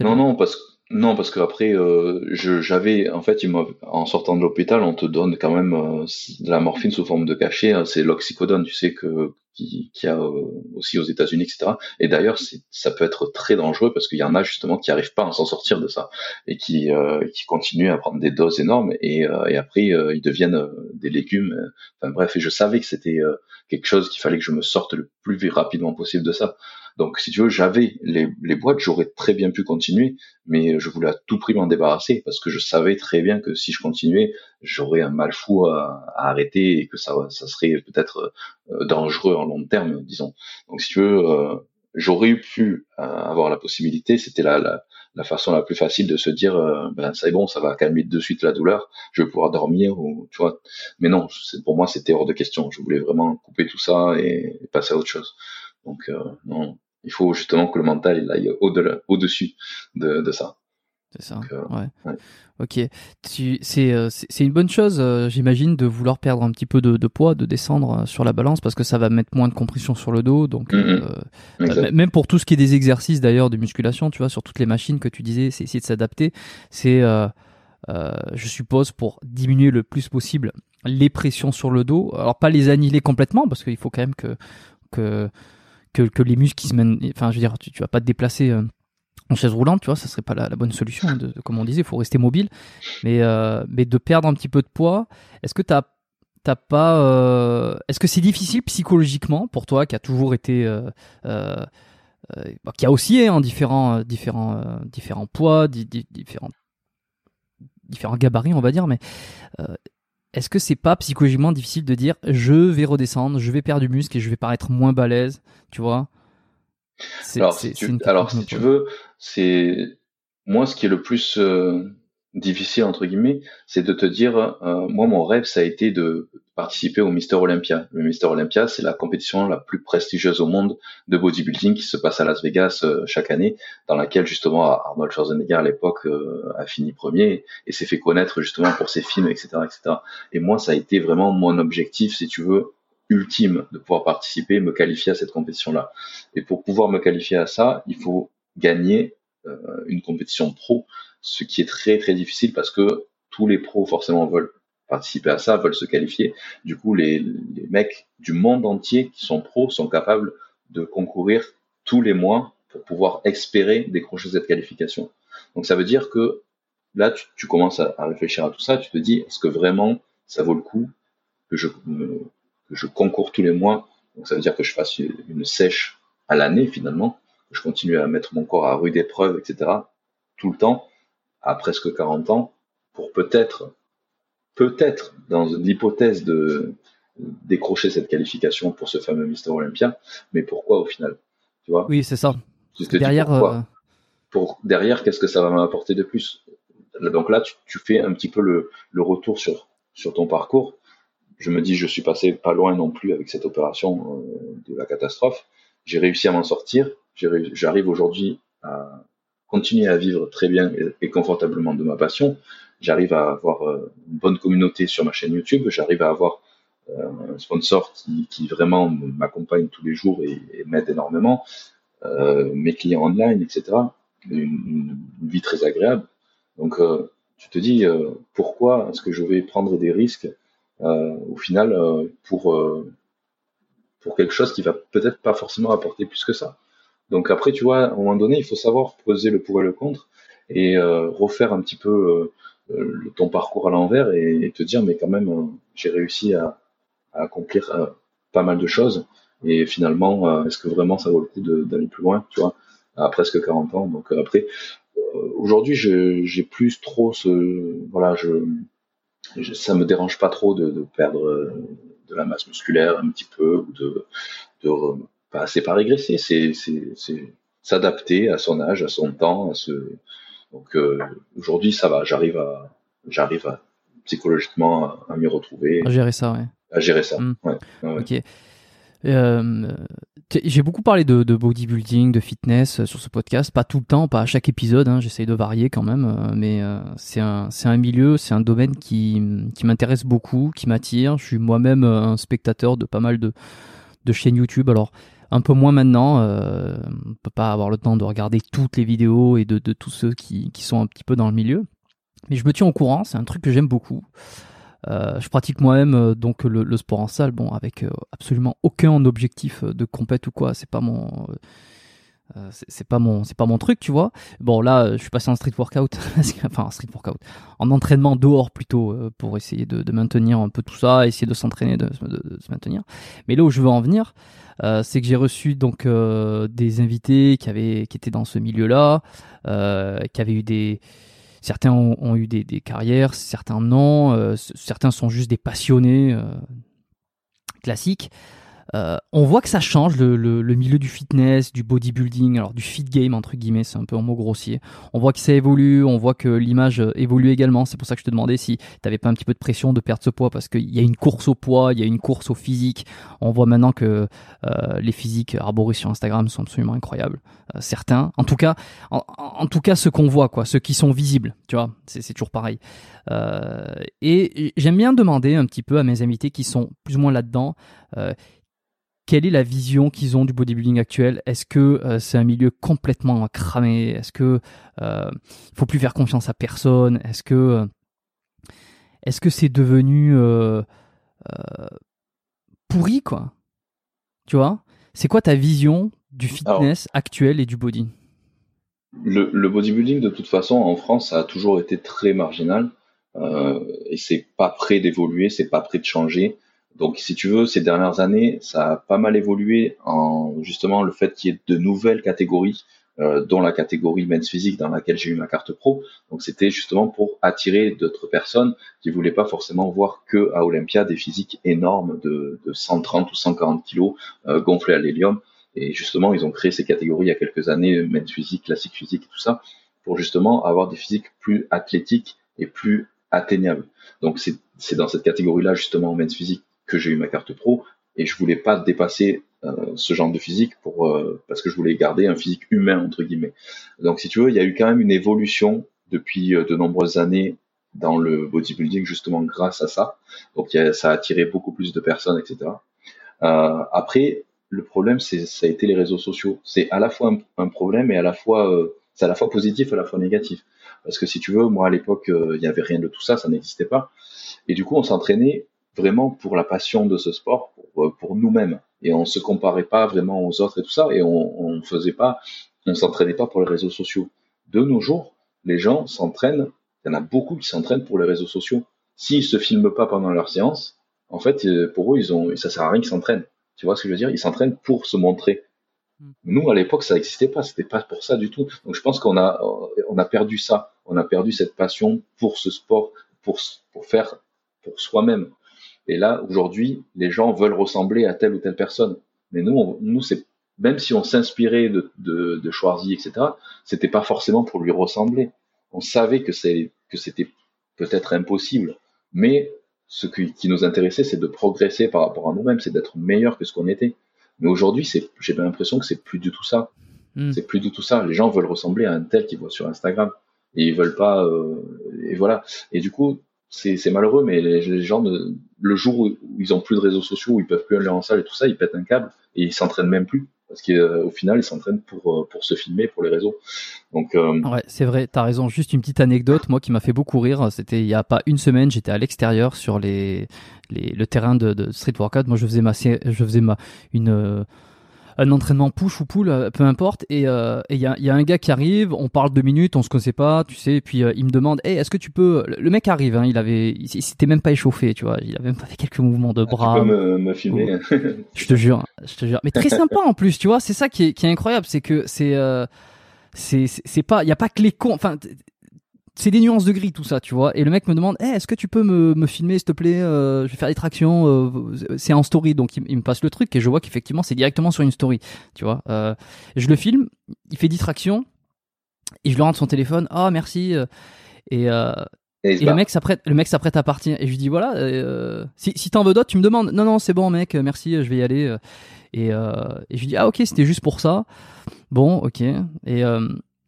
Non, non, parce que non, parce qu'après, euh, j'avais, en fait, en sortant de l'hôpital, on te donne quand même euh, de la morphine sous forme de cachet. Hein, c'est l'oxycodone, tu sais que qui, qui a euh, aussi aux États-Unis, etc. Et d'ailleurs, ça peut être très dangereux parce qu'il y en a justement qui arrivent pas à s'en sortir de ça et qui euh, qui continuent à prendre des doses énormes et, et après ils deviennent des légumes. Enfin bref, et je savais que c'était quelque chose qu'il fallait que je me sorte le plus rapidement possible de ça. Donc, si tu veux, j'avais les, les boîtes, j'aurais très bien pu continuer, mais je voulais à tout prix m'en débarrasser parce que je savais très bien que si je continuais, j'aurais un mal fou à, à, arrêter et que ça, ça serait peut-être euh, dangereux en long terme, disons. Donc, si tu veux, euh, j'aurais pu euh, avoir la possibilité, c'était la, la, la, façon la plus facile de se dire, ben c'est bon, ça va calmer de suite la douleur, je vais pouvoir dormir, ou tu vois. Mais non, pour moi, c'était hors de question. Je voulais vraiment couper tout ça et, passer à autre chose. Donc, non, il faut justement que le mental il aille au-dessus de, de, ça. C'est ça. Euh, ouais. Ok. Tu, c'est, euh, c'est une bonne chose, euh, j'imagine, de vouloir perdre un petit peu de, de, poids, de descendre sur la balance, parce que ça va mettre moins de compression sur le dos. Donc, mm-hmm. même pour tout ce qui est des exercices d'ailleurs de musculation, tu vois, sur toutes les machines que tu disais, c'est essayer de s'adapter. C'est, je suppose, pour diminuer le plus possible les pressions sur le dos. Alors pas les annihiler complètement, parce qu'il faut quand même que que que, que les muscles qui se mènent. Enfin, je veux dire, tu, tu vas pas te déplacer en chaise roulante, tu vois, ça serait pas la, bonne solution. Comme on disait, il faut rester mobile. Mais, euh, mais de perdre un petit peu de poids, est-ce que tu t'as pas. Euh, est-ce que c'est difficile psychologiquement pour toi qui a toujours été. Euh, bah, qui a en hein, différents, différents, poids, différents, différents gabarits, on va dire, mais est-ce que c'est pas psychologiquement difficile de dire je vais redescendre, je vais perdre du muscle et je vais paraître moins balèze, tu vois? Alors, si, tu, alors si tu veux, c'est moi ce qui est le plus euh, difficile entre guillemets, c'est de te dire, euh, moi mon rêve ça a été de participer au Mister Olympia. Le Mister Olympia c'est la compétition la plus prestigieuse au monde de bodybuilding qui se passe à Las Vegas euh, chaque année, dans laquelle justement Arnold Schwarzenegger à l'époque euh, a fini premier et s'est fait connaître justement pour ses films, etc., etc. Et moi ça a été vraiment mon objectif, si tu veux, ultime de pouvoir participer, me qualifier à cette compétition-là. Et pour pouvoir me qualifier à ça, il faut gagner une compétition pro ce qui est très très difficile parce que tous les pros forcément veulent participer à ça, veulent se qualifier. Du coup, les, mecs du monde entier qui sont pros sont capables de concourir tous les mois pour pouvoir espérer décrocher cette qualification. Donc ça veut dire que là, tu, commences à, réfléchir à tout ça, tu te dis, est-ce que vraiment ça vaut le coup que je, je concours tous les mois Donc ça veut dire que je fasse une sèche à l'année finalement, que je continue à mettre mon corps à rude épreuve, etc. tout le temps à presque 40 ans pour peut-être, peut-être dans l'hypothèse de décrocher cette qualification pour ce fameux Mister Olympia, mais pourquoi au final? Tu vois? Oui, c'est ça. derrière, euh, pour derrière, qu'est-ce que ça va m'apporter de plus? Donc là, tu, tu, fais un petit peu le, le, retour sur sur ton parcours. Je me dis, je suis passé pas loin non plus avec cette opération euh, de la catastrophe. J'ai réussi à m'en sortir. J'arrive aujourd'hui à, continuer à vivre très bien et, confortablement de ma passion. J'arrive à avoir euh, une bonne communauté sur ma chaîne YouTube. J'arrive à avoir euh, un sponsor qui, vraiment m'accompagne tous les jours et, et m'aide énormément. Euh, mes clients online, etc. Une, vie très agréable. Donc, tu te dis pourquoi est-ce que je vais prendre des risques au final pour pour quelque chose qui va peut-être pas forcément apporter plus que ça. Donc après, tu vois, à un moment donné, il faut savoir poser le pour et le contre et euh, refaire un petit peu euh, euh ton parcours à l'envers et, te dire, mais quand même, euh, j'ai réussi à, à accomplir euh, pas mal de choses. Et finalement, est-ce que vraiment ça vaut le coup d'aller plus loin, tu vois, à presque 40 ans. Donc après, aujourd'hui, j'ai plus trop ce, voilà, je, je, ça me dérange pas trop de, de perdre de la masse musculaire un petit peu ou de, de c'est pas régresser, c'est s'adapter à son âge, à son temps, à ce. Donc euh, aujourd'hui, ça va, j'arrive à, j'arrive à psychologiquement à, à m'y retrouver. À gérer ça, ouais. À gérer ça. Mm. Ouais, ouais. Ok. Euh, j'ai beaucoup parlé de, bodybuilding, de fitness euh, sur ce podcast, pas tout le temps, pas à chaque épisode. Hein, J'essaye de varier quand même, euh, mais c'est un, un milieu, c'est un domaine qui, qui m'intéresse beaucoup, qui m'attire. Je suis moi-même un spectateur de pas mal de, de chaînes YouTube. Alors un peu moins maintenant. On peut pas avoir le temps de regarder toutes les vidéos et de, de tous ceux qui, qui, sont un petit peu dans le milieu. Mais je me tiens au courant, c'est un truc que j'aime beaucoup. Euh, je pratique moi-même euh, donc le, sport en salle, bon avec euh, absolument aucun objectif de compète ou quoi. C'est pas mon c'est pas mon c'est pas mon truc tu vois bon là je suis passé en street workout enfin en street workout en entraînement dehors plutôt pour essayer de, maintenir un peu tout ça essayer de s'entraîner de, se maintenir mais là où je veux en venir c'est que j'ai reçu donc des invités qui avaient qui étaient dans ce milieu là qui avaient eu des certains ont, eu des, des, carrières certains non certains sont juste des passionnés classiques euh, on voit que ça change le, milieu du fitness, du bodybuilding, alors du fit game entre guillemets, c'est un peu un mot grossier. On voit que ça évolue, on voit que l'image euh, évolue également. C'est pour ça que je te demandais si t'avais pas un petit peu de pression de perdre ce poids parce qu'il y a une course au poids, il y a une course au physique. On voit maintenant que euh, les physiques arborés sur Instagram sont absolument incroyables. Certains, en tout cas, en, tout cas ceux qu'on voit ceux qui sont visibles, tu vois, c'est toujours pareil. Et j'aime bien demander un petit peu à mes invités qui sont plus ou moins là-dedans quelle est la vision qu'ils ont du bodybuilding actuel? Est-ce que euh, c'est un milieu complètement cramé Est-ce que euh, faut plus faire confiance à personne? Est-ce que euh, est-ce que c'est devenu euh, euh, pourri quoi? Tu vois? C'est quoi ta vision du fitness Alors, actuel et du body? Le, le, bodybuilding de toute façon en France ça a toujours été très marginal et c'est pas prêt d'évoluer, c'est pas prêt de changer. Donc, si tu veux, ces dernières années, ça a pas mal évolué en justement le fait qu'il y ait de nouvelles catégories, euh, dont la catégorie men's physique dans laquelle j'ai eu ma carte pro. Donc, c'était justement pour attirer d'autres personnes qui voulaient pas forcément voir que à Olympia des physiques énormes de, de 130 ou 140 kilos euh, gonflés à l'hélium. Et justement, ils ont créé ces catégories il y a quelques années, men's physique, classique physique, tout ça, pour justement avoir des physiques plus athlétiques et plus atteignable. Donc c'est dans cette catégorie-là justement en men's physique que j'ai eu ma carte pro et je voulais pas dépasser euh, ce genre de physique pour euh, parce que je voulais garder un physique humain entre guillemets. Donc si tu veux, il y a eu quand même une évolution depuis euh, de nombreuses années dans le bodybuilding justement grâce à ça. Donc ça a attiré beaucoup plus de personnes, etc. après, le problème, c'est ça a été les réseaux sociaux. C'est à la fois un, problème et à la fois c'est à la fois positif à la fois négatif. Parce que si tu veux, moi à l'époque, il n'y avait rien de tout ça, ça n'existait pas. Et du coup, on s'entraînait vraiment pour la passion de ce sport, pour, euh, pour nous-mêmes. Et on se comparait pas vraiment aux autres et tout ça, et on, on faisait pas, on s'entraînait pas pour les réseaux sociaux. De nos jours, les gens s'entraînent, il y en a beaucoup qui s'entraînent pour les réseaux sociaux. S'ils se filment pas pendant leur séance, en fait, euh, pour eux, ils ont, ça sert à rien qu'ils s'entraînent. Tu vois ce que je veux dire? Ils s'entraînent pour se montrer. Hmm. Nous, à l'époque, ça n'existait pas. C'était pas pour ça du tout. Donc, je pense qu'on a, on a perdu ça. On a perdu cette passion pour ce sport, pour, pour faire pour soi-même. Et là, aujourd'hui, les gens veulent ressembler à telle ou telle personne. Mais nous, nous, c'est même si on s'inspirait de, de, de Schwarzy, etc., c'était pas forcément pour lui ressembler. On savait que c'est que c'était peut-être impossible, mais ce qui, qui nous intéressait, c'est de progresser par rapport à nous-mêmes, c'est d'être meilleur que ce qu'on était. Mais aujourd'hui, c'est, j'ai l'impression que c'est plus du tout ça. Hmm. C'est plus du tout ça. Les gens veulent ressembler à un tel qu'ils voient sur Instagram et ils veulent pas. Euh, et voilà. Et du coup, c'est malheureux, mais les, gens, le jour où ils ont plus de réseaux sociaux, où ils peuvent plus aller en salle et tout ça, ils pètent un câble et ils s'entraînent même plus. Parce qu'au euh, final, ils s'entraînent pour, euh, pour se filmer, pour les réseaux. Donc, euh, Ouais, c'est vrai, t'as raison. Juste une petite anecdote, moi, qui m'a fait beaucoup rire. C'était il y a pas une semaine, j'étais à l'extérieur sur les, les, le terrain de, de street workout. Moi, je faisais ma, je faisais ma, une, un entraînement push ou pull, euh, peu importe. Et il euh, y, a, y, a, un gars qui arrive, on parle deux minutes, on se connaissait pas, tu sais. Et puis euh, il me demande, hey, est-ce que tu peux Le mec arrive, hein, il avait, il, s'était même pas échauffé, tu vois. Il avait même pas fait quelques mouvements de bras. Ah, tu peux me, filmer. je te jure, je te jure. Mais très sympa en plus, tu vois. C'est ça qui est, qui est incroyable, c'est que c'est c'est c'est pas il y a pas que les cons enfin c'est des nuances de gris tout ça, tu vois. Et le mec me demande, hey, est-ce que tu peux me, me filmer, s'il te plaît euh, Je vais faire des tractions. Euh, c'est en story, donc il, me passe le truc et je vois qu'effectivement c'est directement sur une story, tu vois. Euh, je le filme, il fait 10 tractions et je lui rends son téléphone. Oh merci. Et, et, le mec s'apprête, le mec s'apprête à partir et je lui dis voilà, si, si t'en veux d'autres, tu me demandes. Non non, c'est bon mec, merci, je vais y aller. Et, et je lui dis ah ok, c'était juste pour ça. Bon ok. Et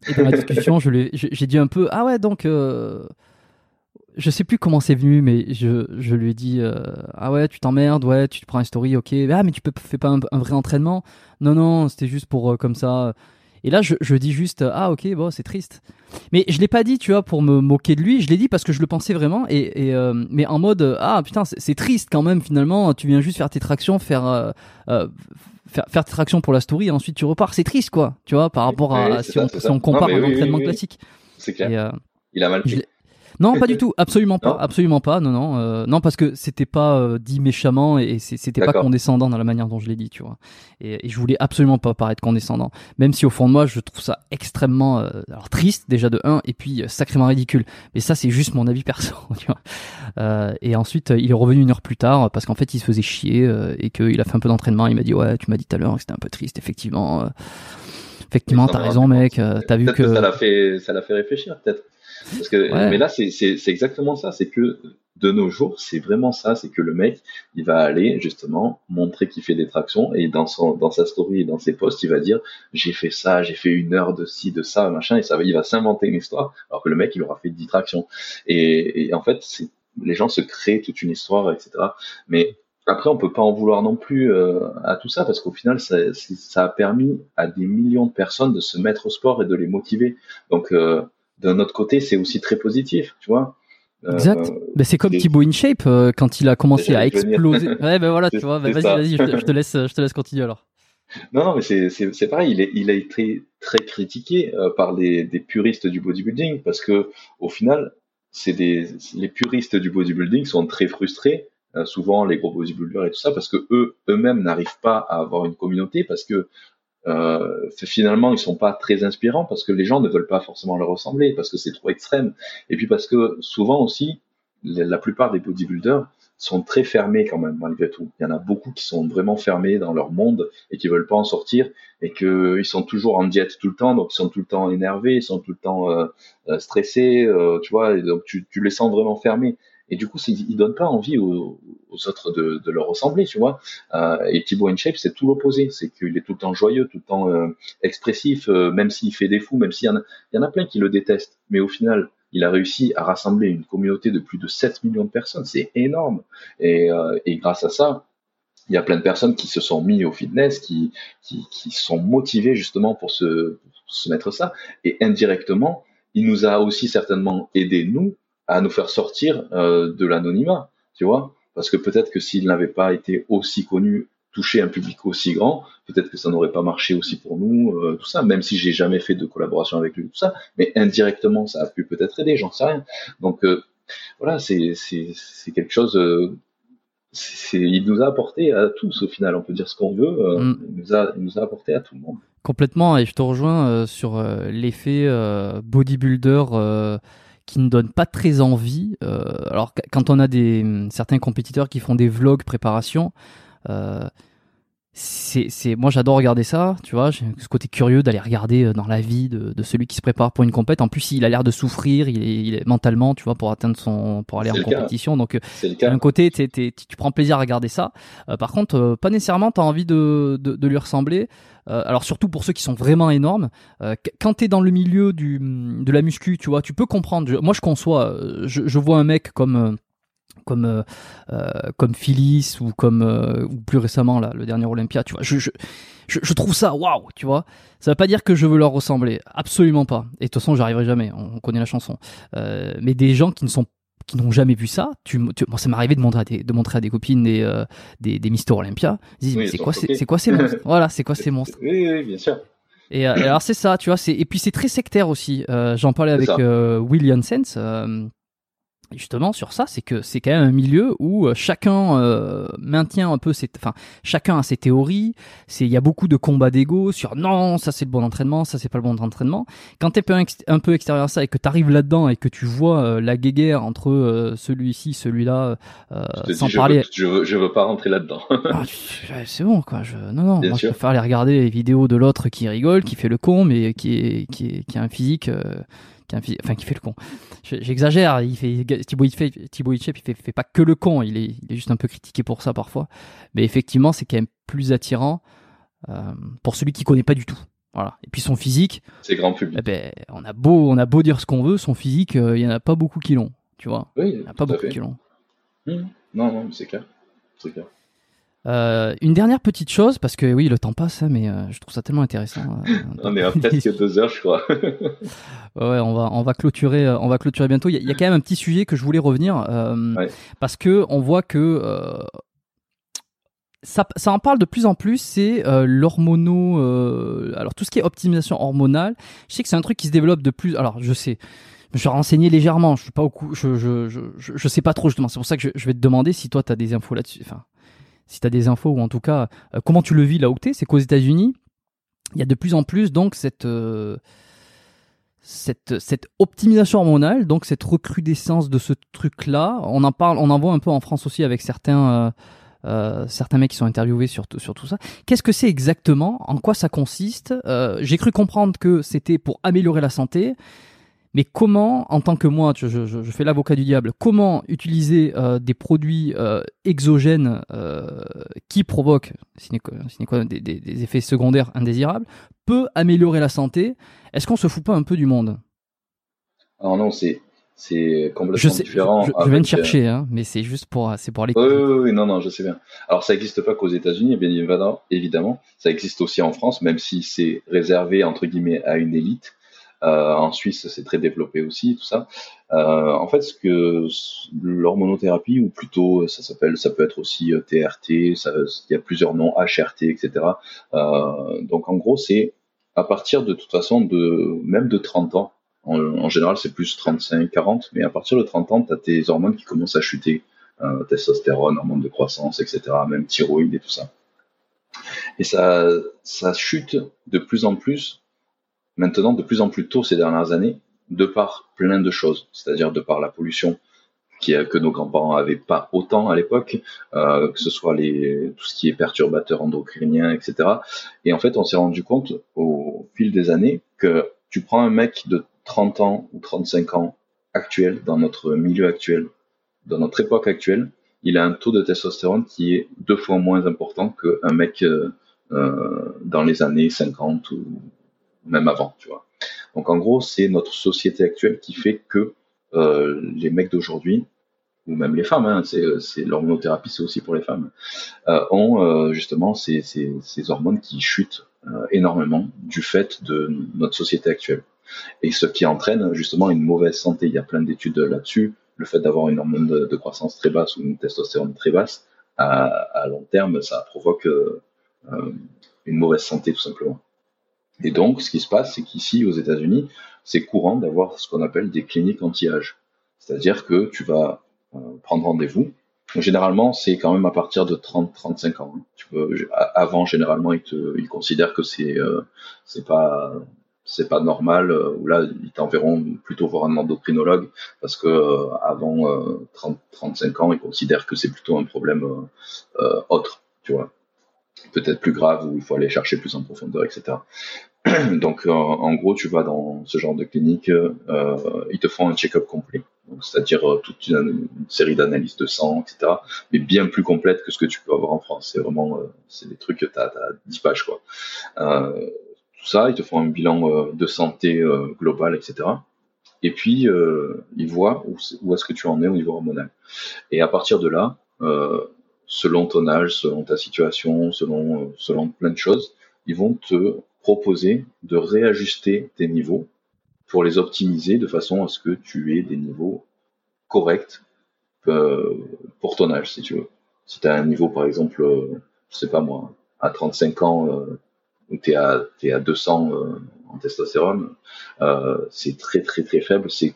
et dans la discussion, j'ai dit un peu Ah ouais, donc. Euh, je sais plus comment c'est venu, mais je, je lui ai dit euh, Ah ouais, tu t'emmerdes, ouais, tu te prends un story, ok. Ah, mais tu peux, fais pas un, vrai entraînement Non, non, c'était juste pour euh, comme ça. Et là, je, je dis juste Ah, ok, bon, c'est triste. Mais je l'ai pas dit, tu vois, pour me moquer de lui. Je l'ai dit parce que je le pensais vraiment. Et, et mais en mode Ah, putain, c'est triste quand même, finalement. Tu viens juste faire tes tractions, faire faire, faire traction pour la story et ensuite tu repars. C'est triste, quoi, tu vois, par rapport à si, on, compare un entraînement classique. C'est clair. Euh, il a mal pris. Non, pas du tout, absolument pas, absolument pas. Non, non, euh, non, parce que c'était pas euh, dit méchamment et c'était pas condescendant dans la manière dont je l'ai dit, tu vois. Et, et, je voulais absolument pas paraître condescendant, même si au fond de moi, je trouve ça extrêmement euh, alors triste déjà de un et puis sacrément ridicule. Mais ça, c'est juste mon avis perso, tu vois. et ensuite, il est revenu une heure plus tard parce qu'en fait, il se faisait chier et qu'il a fait un peu d'entraînement. Il m'a dit ouais, tu m'as dit tout à l'heure que c'était un peu triste, effectivement. Effectivement, t'as raison, mec. T'as vu que, que ça l'a fait, ça l'a fait réfléchir, peut-être. Parce que, mais là, c'est exactement ça. C'est que de nos jours, c'est vraiment ça. C'est que le mec, il va aller justement montrer qu'il fait des tractions et dans son, dans sa story et dans ses posts, il va dire j'ai fait ça, j'ai fait une heure de ci, de ça, machin, et ça va, il va s'inventer une histoire, alors que le mec, il aura fait 10 tractions. Et, et en fait, les gens se créent toute une histoire, etc. Mais après, on peut pas en vouloir non plus euh, à tout ça parce qu'au final, ça, ça, a permis à des millions de personnes de se mettre au sport et de les motiver. Donc, euh, d'un autre côté, c'est aussi très positif, tu vois. Euh, exact. Ben, c'est comme Thibaut InShape euh, quand il a commencé à exploser. ouais, ben voilà, tu vois. Ben, vas-y, vas-y, je, te laisse, je te laisse continuer alors. Non, non, mais c'est, c'est, c'est pareil. Il, est, il a été très critiqué euh, par les, des puristes du bodybuilding parce que au final, c'est des, les puristes du bodybuilding sont très frustrés. souvent, les gros bodybuilders et tout ça, parce que eux, eux-mêmes n'arrivent pas à avoir une communauté parce que euh, finalement ils sont pas très inspirants parce que les gens ne veulent pas forcément leur ressembler parce que c'est trop extrême et puis parce que souvent aussi la plupart des bodybuilders sont très fermés quand même malgré tout. Il y en a beaucoup qui sont vraiment fermés dans leur monde et qui veulent pas en sortir et que ils sont toujours en diète tout le temps, donc ils sont tout le temps énervés, ils sont tout le temps euh, euh, stressés, euh, tu vois, et donc tu, tu les sens vraiment fermés. Et du coup, ils donnent pas envie aux, autres de, de, leur ressembler, tu vois. Euh, et Thibaut InShape, c'est tout l'opposé. C'est qu'il est tout le temps joyeux, tout le temps euh, expressif, même s'il fait des fous, même s'il y en a, il y en a plein qui le détestent. Mais au final, il a réussi à rassembler une communauté de plus de 7 millions de personnes. C'est énorme. Et, euh, et, grâce à ça, il y a plein de personnes qui se sont mis au fitness, qui, sont motivées justement pour se, pour se mettre ça. Et indirectement, il nous a aussi certainement aidé, nous, à nous faire sortir euh, de l'anonymat, tu vois. Parce que peut-être que s'il n'avait pas été aussi connu toucher un public aussi grand, peut-être que ça n'aurait pas marché aussi pour nous, euh, tout ça, même si j'ai jamais fait de collaboration avec lui, tout ça, mais indirectement, ça a pu peut-être aider, j'en sais rien. Donc euh, voilà, c'est quelque chose, il nous a apporté à tous au final, on peut dire ce qu'on veut, mm. il, nous a, il nous a apporté à tout le monde. Complètement, et je te rejoins sur l'effet bodybuilder qui ne donne pas très envie. alors quand on a des certains compétiteurs qui font des vlogs préparation, euh, c'est, moi j'adore regarder ça, tu vois, j'ai ce côté curieux d'aller regarder euh, dans la vie de, de, celui qui se prépare pour une compète. En plus, il a l'air de souffrir, il est, il est mentalement, tu vois, pour atteindre son, pour aller en compétition. Donc, euh, d'un côté, tu prends plaisir à regarder ça. par contre, pas nécessairement t'as envie de, de, de, lui ressembler. alors surtout pour ceux qui sont vraiment énormes. quand t'es dans le milieu du, de la muscu, tu vois, tu peux comprendre. moi, je conçois. Je, je vois un mec comme comme euh, euh, comme Phyllis ou comme euh, ou plus récemment là le dernier Olympia tu vois. Je je, je, trouve ça waouh tu vois. Ça veut pas dire que je veux leur ressembler. Absolument pas. Et de toute façon j'arriverai jamais. On, connaît la chanson. Mais des gens qui ne sont qui n'ont jamais vu ça, tu, tu bon, ça m'est arrivé de montrer à des, de montrer à des copines des, des, des Mister Olympia. Ils disent, c'est quoi, c'est quoi ces monstres? Voilà, c'est quoi ces monstres? Oui, oui, bien sûr. Et, alors c'est ça, tu vois, c'est et puis c'est très sectaire aussi. J'en parlais avec Will Sense justement sur ça, c'est que c'est quand même un milieu où euh, chacun euh, maintient un peu ses, enfin chacun a ses théories. C'est il y a beaucoup de combats d'ego sur non ça c'est le bon entraînement, ça c'est pas le bon entraînement. Quand t'es un, un peu extérieur à ça et que t'arrives là-dedans et que tu vois euh, la guéguerre entre celui-ci, celui-là, sans parler. je, veux, je veux pas rentrer là-dedans. Ah, c'est bon quoi. Je, non non, moi je préfère aller regarder les vidéos de l'autre qui rigole, qui fait le con, mais qui est qui est qui a un physique qui, enfin, qui fait le con. J'exagère, il fait, Thibaut, il fait, Thibaut il fait, fait, pas que le con, il est, il est juste un peu critiqué pour ça parfois. Mais effectivement, c'est quand même plus attirant euh, pour celui qui connaît pas du tout. Voilà. Et puis son physique. C'est grand public. Eh ben, on a beau, on a beau dire ce qu'on veut, son physique, euh, il y en a pas beaucoup qui l'ont, tu vois. Oui, il y en a pas beaucoup qui l'ont. Mmh. Non, non, c'est clair. C'est clair. Euh, une dernière petite chose, parce que oui, le temps passe, hein, mais euh, je trouve ça tellement intéressant. Euh, on est à presque deux heures, je crois. ouais, on va, on va clôturer, on va clôturer bientôt. Il y, a, quand même un petit sujet que je voulais revenir, parce que on voit que ça, ça, en parle de plus en plus, c'est l'hormono. alors tout ce qui est optimisation hormonale, je sais que c'est un truc qui se développe de plus. Alors je sais. Je suis renseigné légèrement, je suis pas au coup, je, je, je, je, sais pas trop justement. C'est pour ça que je, je vais te demander si toi tu as des infos là-dessus. Enfin, si tu as des infos, ou en tout cas, euh, comment tu le vis là où tu c'est qu'aux États-Unis, il y a de plus en plus donc cette, euh, cette, cette optimisation hormonale, donc cette recrudescence de ce truc-là. On en parle, on en voit un peu en France aussi avec certains. Euh, certains mecs qui sont interviewés sur, sur tout ça. Qu'est-ce que c'est exactement? En quoi ça consiste? J'ai cru comprendre que c'était pour améliorer la santé. Mais comment, en tant que moi, je, je, je fais l'avocat du diable, comment utiliser euh, des produits euh, exogènes euh, qui provoquent des, des, des, effets secondaires indésirables peut améliorer la santé? Est-ce qu'on se fout pas un peu du monde? Alors non, c'est c'est complètement différent. Je, je viens de chercher, hein, mais c'est juste pour c'est pour aller. Oui, oui, oui, non, non, je sais bien. Alors ça n'existe pas qu'aux États-Unis, bien évidemment, ça existe aussi en France, même si c'est réservé entre guillemets à une élite. Euh, en Suisse, c'est très développé aussi, tout ça. Euh, en fait, ce que l'hormonothérapie, ou plutôt, ça s'appelle, ça peut être aussi TRT, euh, il y a plusieurs noms, HRT, etc. Euh, donc, en gros, c'est à partir de, toute façon de même de 30 ans. En, général, c'est plus 35, 40, mais à partir de 30 ans, tu as tes hormones qui commencent à chuter. Euh, testostérone, hormones de croissance, etc., même thyroïde et tout ça. Et ça, ça chute de plus en plus maintenant de plus en plus tôt ces dernières années, de par plein de choses, c'est-à-dire de par la pollution que nos grands-parents avaient pas autant à l'époque, euh, que ce soit les, tout ce qui est perturbateurs endocriniens, etc. Et en fait, on s'est rendu compte au fil des années que tu prends un mec de 30 ans ou 35 ans actuel, dans notre milieu actuel, dans notre époque actuelle, il a un taux de testostérone qui est deux fois moins important qu'un mec euh, euh, dans les années 50 ou même avant, tu vois. Donc en gros, c'est notre société actuelle qui fait que euh, les mecs d'aujourd'hui, ou même les femmes, hein, c'est l'hormonothérapie, c'est aussi pour les femmes, euh, ont euh, justement ces, ces, hormones qui chutent euh, énormément du fait de notre société actuelle. Et ce qui entraîne justement une mauvaise santé. Il y a plein d'études là-dessus. Le fait d'avoir une hormone de, croissance très basse ou une testostérone très basse, à, long terme, ça provoque euh, une mauvaise santé tout simplement. Et donc, ce qui se passe, c'est qu'ici, aux États-Unis, c'est courant d'avoir ce qu'on appelle des cliniques anti-âge. C'est-à-dire que tu vas euh, prendre rendez-vous. Généralement, c'est quand même à partir de 30-35 ans. Hein. Tu peux, avant, généralement, ils, te, ils considèrent que c'est euh, pas c'est pas normal. Euh, ou là, ils t'enverront plutôt voir un endocrinologue parce que euh, avant 30-35 ans, ils considèrent que c'est plutôt un problème autre. Tu vois peut-être plus grave où il faut aller chercher plus en profondeur, etc. Donc, euh, en gros, tu vas dans ce genre de clinique, euh, ils te font un check-up complet, c'est-à-dire euh, toute une, série d'analyses de sang, etc. Mais bien plus complète que ce que tu peux avoir en France. C'est vraiment, c'est des trucs que tu as, 10 pages, quoi. tout ça, ils te font un bilan de santé global, etc. Et puis, ils voient où, où est-ce que tu en es au niveau hormonal. Et à partir de là, selon ton âge, selon ta situation, selon, selon plein de choses, ils vont te proposer de réajuster tes niveaux pour les optimiser de façon à ce que tu aies des niveaux corrects euh, pour ton âge, si tu veux. Si tu as un niveau, par exemple, euh, je sais pas moi, à 35 ans, euh, où tu es à, es à 200 euh, en testostérone, euh, c'est très très très faible, c'est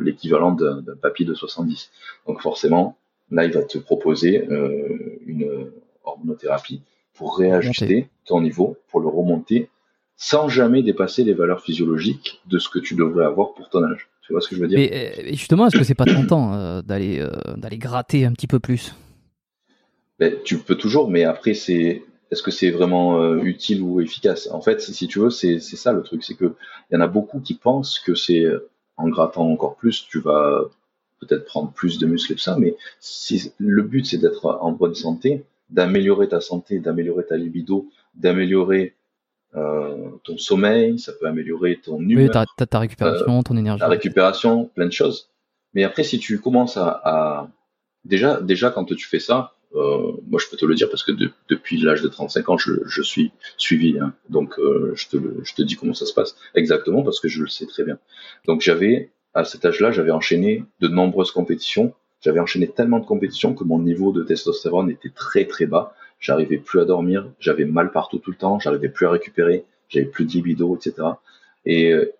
l'équivalent d'un papier de 70. Donc forcément, là, il va te proposer euh, une hormonothérapie pour réajuster ton niveau, pour le remonter, sans jamais dépasser les valeurs physiologiques de ce que tu devrais avoir pour ton âge. Tu vois ce que je veux dire? Mais euh, justement, est-ce que c'est pas tentant euh, d'aller euh, d'aller gratter un petit peu plus? Ben, Tu peux toujours, mais après, c'est est-ce que c'est vraiment utile ou efficace? En fait, si tu veux, c'est ça le truc, c'est que il y en a beaucoup qui pensent que c'est en grattant encore plus, tu vas peut-être prendre plus de muscles et tout ça, mais si le but c'est d'être en bonne santé, d'améliorer ta santé, d'améliorer ta libido, d'améliorer euh, ton sommeil, ça peut améliorer ton humeur, oui, ta, ta, récupération, ton énergie, ta récupération, plein de choses. Mais après, si tu commences à, à... déjà, déjà quand tu fais ça, euh, moi je peux te le dire parce que de, depuis l'âge de 35 ans, je, je suis suivi, hein. donc euh, je, te, je te dis comment ça se passe exactement parce que je le sais très bien. Donc j'avais à cet âge-là, j'avais enchaîné de nombreuses compétitions. J'avais enchaîné tellement de compétitions que mon niveau de testostérone était très très bas. J'arrivais plus à dormir, j'avais mal partout tout le temps, j'arrivais plus à récupérer, j'avais plus de libido, etc. Et euh,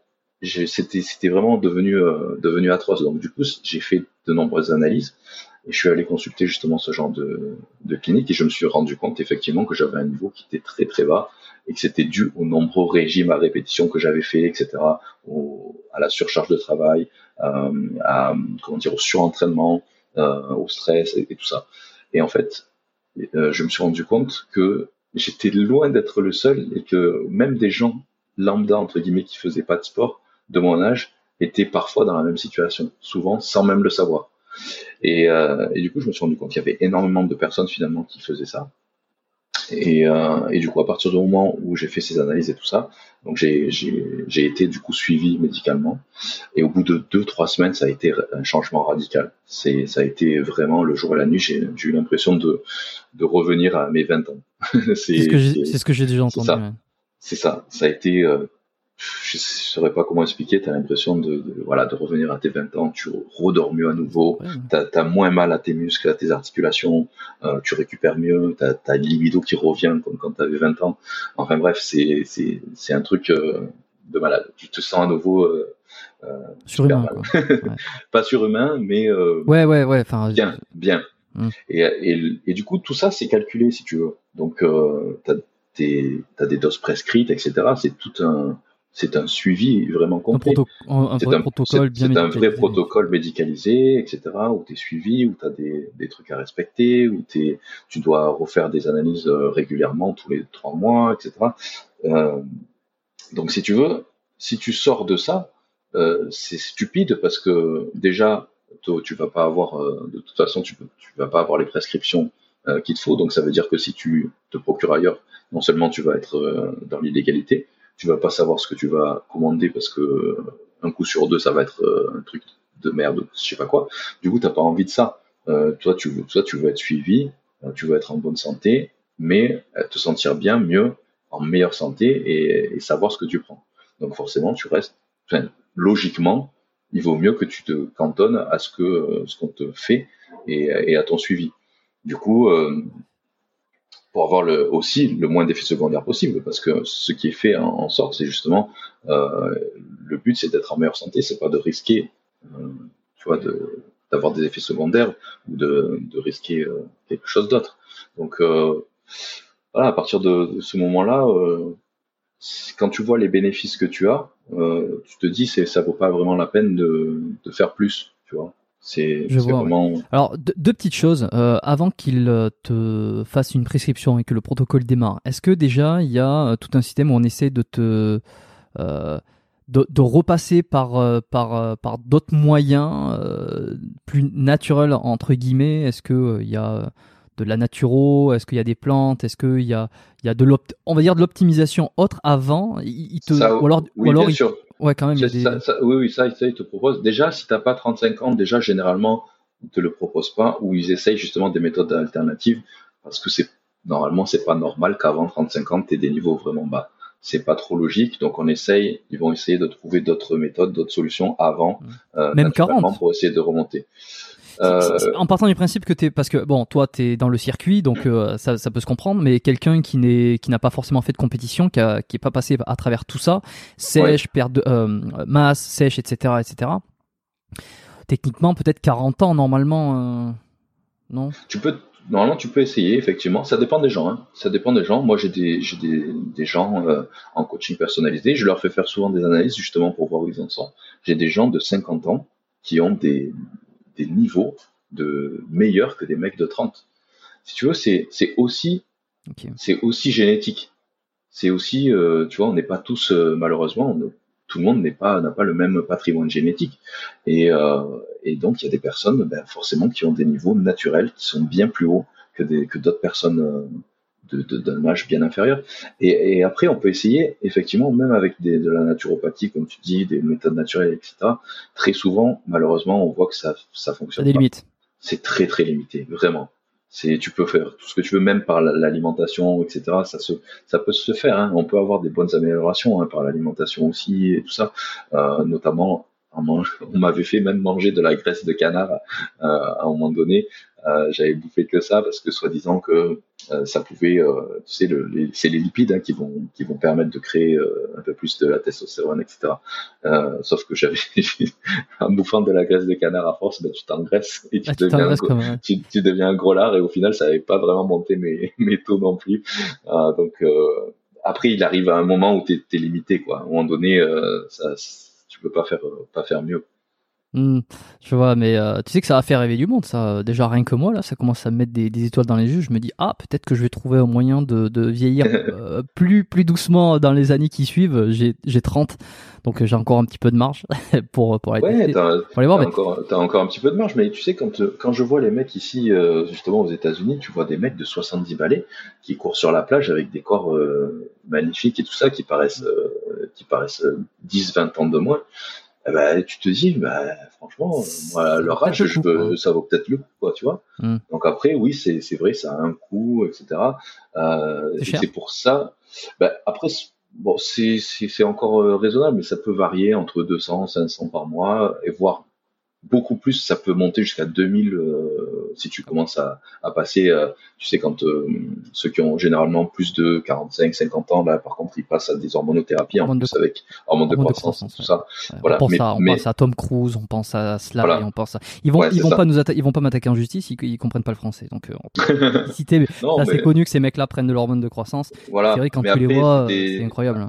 c'était vraiment devenu euh, devenu atroce. Donc du coup, j'ai fait de nombreuses analyses et je suis allé consulter justement ce genre de, clinique et je me suis rendu compte effectivement que j'avais un niveau qui était très très bas et que c'était dû aux nombreux régimes à répétition que j'avais fait, etc., à la surcharge de travail, euh, à, comment dire, au surentraînement, euh, au stress et, tout ça. Et en fait, euh, je me suis rendu compte que j'étais loin d'être le seul et que même des gens lambda, entre guillemets, qui faisaient pas de sport de mon âge, étaient parfois dans la même situation, souvent sans même le savoir. Et, euh, et du coup, je me suis rendu compte qu'il y avait énormément de personnes finalement qui faisaient ça. Et, euh, et, du coup, à partir du moment où j'ai fait ces analyses et tout ça, donc j'ai été du coup suivi médicalement. Et au bout de deux, trois semaines, ça a été un changement radical. C'est, ça a été vraiment le jour et la nuit. J'ai eu l'impression de, de revenir à mes 20 ans. c'est ce que j'ai déjà entendu. C'est ça. ça. a été euh, je ne saurais pas comment expliquer, tu as l'impression de, voilà, de revenir à tes 20 ans, tu redors mieux à nouveau, tu as, moins mal à tes muscles, à tes articulations, euh, tu récupères mieux, tu as, une libido qui revient comme quand tu avais 20 ans. Enfin bref, c'est un truc euh, de malade. Tu te sens à nouveau euh, euh surhumain. pas surhumain, mais ouais, ouais, ouais, bien, bien. Hum. Et, et, et, du coup, tout ça, c'est calculé, si tu veux. Donc, tu as, as, des doses prescrites, etc. C'est tout un c'est un suivi vraiment complet. Un, vrai protocole bien C'est un vrai protocole médicalisé, etc., où tu es suivi, où tu as des, des, trucs à respecter, où es, tu dois refaire des analyses euh, régulièrement tous les trois mois, etc. Euh, donc si tu veux, si tu sors de ça, euh, c'est stupide parce que déjà, tu vas pas avoir, euh, de toute façon, tu, peux, tu vas pas avoir les prescriptions qu'il te faut. Donc ça veut dire que si tu te procures ailleurs, non seulement tu vas être dans l'illégalité, tu vas pas savoir ce que tu vas commander parce que un coup sur deux, ça va être un truc de merde, je sais pas quoi. Du coup, t'as pas envie de ça. toi, tu veux, toi, tu veux être suivi, tu veux être en bonne santé, mais te sentir bien, mieux, en meilleure santé et, savoir ce que tu prends. Donc forcément, tu restes. Enfin, logiquement, il vaut mieux que tu te cantonnes à ce que ce qu'on te fait et, à ton suivi. Du coup, euh, pour avoir le, aussi le moins d'effets secondaires possible, parce que ce qui est fait en, sorte, c'est justement euh, le but, c'est d'être en meilleure santé, c'est pas de risquer, euh, tu vois, d'avoir des effets secondaires ou de, de risquer quelque chose d'autre. Donc voilà, à partir de, de ce moment-là, quand tu vois les bénéfices que tu as, euh, tu te dis c'est ça vaut pas vraiment la peine de, de faire plus, tu vois. C'est vraiment. Alors deux, petites choses euh, avant qu'il euh, te fasse une prescription et que le protocole démarre. Est-ce que déjà il y a tout un système où on essaie de te de, de, repasser par par par d'autres moyens plus naturels entre guillemets? Est-ce que il y a de la naturo? Est-ce qu'il y a des plantes? Est-ce qu'il y a, il y a de l'opt, on va dire de l'optimisation autre avant? Il, te, ou alors, oui, bien sûr. Ouais, quand même. Des... ça, oui, oui, ça, ça, il te propose. Déjà, si t'as pas 35 ans, déjà généralement, ils te le proposent pas ou ils essayent justement des méthodes alternatives parce que c'est normalement c'est pas normal qu'avant 35 ans tu aies des niveaux vraiment bas. C'est pas trop logique, donc on essaye, ils vont essayer de trouver d'autres méthodes, d'autres solutions avant, euh, même 40 pour essayer de remonter. Euh, en partant du principe que t'es, parce que bon, toi t'es dans le circuit, donc euh, ça, ça, peut se comprendre, mais quelqu'un qui n'est, qui n'a pas forcément fait de compétition, qui, a, qui est pas passé à travers tout ça, sèche, perte de euh, masse, sèche, etc., etc. Techniquement, peut-être 40 ans normalement, non? Tu peux, normalement, tu peux essayer effectivement. Ça dépend des gens. Hein. Ça dépend des gens. Moi, j'ai des, j'ai des, des gens en coaching personnalisé. Je leur fais faire souvent des analyses justement pour voir où ils en sont. J'ai des gens de 50 ans qui ont des, des niveaux de meilleurs que des mecs de 30. Si tu veux, c'est aussi c'est aussi génétique. C'est aussi, euh, tu vois, on n'est pas tous euh, malheureusement, tout le monde n'est pas n'a pas le même patrimoine génétique. Et, euh, et donc il y a des personnes, ben, forcément, qui ont des niveaux naturels qui sont bien plus hauts que des que d'autres personnes d'un âge bien inférieur. Et, après, on peut essayer, effectivement, même avec de la naturopathie, comme tu dis, des méthodes naturelles, etc. Très souvent, malheureusement, on voit que ça, ça fonctionne. des limites. C'est très très limité, vraiment. C'est, tu peux faire tout ce que tu veux, même par l'alimentation, etc. Ça se, ça peut se faire. Hein. On peut avoir des bonnes améliorations hein, par l'alimentation aussi et tout ça, euh, notamment on m'avait fait même manger de la graisse de canard euh, à un moment donné. Euh, j'avais bouffé que ça parce que soi-disant que euh, ça pouvait, euh, tu sais, le, c'est les lipides hein, qui vont qui vont permettre de créer euh, un peu plus de la testostérone, etc. sauf que j'avais en bouffant de la graisse de canard à force, ben, tu t'engraisses et tu, ah, deviens un, tu, tu, deviens un gros lard et au final ça n'avait pas vraiment monté mes mes taux non plus. donc après il arrive à un moment où tu es, limité quoi. À un moment donné, ça, tu peux pas faire pas faire mieux. Hmm, je vois, mais euh, tu sais que ça va faire rêver du monde, ça. Déjà, rien que moi, là, ça commence à me mettre des, étoiles dans les yeux. Je me dis, ah, peut-être que je vais trouver un moyen de, de vieillir euh, plus, plus doucement dans les années qui suivent. J'ai, j'ai 30, donc j'ai encore un petit peu de marge pour, pour, aller ouais, t'as, voir. encore, t'as encore un petit peu de marge, mais tu sais, quand, quand je vois les mecs ici, euh, justement aux États-Unis, tu vois des mecs de 70 balais qui courent sur la plage avec des corps magnifiques et tout ça, qui paraissent, qui paraissent 10, 20 ans de moins. Eh ben, tu te dis, bah, franchement, moi, leur âge, je peux, ça vaut peut-être le coup, quoi, tu vois. Hmm. Donc après, oui, c'est, c'est vrai, ça a un coût, etc. Euh, c'est pour ça. Bah, après, bon, c'est, c'est, c'est encore euh, raisonnable, mais ça peut varier entre 200, 500 par mois, et voire beaucoup plus, ça peut monter jusqu'à 2000 euh, si tu commences à, à passer, euh, tu sais, quand euh, ceux qui ont généralement plus de 45, 50 ans, là par contre ils passent à des hormonothérapies en plus avec hormones de, croissance, tout ça. Voilà. On, pense à, on pense à Tom Cruise, on pense à Sly, on pense à... Ils vont, ils vont pas nous ils vont pas m'attaquer en justice, ils, ils comprennent pas le français. Donc on citer, c'est connu que ces mecs-là prennent de l'hormone de croissance. Voilà. C'est vrai quand tu les vois, c'est incroyable.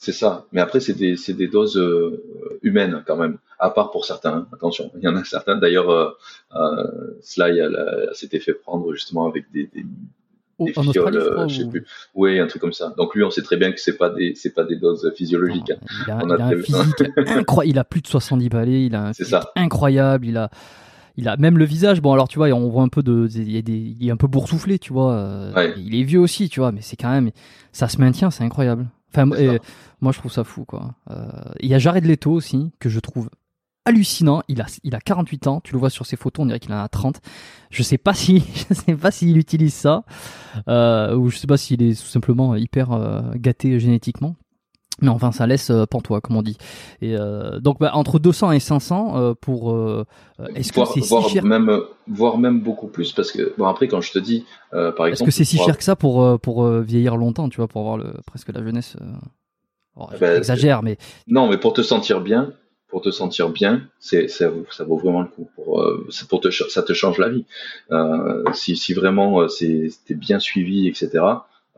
C'est ça. Mais après, c'est des, c'est des doses euh, humaines quand même. À part pour certains. hein. Attention, il y en a certains. D'ailleurs, euh, euh, Sly elle, a- s'était fait prendre justement avec des, des, Oh, des fioles, je euh, sais ou- plus. Oui, un truc comme ça. Donc lui, on sait très bien que c'est pas des, c'est pas des doses physiologiques. Il a, On il a a un très- physique incroyable. Il a plus de 70 balais. Il a un C'est physique ça. incroyable. Il a, il a même le visage. Bon, alors tu vois, on voit un peu de, il, des, il est un peu boursouflé, tu vois. euh, Ouais. Il est vieux aussi, tu vois, mais c'est quand même, ça se maintient, c'est incroyable. Enfin, et moi, je trouve ça fou, quoi. Euh, Il y a Jared Leto aussi que je trouve hallucinant. Il a, il a 48 ans. Tu le vois sur ses photos, on dirait qu'il en a 30. Je sais pas si, je sais pas s'il utilise ça, euh, ou je sais pas s'il est tout simplement hyper euh, gâté génétiquement. Mais enfin, ça laisse euh, pantois, comme on dit. Et euh, donc, bah, entre 200 et 500 euh, pour. euh, Est-ce que c'est si cher même, voire même beaucoup plus parce que bon après quand je te dis, par Est-ce exemple, que c'est si cher que ça pour pour vieillir longtemps, tu vois, pour avoir le presque la jeunesse oh, Ben, J'exagère, mais Non, mais pour te sentir bien, pour te sentir bien, c'est ça, vaut- ça vaut vraiment le coup. Pour, pour te, ça te change la vie. Si, si vraiment c'est t'es bien suivi, etc.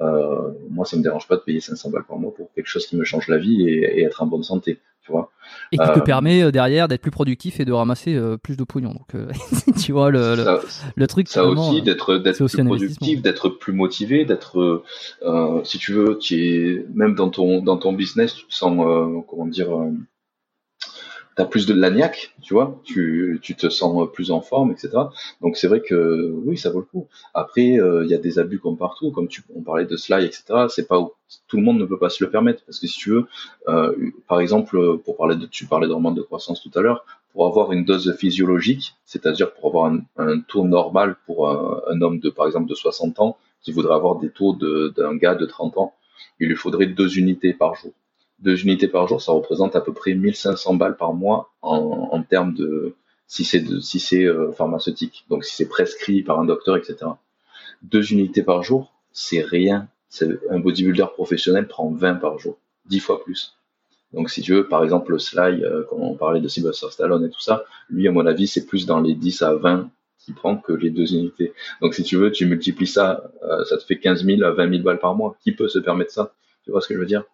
Euh, moi, ça me dérange pas de payer 500 balles par mois pour quelque chose qui me change la vie et, et être en bonne santé. Tu vois. et qui te Euh, permet euh, derrière d'être plus productif et de ramasser euh, plus de pognon. Donc, tu vois le, ça, le truc. ça aussi d'être d'être plus productif, d'être plus motivé, d'être si tu veux, tu es même dans ton dans ton business, tu te sens comment dire euh, t'as plus de lagnac, tu vois, tu, tu te sens plus en forme, etc. Donc c'est vrai que oui, ça vaut le coup. Après, euh, il y a des abus comme partout, comme tu, on parlait de Sly, etc. C'est pas tout le monde ne peut pas se le permettre parce que si tu veux, euh, par exemple, pour parler de, tu parlais d'hormones de croissance tout à l'heure, pour avoir une dose physiologique, c'est-à-dire pour avoir un, un taux normal pour un, un homme de, par exemple, de 60 ans qui voudrait avoir des taux de- d'un gars de 30 ans, il lui faudrait deux unités par jour deux unités par jour, ça représente à peu près 1500 balles par mois en, termes de si c'est si c'est euh, pharmaceutique, donc si c'est prescrit par un docteur, etc. Deux unités par jour, c'est rien. Un bodybuilder professionnel prend 20 par jour, 10 fois plus. Donc si tu veux, par exemple, le Sly, euh, quand on parlait de Sylvester Stallone et tout ça, lui, à mon avis, c'est plus dans les 10 à 20 qu'il prend que les deux unités. Donc si tu veux, tu multiplies ça, euh, ça te fait 15 000 à 20 000 balles par mois. Qui peut se permettre ça? Tu vois ce que je veux dire?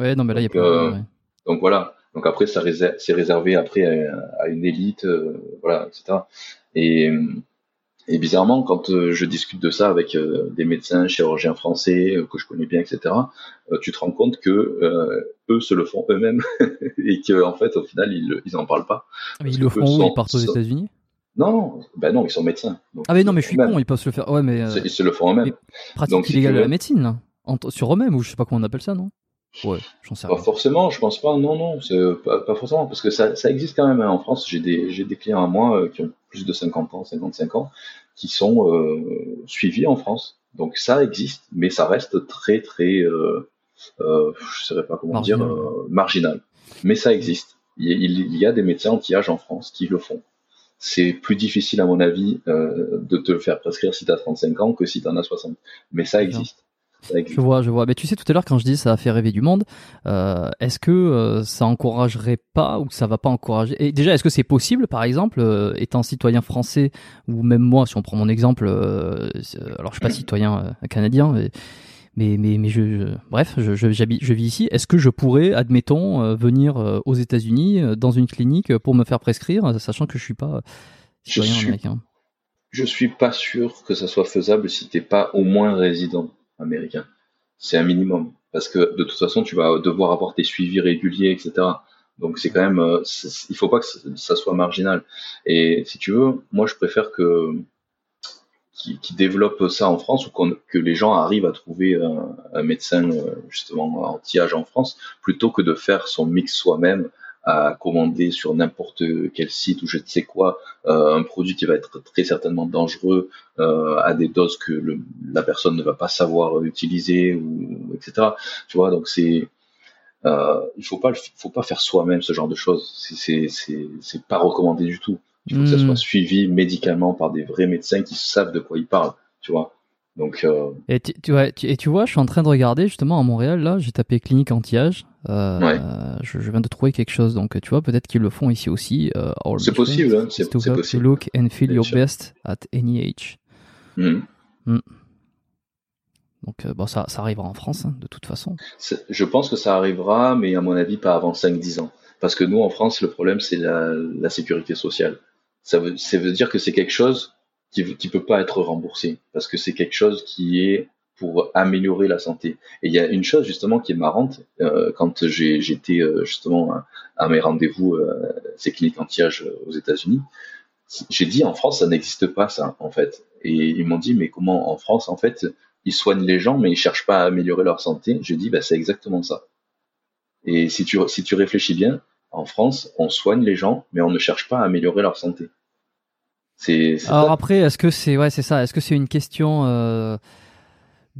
Ouais, non, mais là, il y a pas. euh, ouais. donc voilà. Donc après, ça réser- c'est réservé après à, à une élite, euh, voilà, etc. Et, et bizarrement, quand euh, je discute de ça avec des médecins, chirurgiens français que je connais bien, etc., tu te rends compte que euh, eux se le font eux-mêmes et que en fait, au final, ils, ils en parlent pas. Mais parce ils le font où sont- Ils partent aux sont- États-Unis? Non, ben non, ils sont médecins. Donc, Ah, mais non, mais je suis con, ils peuvent se le faire. Ouais, mais. euh, Ils- se le font eux-mêmes. mais- pratique illégale de la médecine, là. En- sur eux-mêmes, ou je sais pas comment on appelle ça, non? Ouais, j'en sais Pas rien. forcément, je pense pas. Non, non, c'est pas, pas forcément, parce que ça, ça existe quand même. hein. En France, j'ai des, j'ai des clients à moi euh, qui ont plus de 50 ans, 55 ans, qui sont euh, suivis en France. Donc ça existe, mais ça reste très, très, euh, euh, je saurais pas comment Marginal. dire, marginal. Mais ça existe. Il y, a, il y a des médecins anti-âge en France qui le font. C'est plus difficile, à mon avis, de te le faire prescrire si tu as 35 ans que si tu en as 60. Mais. Ça existe. Je vois, je vois. Mais tu sais, tout à l'heure, quand je dis ça a fait rêver du monde, euh, est-ce que euh, ça encouragerait pas ou ça va pas encourager? Et déjà, est-ce que c'est possible, par exemple, euh, étant citoyen français ou même moi, si on prend mon exemple, alors je suis pas citoyen canadien, mais mais mais, mais je, je- bref, je, je, j'habite- je vis ici. Est-ce que je pourrais, admettons, venir aux États-Unis dans une clinique pour me faire prescrire, sachant que je suis pas Je citoyen suis américain? Je suis pas sûr que ça soit faisable si t'es pas au moins résident américain. C'est un minimum. Parce que de toute façon, tu vas devoir avoir tes suivis réguliers, etc. Donc c'est quand même, euh, il faut pas que ça- soit marginal. Et si tu veux, moi je préfère que qui, développe ça en France ou que les gens arrivent à trouver un, un médecin euh, justement anti-âge en France plutôt que de faire son mix soi-même à commander sur n'importe quel site ou je ne sais quoi euh, un produit qui va être très certainement dangereux euh, à des doses que le, la personne ne va pas savoir utiliser ou etc. Tu vois donc c'est euh, il faut pas faut pas faire soi-même ce genre de choses. C'est c'est c'est c'est pas recommandé du tout. Il faut que ça Hmm. soit suivi médicalement par des vrais médecins qui savent de quoi ils parlent. Tu vois donc euh, Et tu, tu- ouais, tu- et tu vois, je suis en train de regarder justement à Montréal, là, j'ai tapé clinique anti-âge. Euh, Ouais. je, je viens de trouver quelque chose, donc tu vois, peut-être qu'ils le font ici aussi. Euh, C'est possible, hein, c'est- to possible. look and feel your sûr. best at any age. hmm. Donc bon, ça, ça arrivera en France hein, de toute façon. Je pense que ça arrivera, mais à mon avis pas avant 5-10 ans. Parce que nous en France, le problème c'est la, la, sécurité sociale. Ça veut, ça veut dire que c'est quelque chose qui ne peut pas être remboursé, parce que c'est quelque chose qui est pour améliorer la santé. Et il y a une chose justement qui est marrante, euh, quand j'étais euh, justement à, mes rendez-vous, euh, ces cliniques anti-âge aux États-Unis, j'ai dit en France ça n'existe pas ça en fait. Et ils m'ont dit mais comment en France en fait ils soignent les gens mais ils cherchent pas à améliorer leur santé. J'ai dit bah c'est exactement ça. Et si tu si tu réfléchis bien, en France on soigne les gens mais on ne cherche pas à améliorer leur santé. C'est. Alors après est-ce que c'est ouais c'est ça est-ce que c'est une question euh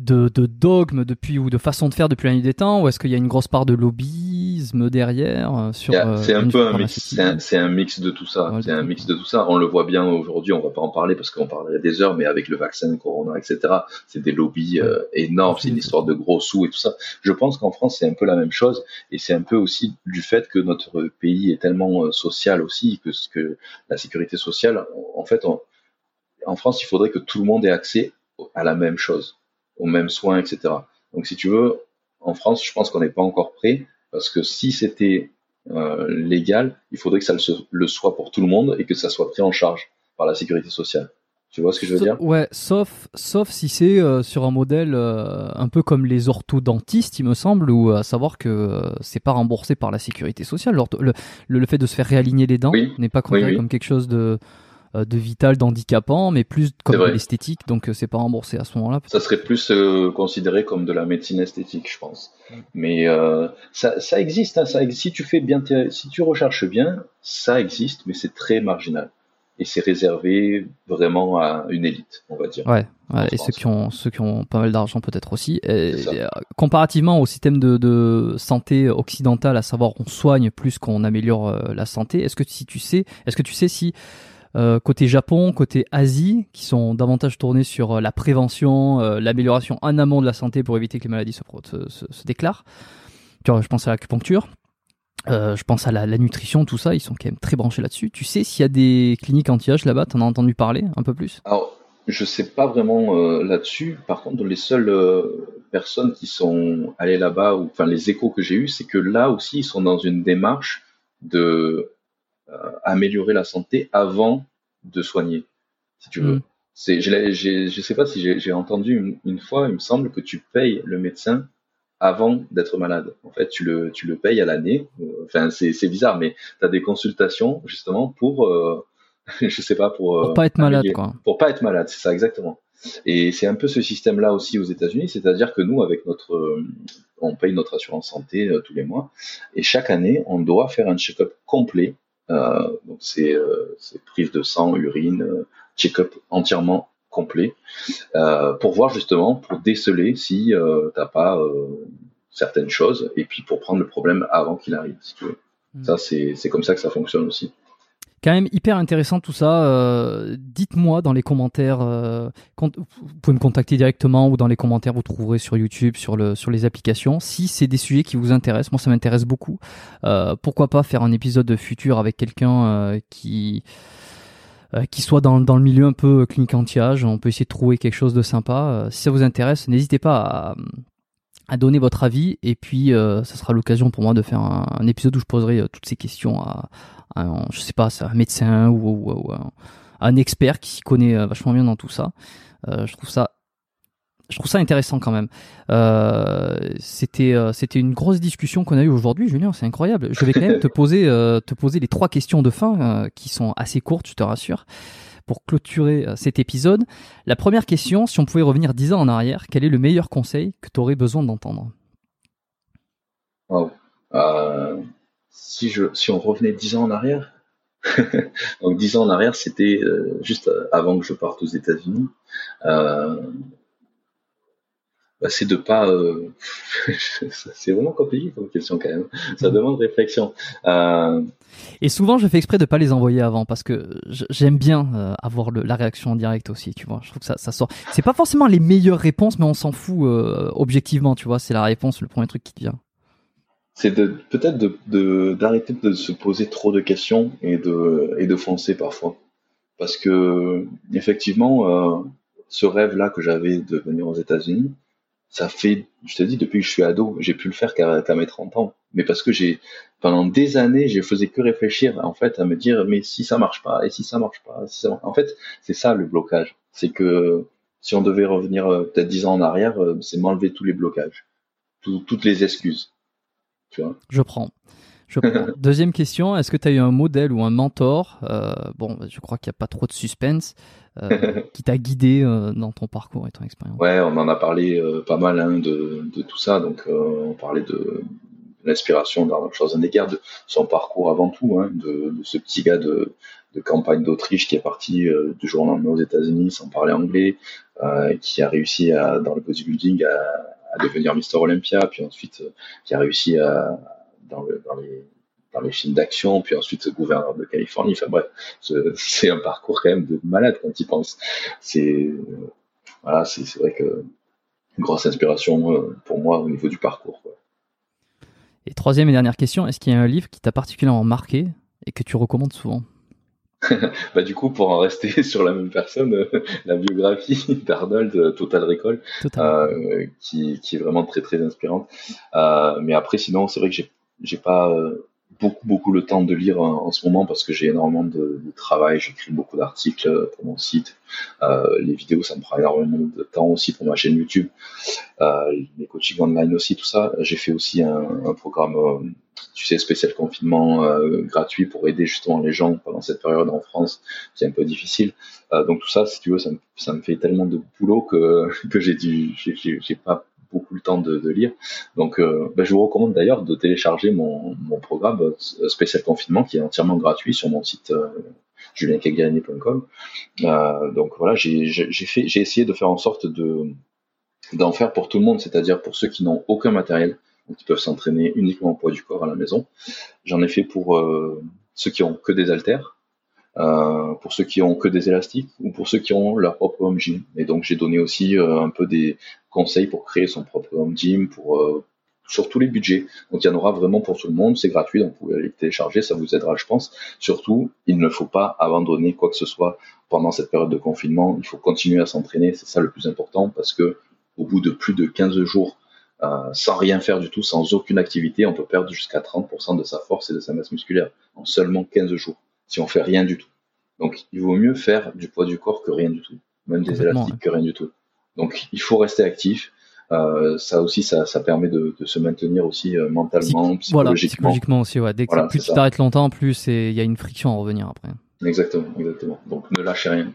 de, de, dogme depuis ou de façon de faire depuis la nuit des temps ou est-ce qu'il y a une grosse part de lobbyisme derrière euh, sur euh, c'est un peu un mix c'est un, mix de tout ça c'est un mix de tout ça. On le voit bien aujourd'hui on va pas en parler parce qu'on parlerait des heures mais avec le vaccin corona etc c'est des lobbies euh, énormes c'est une histoire de gros sous et tout ça. Je pense qu'en France c'est un peu la même chose et c'est un peu aussi du fait que notre pays est tellement social aussi que, que la sécurité sociale en fait en France il faudrait que tout le monde ait accès à la même chose aux mêmes soins, etc. Donc si tu veux, en France, je pense qu'on n'est pas encore prêt, parce que si c'était euh, légal, il faudrait que ça le, soit pour tout le monde et que ça soit pris en charge par la sécurité sociale. Tu vois ce que je veux dire? Ouais, sauf, sauf si c'est euh, sur un modèle euh, un peu comme les orthodontistes, il me semble, ou à savoir que c'est pas remboursé par la sécurité sociale. Le, le, fait de se faire réaligner les dents n'est pas considéré comme quelque chose de, de vital, d'handicapant, mais plus comme de l'esthétique, donc euh, c'est pas remboursé à ce moment-là. Ça serait plus euh, considéré comme de la médecine esthétique, je pense. Mm. Mais ça, ça, existe, hein, ça, si tu fais bien, si tu recherches bien, ça existe, mais c'est très marginal et c'est réservé vraiment à une élite, on va dire. Ouais, et ceux qui ont ceux qui ont pas mal d'argent peut-être aussi. comparativement au système de, de, santé occidental, à savoir on soigne plus qu'on améliore la santé. Est-ce que si tu sais, est-ce que tu sais si euh, côté Japon, côté Asie, qui sont davantage tournés sur euh, la prévention, euh, l'amélioration en amont de la santé pour éviter que les maladies se, déclarent. Tu vois, je pense à l'acupuncture, je pense à la, nutrition, tout ça, ils sont quand même très branchés là-dessus. Tu sais s'il y a des cliniques anti-âge là-bas, t'en as entendu parler un peu plus? Alors, je sais pas vraiment là-dessus. Par contre, les seules personnes qui sont allées là-bas, ou enfin les échos que j'ai eus, c'est que là aussi, ils sont dans une démarche de améliorer la santé avant de soigner, si tu veux. Mm. C'est, je, je sais pas si j'ai entendu une, fois, il me semble que tu payes le médecin avant d'être malade. En fait, tu le, tu le payes à l'année. Enfin, c'est, bizarre, mais tu as des consultations justement pour, euh, je sais pas, pour, pour pas être malade, quoi. Pour pas être malade, c'est ça exactement. Et c'est un peu ce système-là aussi aux États-Unis, c'est-à-dire que nous, avec notre, on paye notre assurance santé euh, tous les mois, et chaque année, on doit faire un check-up complet euh, donc c'est euh, prise de sang, urine, euh, check-up entièrement complet pour voir justement, pour déceler si t'as pas certaines choses et puis pour prendre le problème avant qu'il arrive, si tu veux. Hmm. Ça, c'est comme ça que ça fonctionne aussi quand même hyper intéressant tout ça. Euh, dites-moi dans les commentaires, euh, vous pouvez me contacter directement ou dans les commentaires vous trouverez sur YouTube, sur, le, sur les applications, si c'est des sujets qui vous intéressent. Moi, ça m'intéresse beaucoup. Euh, pourquoi pas faire un épisode de futur avec quelqu'un qui qui soit dans, dans le milieu un peu clinique anti-âge. On peut essayer de trouver quelque chose de sympa. si ça vous intéresse, n'hésitez pas à, donner votre avis et puis ça sera l'occasion pour moi de faire un épisode où je poserai toutes ces questions à, un, je sais pas, un médecin ou, un, expert qui s'y connaît euh, vachement bien dans tout ça. Euh, je trouve ça je trouve ça intéressant quand même. Euh, c'était c'était une grosse discussion qu'on a eue aujourd'hui, Julien. C'est incroyable. Je vais quand même te poser te poser les trois questions de fin qui sont assez courtes, je te rassure, pour clôturer cet épisode. La première question, si on pouvait revenir dix ans en arrière, quel est le meilleur conseil que tu aurais besoin d'entendre? Si, je, si on revenait dix ans en arrière, donc dix ans en arrière, c'était euh, juste avant que je parte aux États-Unis. Euh, bah, c'est de pas. Euh, c'est vraiment compliqué comme question quand même. Ça mm. demande réflexion. Et souvent, je fais exprès de pas les envoyer avant parce que j'aime bien avoir la réaction en direct aussi. Tu vois, je trouve que ça, ça sort. C'est pas forcément les meilleures réponses, mais on s'en fout objectivement. Tu vois, c'est la réponse, le premier truc qui te vient c'est peut-être d'arrêter de, se poser trop de questions et de, et de foncer parfois. Parce que, effectivement, euh, ce rêve-là que j'avais de venir aux États-Unis, ça fait, je te dis, depuis que je suis ado, j'ai pu le faire qu'à mes 30 ans. Mais parce que j'ai, pendant des années, je faisais que réfléchir, en fait, à me dire, mais si ça marche pas, et si ça marche pas, en fait, c'est ça le blocage. C'est que si on devait revenir euh, peut-être 10 ans en arrière, euh, c'est m'enlever tous les blocages, toutes les excuses. Tu vois je prends. Deuxième question, est-ce que tu as eu un modèle ou un mentor euh, Bon, je crois qu'il n'y a pas trop de suspense. Euh, qui t'a guidé euh, dans ton parcours et ton expérience? Ouais, on en a parlé pas mal hein, de, de, tout ça. Donc, on parlait de, l'inspiration d'Arnold Schwarzenegger, de son parcours avant tout, hein, de, de, ce petit gars de, de campagne d'Autriche qui est parti du jour au lendemain aux États-Unis sans parler anglais, qui a réussi à, dans le bodybuilding à, à devenir Mister Olympia, puis ensuite qui a réussi à, dans, le, dans les films d'action, puis ensuite gouverneur de Californie. Enfin bref, c'est un parcours quand même de malade quand il pense. C'est voilà, c'est vrai que grosse inspiration euh, pour moi au niveau du parcours. Et troisième et dernière question, est-ce qu'il y a un livre qui t'a particulièrement marqué et que tu recommandes souvent? bah du coup, pour en rester sur la même personne, euh, la biographie d'Arnold, euh, Total Recall, qui, qui, est vraiment très très inspirante. mais après, sinon, c'est vrai que j'ai j'ai pas beaucoup beaucoup le temps de lire en, ce moment parce que j'ai énormément de, de travail, j'écris beaucoup d'articles euh, pour mon site, euh, les vidéos ça me prend énormément de temps aussi pour ma chaîne YouTube, euh, les coachings online aussi tout ça. J'ai fait aussi un, un programme, euh, tu sais spécial confinement euh, gratuit pour aider justement les gens pendant cette période en France qui est un peu difficile. donc tout ça, si tu veux, ça me, fait tellement de boulot que que j'ai pas beaucoup le temps de, lire. Donc, euh, ben, je vous recommande d'ailleurs de télécharger mon, programme euh, spécial confinement qui est entièrement gratuit sur mon site euh, Euh, donc voilà, j'ai essayé de faire en sorte de d'en faire pour tout le monde, c'est-à-dire pour ceux qui n'ont aucun matériel, donc qui peuvent s'entraîner uniquement au poids du corps à la maison. J'en ai fait pour euh, ceux qui ont que des haltères, euh, pour ceux qui ont que des élastiques ou pour ceux qui ont leur propre home gym. Et donc j'ai donné aussi euh, un peu des conseils pour créer son propre home gym, pour sur tous les budgets. Donc il y en aura vraiment pour tout le monde, c'est gratuit, donc vous pouvez aller télécharger, ça vous aidera, je pense. Surtout, il ne faut pas abandonner quoi que ce soit pendant cette période de confinement. Il faut continuer à s'entraîner, c'est ça le plus important, parce que au bout de plus de 15 jours euh, sans rien faire du tout, sans aucune activité, on peut perdre jusqu'à 30% de sa force et de sa masse musculaire en seulement 15 jours si on fait rien du tout. Donc, il vaut mieux faire du poids du corps que rien du tout, même des élastiques que rien du tout. Donc, il faut rester actif. Euh, ça aussi, ça, ça permet de, de, se maintenir aussi euh, mentalement, psychologiquement. Voilà, psychologiquement aussi, ouais. Dès que plus tu t'arrêtes longtemps, plus il y a une friction à revenir après. Exactement, exactement. Donc, ne lâchez rien.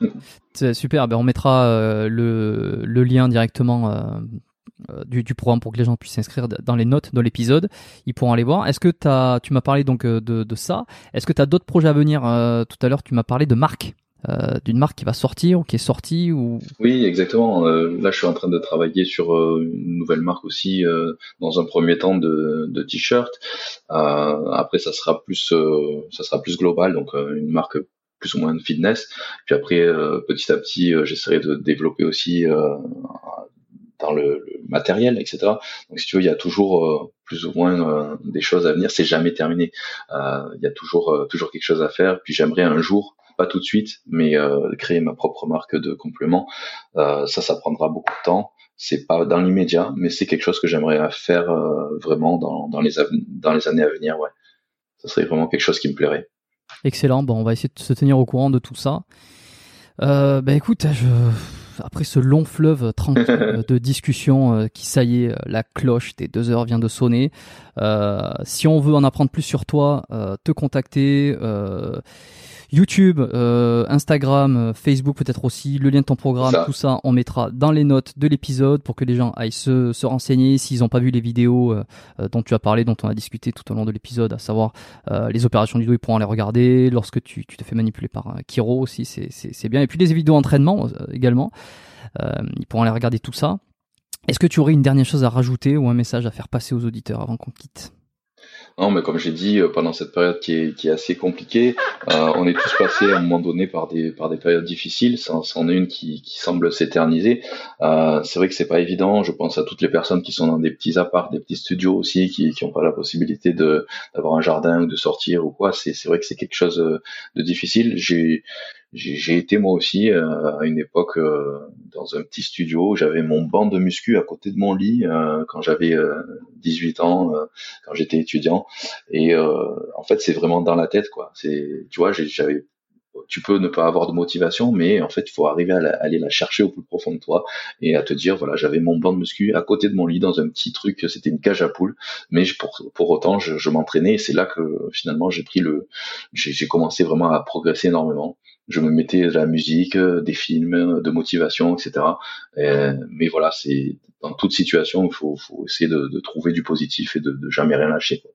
Super. Ben, on mettra euh, le, le, lien directement du, du, programme pour que les gens puissent s'inscrire dans les notes de l'épisode. Ils pourront aller voir. Est-ce que as, tu m'as parlé donc euh, de, ça Est-ce que tu as d'autres projets à venir euh, Tout à l'heure, tu m'as parlé de marque. Euh, d'une marque qui va sortir ou qui est sortie ou Oui, exactement. là, je suis en train de travailler sur une nouvelle marque aussi, dans un premier temps de, de t-shirt. après, ça sera plus, ça sera plus global, donc une marque plus ou moins de fitness. Puis après, petit à petit, j'essaierai de développer aussi dans le, matériel, etc. Donc si tu veux, il y a toujours euh, plus ou moins euh, des choses à venir. C'est jamais terminé. Euh, il y a toujours toujours quelque chose à faire. Puis j'aimerais un jour, pas tout de suite, mais créer ma propre marque de compléments. ça, ça prendra beaucoup de temps. C'est pas dans l'immédiat, mais c'est quelque chose que j'aimerais faire vraiment dans, dans les dans les années à venir. Ouais, ça serait vraiment quelque chose qui me plairait. Excellent. Bon, on va essayer de se tenir au courant de tout ça. Euh, bah écoute, je après ce long fleuve tranquille de discussion euh, qui, ça y est, euh, la cloche des deux heures vient de sonner. Euh, si on veut en apprendre plus sur toi, te contacter. YouTube, Instagram, Facebook peut-être aussi, le lien de ton programme, tout ça, on mettra dans les notes de l'épisode pour que les gens aillent se, se renseigner s'ils n'ont pas vu les vidéos dont tu as parlé, dont on a discuté tout au long de l'épisode, à savoir les opérations du dos, ils pourront les regarder. Lorsque tu, tu te fais manipuler par Kiro aussi, c'est bien. Et puis les vidéos d'entraînement également. Euh, ils pourront aller regarder tout ça. Est-ce que tu aurais une dernière chose à rajouter ou un message à faire passer aux auditeurs avant qu'on quitte? Non, mais comme j'ai dit, euh, pendant cette période qui est, qui est assez compliquée, euh, on est tous passés à un moment donné par des, par des périodes difficiles. C'en est une qui, qui semble s'éterniser. Euh, c'est vrai que c'est pas évident. Je pense à toutes les personnes qui sont dans des petits apparts, des petits studios aussi, qui n'ont pas la possibilité de d'avoir un jardin ou de sortir ou quoi. C'est vrai que c'est quelque chose de difficile. J'ai j'ai été moi aussi à une époque dans un petit studio. J'avais mon banc de muscu à côté de mon lit quand j'avais 18 ans, quand j'étais étudiant. Et en fait, c'est vraiment dans la tête, quoi. C'est, tu vois, j'avais tu peux ne pas avoir de motivation, mais en fait, il faut arriver à, aller la chercher au plus profond de toi et à te dire, voilà, j'avais mon banc de muscu à côté de mon lit dans un petit truc, c'était une cage à poules, mais pour, pour autant, je, m'entraînais et c'est là que finalement j'ai pris le, j'ai commencé vraiment à progresser énormément. Je me mettais de la musique, des films, de motivation, etc. mais voilà, c'est dans toute situation, il faut, faut essayer de, trouver du positif et de, de jamais rien lâcher. Quoi.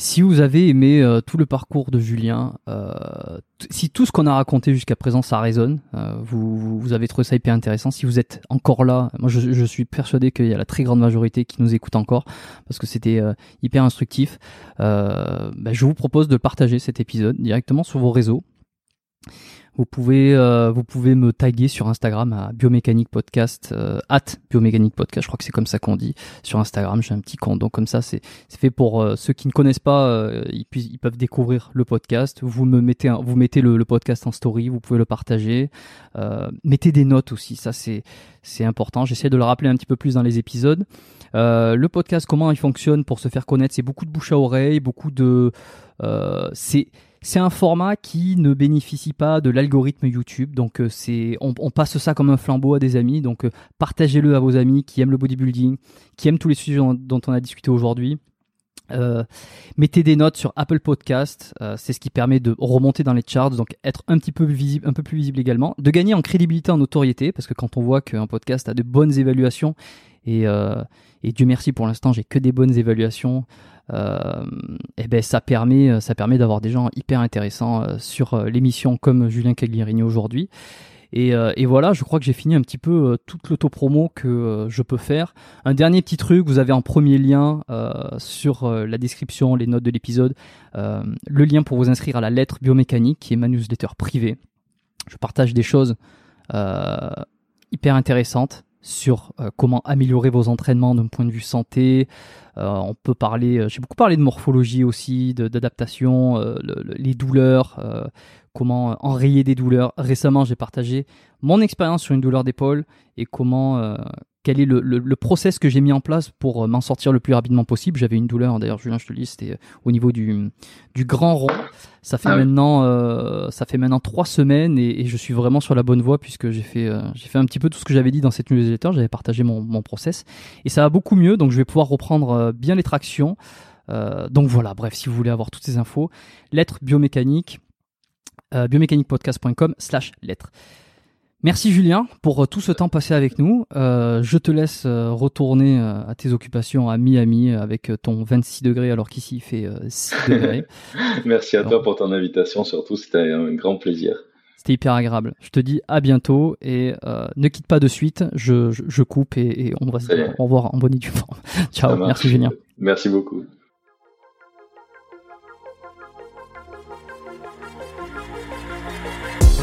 Si vous avez aimé euh, tout le parcours de Julien, euh, si tout ce qu'on a raconté jusqu'à présent ça résonne, euh, vous, vous, avez trouvé ça hyper intéressant, si vous êtes encore là, moi je, je suis persuadé qu'il y a la très grande majorité qui nous écoute encore parce que c'était hyper instructif, bah, je vous propose de partager cet épisode directement sur vos réseaux. Vous pouvez, euh, vous pouvez me taguer sur Instagram à Biomécanique Podcast, euh, at Biomécanique Podcast, je crois que c'est comme ça qu'on dit sur Instagram. J'ai un petit compte, donc comme ça, c'est fait pour euh, ceux qui ne connaissent pas, euh, ils, ils, peuvent découvrir le podcast. Vous me mettez, vous mettez le, le, podcast en story, vous pouvez le partager. mettez des notes aussi, ça c'est c'est important. J'essaie de le rappeler un petit peu plus dans les épisodes. le podcast, comment il fonctionne pour se faire connaître, c'est beaucoup de bouche à oreille, beaucoup de, c'est c'est un format qui ne bénéficie pas de l'algorithme YouTube, donc euh, c'est on, passe ça comme un flambeau à des amis. Donc euh, partagez-le à vos amis qui aiment le bodybuilding, qui aiment tous les sujets dont, on a discuté aujourd'hui. Euh, mettez des notes sur Apple Podcast, c'est ce qui permet de remonter dans les charts, donc être un petit peu plus visible également, de gagner en crédibilité, en notoriété, parce que quand on voit qu'un podcast a de bonnes évaluations et, Dieu merci pour l'instant j'ai que des bonnes évaluations, et ben ça permet, euh, ça permet d'avoir des gens hyper intéressants euh, sur l'émission comme Julien Cagliarini aujourd'hui. Et, et, voilà, je crois que j'ai fini un petit peu toute l'auto-promo que je peux faire. Un dernier petit truc, vous avez en premier lien sur la description, les notes de l'épisode, le lien pour vous inscrire à la lettre biomécanique, qui est ma newsletter privée. Je partage des choses hyper intéressantes sur comment améliorer vos entraînements d'un point de vue santé, euh, on peut parler, euh, j'ai beaucoup parlé de morphologie aussi, d'adaptation, euh, les douleurs, comment enrayer des douleurs. Récemment, j'ai partagé mon expérience sur une douleur d'épaule et comment quel est le, le, process que j'ai mis en place pour m'en sortir le plus rapidement possible. J'avais une douleur, d'ailleurs, Julien, je te le dis, c'était au niveau du, du grand rond. Ça fait ah maintenant, euh, ça fait maintenant trois semaines et, je suis vraiment sur la bonne voie puisque j'ai fait, euh, j'ai fait un petit peu tout ce que j'avais dit dans cette newsletter. J'avais partagé mon, mon process et ça va beaucoup mieux. Donc je vais pouvoir reprendre euh, bien les tractions. donc voilà. Bref, si vous voulez avoir toutes ces infos, lettres biomécanique, biomécaniquepodcast.com/slash lettres. Merci Julien pour tout ce temps passé avec nous. je te laisse retourner à tes occupations à Miami avec ton 26 degrés alors qu'ici il fait 6 degrés. Merci à toi pour ton invitation, surtout c'était un grand plaisir. C'était hyper agréable. Je te dis à bientôt et ne quitte pas de suite. Je, je, coupe et, on va se dire au revoir en bonne et due forme. Ciao, merci Julien. Merci beaucoup.